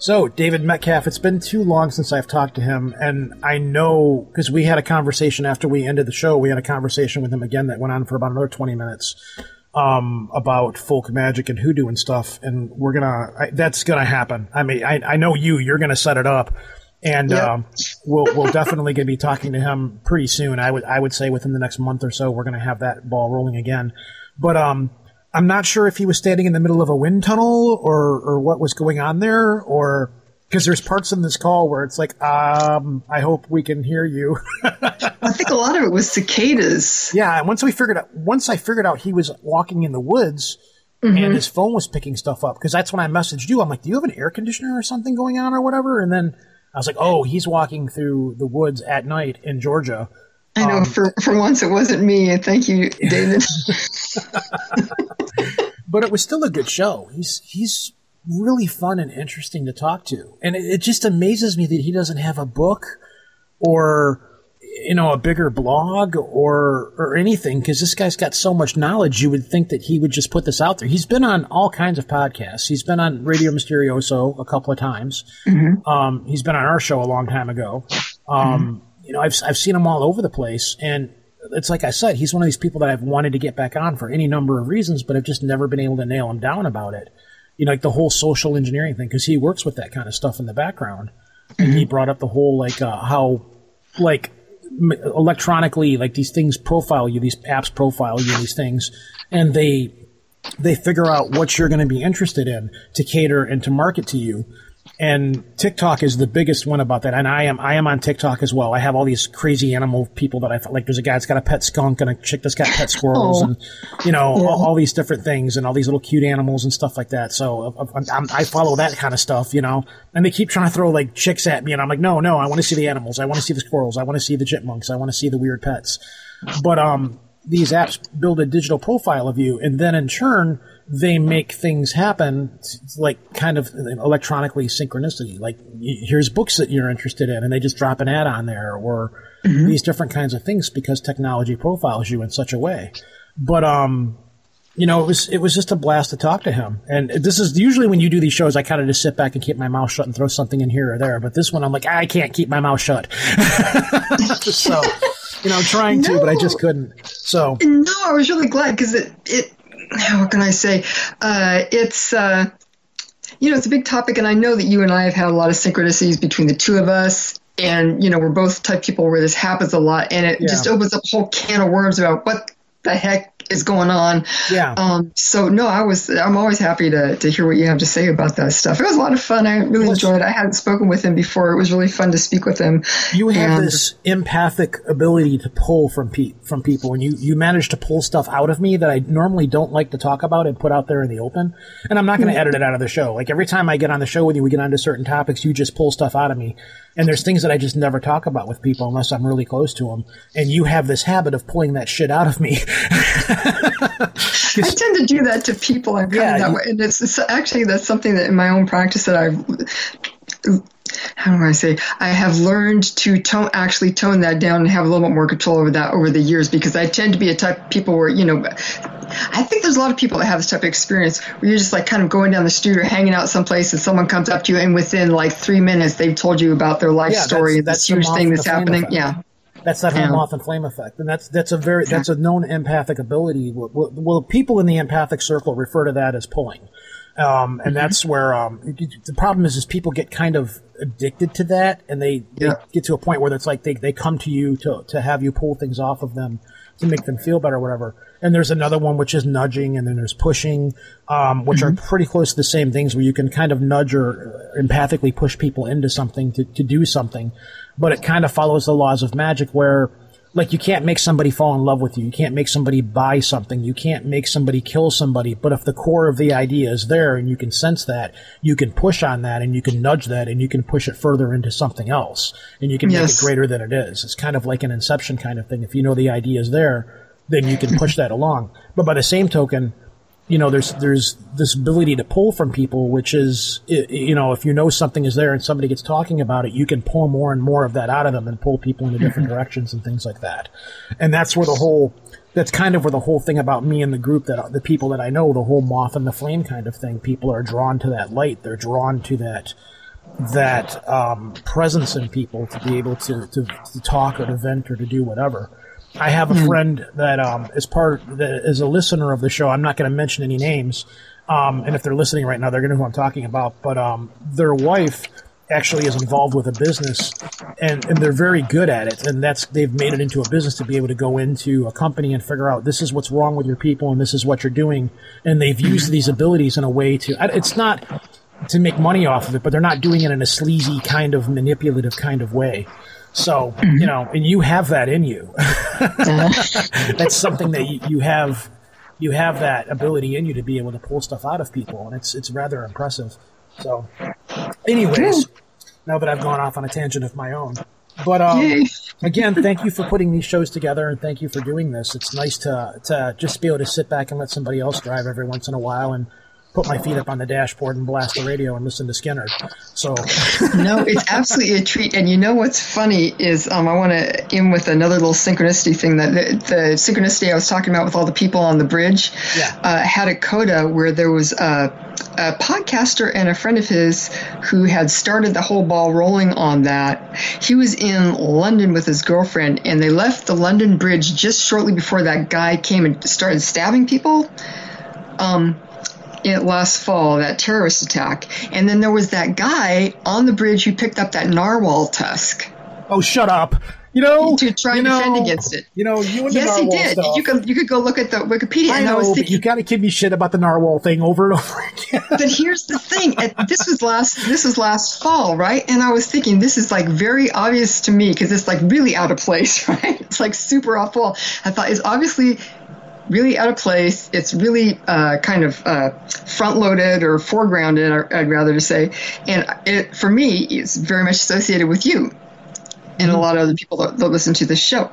[SPEAKER 1] So, David Metcalf, it's been too long since I've talked to him, and I know because we had a conversation after we ended the show. We had a conversation with him again that went on for about another 20 minutes um, about folk magic and hoodoo and stuff, and we're gonna I, that's gonna happen. I mean, I, I know you, you're gonna set it up, and
[SPEAKER 3] Yep.
[SPEAKER 1] um, we'll we'll definitely gonna be talking to him pretty soon. I would I would say within the next month or so, we're gonna have that ball rolling again. But um, I'm not sure if he was standing in the middle of a wind tunnel or or what was going on there, or because there's parts in this call where it's like, um, I hope we can hear you. [laughs]
[SPEAKER 3] I think a lot of it was cicadas.
[SPEAKER 1] yeah, and once we figured out, once I figured out he was walking in the woods. And his phone was picking stuff up because that's when I messaged you. I'm like, "Do you have an air conditioner or something going on or whatever?" And then I was like, "Oh, he's walking through the woods at night in Georgia."
[SPEAKER 3] I know um, for, for once it wasn't me. Thank you, David. [laughs]
[SPEAKER 1] but it was still a good show. He's he's really fun and interesting to talk to, and it, it just amazes me that he doesn't have a book or you know a bigger blog or or anything because this guy's got so much knowledge. You would think that he would just put this out there. He's been on all kinds of podcasts. He's been on Radio Mysterioso a couple of times. Um, he's been on our show a long time ago. Um, You know, I've I've seen him all over the place, and it's like I said, he's one of these people that I've wanted to get back on for any number of reasons, but I've just never been able to nail him down about it. You know, like the whole social engineering thing, because he works with that kind of stuff in the background. And he brought up the whole like uh, how like electronically like these things profile you, these apps profile you, these things, and they they figure out what you're going to be interested in to cater and to market to you. And TikTok is the biggest one about that. And I am I am on TikTok as well. I have all these crazy animal people that I like. There's a guy that's got a pet skunk and a chick that's got pet [laughs] squirrels,
[SPEAKER 3] Oh.
[SPEAKER 1] and you know all, all these different things and all these little cute animals and stuff like that. So I'm, I'm, I follow that kind of stuff, you know. And they keep trying to throw like chicks at me, and I'm like, no, no, I want to see the animals. I want to see the squirrels. I want to see the chipmunks. I want to see the weird pets. But um, these apps build a digital profile of you, and then in turn, they make things happen like kind of electronically synchronicity. Like here's books that you're interested in, and they just drop an ad on there, or these different kinds of things because technology profiles you in such a way. But um, you know, it was it was just a blast to talk to him. And this is usually when you do these shows, I kind of just sit back and keep my mouth shut and throw something in here or there. But this one, I'm like, I can't keep my mouth shut. [laughs] so, you know, trying to, but I just [laughs] couldn't. So,
[SPEAKER 3] No, I was really glad because it, it, [laughs] what can I say? Uh, it's, uh, you know, it's a big topic, and I know that you and I have had a lot of synchronicities between the two of us. And, you know, we're both type people where this happens a lot, and it
[SPEAKER 1] Yeah.
[SPEAKER 3] just opens up a whole can of worms about what the heck is going on.
[SPEAKER 1] yeah.
[SPEAKER 3] Um, so no, I was I'm always happy to, to hear what you have to say about that stuff. It was a lot of fun. I really enjoyed it. I hadn't spoken with him before. It was really fun to speak with him.
[SPEAKER 1] you have
[SPEAKER 3] and-
[SPEAKER 1] this empathic ability to pull from pe- from people, and you you manage to pull stuff out of me that I normally don't like to talk about and put out there in the open. And I'm not going to edit it out of the show. Like every time I get on the show with you, we get onto certain topics, you just pull stuff out of me. And there's things that I just never talk about with people unless I'm really close to them. And you have this habit of pulling that shit out of me. [laughs]
[SPEAKER 3] I tend to do that to people. I'm kind
[SPEAKER 1] Yeah,
[SPEAKER 3] of that
[SPEAKER 1] you-
[SPEAKER 3] way, and it's, it's actually that's something that in my own practice that I've. How do I say? I have learned to tone, actually tone that down and have a little bit more control over that over the years because I tend to be a type of people where you know. I think there's a lot of people that have this type of experience where you're just like kind of going down the street or hanging out someplace and someone comes up to you and within like three minutes they've told you about their life
[SPEAKER 1] Yeah,
[SPEAKER 3] story,
[SPEAKER 1] that's- that's
[SPEAKER 3] this
[SPEAKER 1] the
[SPEAKER 3] huge
[SPEAKER 1] moth
[SPEAKER 3] thing that's happening.
[SPEAKER 1] effect.
[SPEAKER 3] Yeah.
[SPEAKER 1] That's that whole
[SPEAKER 3] Yeah.
[SPEAKER 1] moth and flame effect, and that's that's a very that's a known empathic ability. Well, well- people in the empathic circle refer to that as pulling, um, and that's where um, the problem is is people get kind of addicted to that, and they, they get to a point where it's like they, they come to you to to have you pull things off of them to make them feel better, or whatever. And there's another one which is nudging, and then there's pushing, um, which are pretty close to the same things, where you can kind of nudge or empathically push people into something to, to do something, but it kind of follows the laws of magic, where like you can't make somebody fall in love with you, you can't make somebody buy something, you can't make somebody kill somebody, but if the core of the idea is there and you can sense that, you can push on that and you can nudge that and you can push it further into something else, and you can make it greater than it is. It's kind of like an inception kind of thing. If you know the idea is there, then you can push that along. But by the same token, you know, there's there's this ability to pull from people, which is, you know, if you know something is there and somebody gets talking about it, you can pull more and more of that out of them and pull people into different directions and things like that. And that's where the whole, that's kind of where the whole thing about me and the group that the people that I know, the whole moth and the flame kind of thing, people are drawn to that light. They're drawn to that that um, presence in people to be able to, to, to talk or to vent or to do whatever. I have a
[SPEAKER 3] Hmm.
[SPEAKER 1] friend that um, is part that is a listener of the show. I'm not going to mention any names, um, and if they're listening right now, they're going to know who I'm talking about. But um, their wife actually is involved with a business, and, and they're very good at it. And that's they've made it into a business to be able to go into a company and figure out this is what's wrong with your people and this is what you're doing. And they've used these abilities in a way to. It's not to make money off of it, but they're not doing it in a sleazy kind of manipulative kind of way. So, you know, and you have that in you. [laughs] That's something that you, you have you have that ability in you to be able to pull stuff out of people and it's it's rather impressive. So anyways, now that I've gone off on a tangent of my own. But um, again, thank you for putting these shows together and thank you for doing this. It's nice to to just be able to sit back and let somebody else drive every once in a while and put my feet up on the dashboard and blast the radio and listen to Skinner. So [laughs]
[SPEAKER 3] no, it's absolutely a treat. And you know what's funny is um, I want to end with another little synchronicity thing that the, the synchronicity I was talking about with all the people on the bridge
[SPEAKER 1] Yeah.
[SPEAKER 3] uh, had a coda where there was a, a podcaster and a friend of his who had started the whole ball rolling on that. He was in London with his girlfriend, and they left the London Bridge just shortly before that guy came and started stabbing people. Um, it last fall, that terrorist attack. And then there was that guy on the bridge who picked up that narwhal tusk
[SPEAKER 1] Oh shut up. You know
[SPEAKER 3] to try
[SPEAKER 1] you
[SPEAKER 3] and defend
[SPEAKER 1] know,
[SPEAKER 3] against it.
[SPEAKER 1] You know, you and the
[SPEAKER 3] Yes, he did.
[SPEAKER 1] stuff.
[SPEAKER 3] You could you could go look at the Wikipedia,
[SPEAKER 1] I
[SPEAKER 3] and I
[SPEAKER 1] know,
[SPEAKER 3] was
[SPEAKER 1] but
[SPEAKER 3] thinking.
[SPEAKER 1] you got to give me shit about the narwhal thing over and [laughs] over again.
[SPEAKER 3] but here's the thing this was last this was last fall right and i was thinking this is like very obvious to me because it's like really out of place [laughs] right it's like super off wall i thought it's obviously really out of place. It's really uh, kind of uh, front loaded or foregrounded i'd rather to say. And it for me it's very much associated with you and a lot of other people that, that listen to this show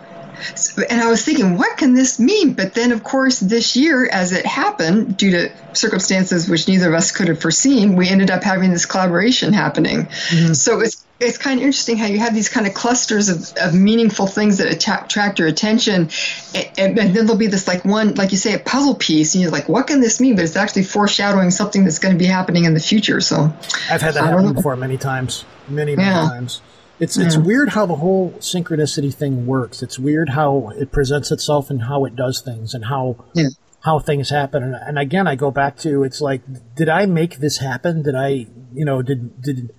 [SPEAKER 3] so- and I was thinking, what can this mean? But then, of course, this year, as it happened, due to circumstances which neither of us could have foreseen, we ended up having this collaboration happening. Mm-hmm. So it's it's kind of interesting how you have these kind of clusters of, of meaningful things that attract your attention, and, and then there'll be this like one, like you say, a puzzle piece, and you're like, what can this mean? But it's actually foreshadowing something that's going to be happening in the future. So
[SPEAKER 1] I've had that happen before many times, many many
[SPEAKER 3] Yeah.
[SPEAKER 1] times. It's it's weird how the whole synchronicity thing works. It's weird how it presents itself and how it does things and how
[SPEAKER 3] Yeah.
[SPEAKER 1] how things happen. And, and again, I go back to it's like, did I make this happen? Did I, you know, did did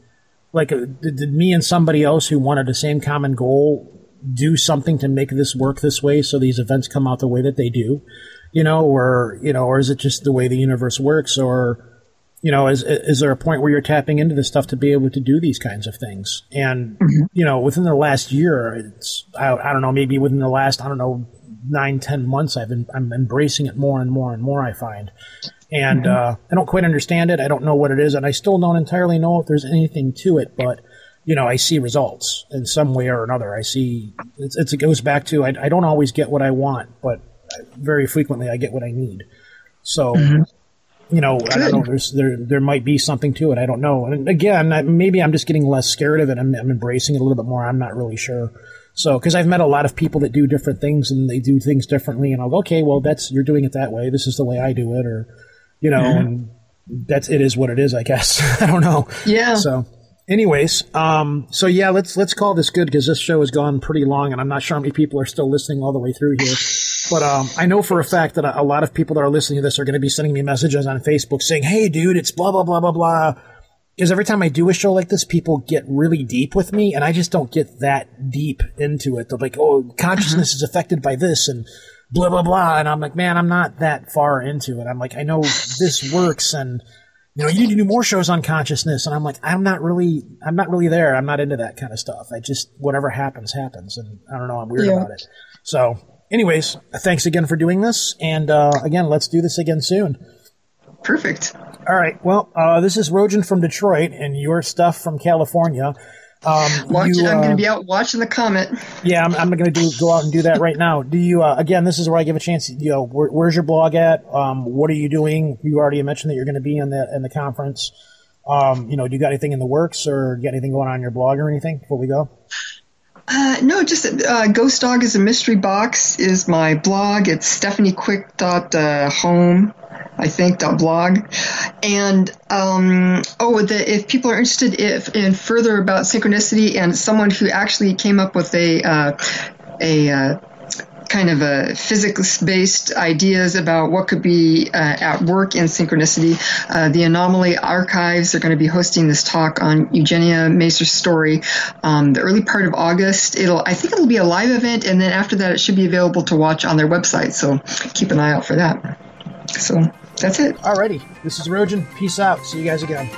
[SPEAKER 1] like uh, did, did me and somebody else who wanted the same common goal do something to make this work this way so these events come out the way that they do you know or you know or is it just the way the universe works or you know is is there a point where you're tapping into this stuff to be able to do these kinds of things? And mm-hmm. you know within the last year it's I, I don't know maybe within the last i don't know nine ten months i've been i'm embracing it more and more and more i find. And mm-hmm. uh, i don't quite understand it. I don't know what it is and i still don't entirely know if there's anything to it but you know i see results in some way or another. I see it's, it's, it goes back to I, I don't always get what i want but very frequently i get what i need. So mm-hmm. You know, I don't know. There's there there might be something to it. I don't know. And again, I- maybe I'm just getting less scared of it. I'm, I'm embracing it a little bit more. I'm not really sure. So, because I've met a lot of people that do different things and they do things differently, and I'll go, okay, well, that's you're doing it that way. This is the way I do it, or you know, and that's it is what it is. I guess [laughs] I don't know.
[SPEAKER 3] Yeah.
[SPEAKER 1] So, anyways, um, so yeah, let's let's call this good because this show has gone pretty long, and I'm not sure how many people are still listening all the way through here. But um, I know for a fact that a, lot of people that are listening to this are going to be sending me messages on Facebook saying, "Hey, dude, it's blah blah blah blah blah." Because every time I do a show like this, people get really deep with me, and I just don't get that deep into it. They're like, "Oh, consciousness is affected by this," and blah blah blah, and I'm like, "Man, I'm not that far into it." I'm like, "I know this works," and you know, you need to do more shows on consciousness. And I'm like, I'm not really, I'm not really there. I'm not into that kind of stuff. I just, whatever happens, happens. And I don't know, I'm weird
[SPEAKER 3] Yeah.
[SPEAKER 1] about it. So, anyways, thanks again for doing this. And uh, again, let's do this again soon.
[SPEAKER 3] perfect.
[SPEAKER 1] All right. Well, uh, this is Rojan from Detroit and your stuff from California. Um,
[SPEAKER 3] Watch,
[SPEAKER 1] you,
[SPEAKER 3] I'm
[SPEAKER 1] uh,
[SPEAKER 3] going to be out watching the comet.
[SPEAKER 1] yeah, I'm, I'm going to do go out and do that right now. Do you? Uh, again, this is where I give a chance. You know, where, where's your blog at? Um, what are you doing? You already mentioned that you're going to be in the in the conference. Um, you know, do you got anything in the works, or you got anything going on in your blog or anything before we go?
[SPEAKER 3] Uh, no, just uh, Ghost Dog is a mystery box is my blog. It's stephaniequick.home. I think dot blog, and um, oh, the, if people are interested if, in further about synchronicity and someone who actually came up with a uh, a uh, kind of a physics-based ideas about what could be uh, at work in synchronicity. Uh, the Anomaly Archives are going to be hosting this talk on Eugenia Macer's story. Um, the early part of August, it'll I think it'll be a live event, and then after that, it should be available to watch on their website. So keep an eye out for that. So that's it.
[SPEAKER 1] Alrighty, this is Rojan. Peace out. See you guys again.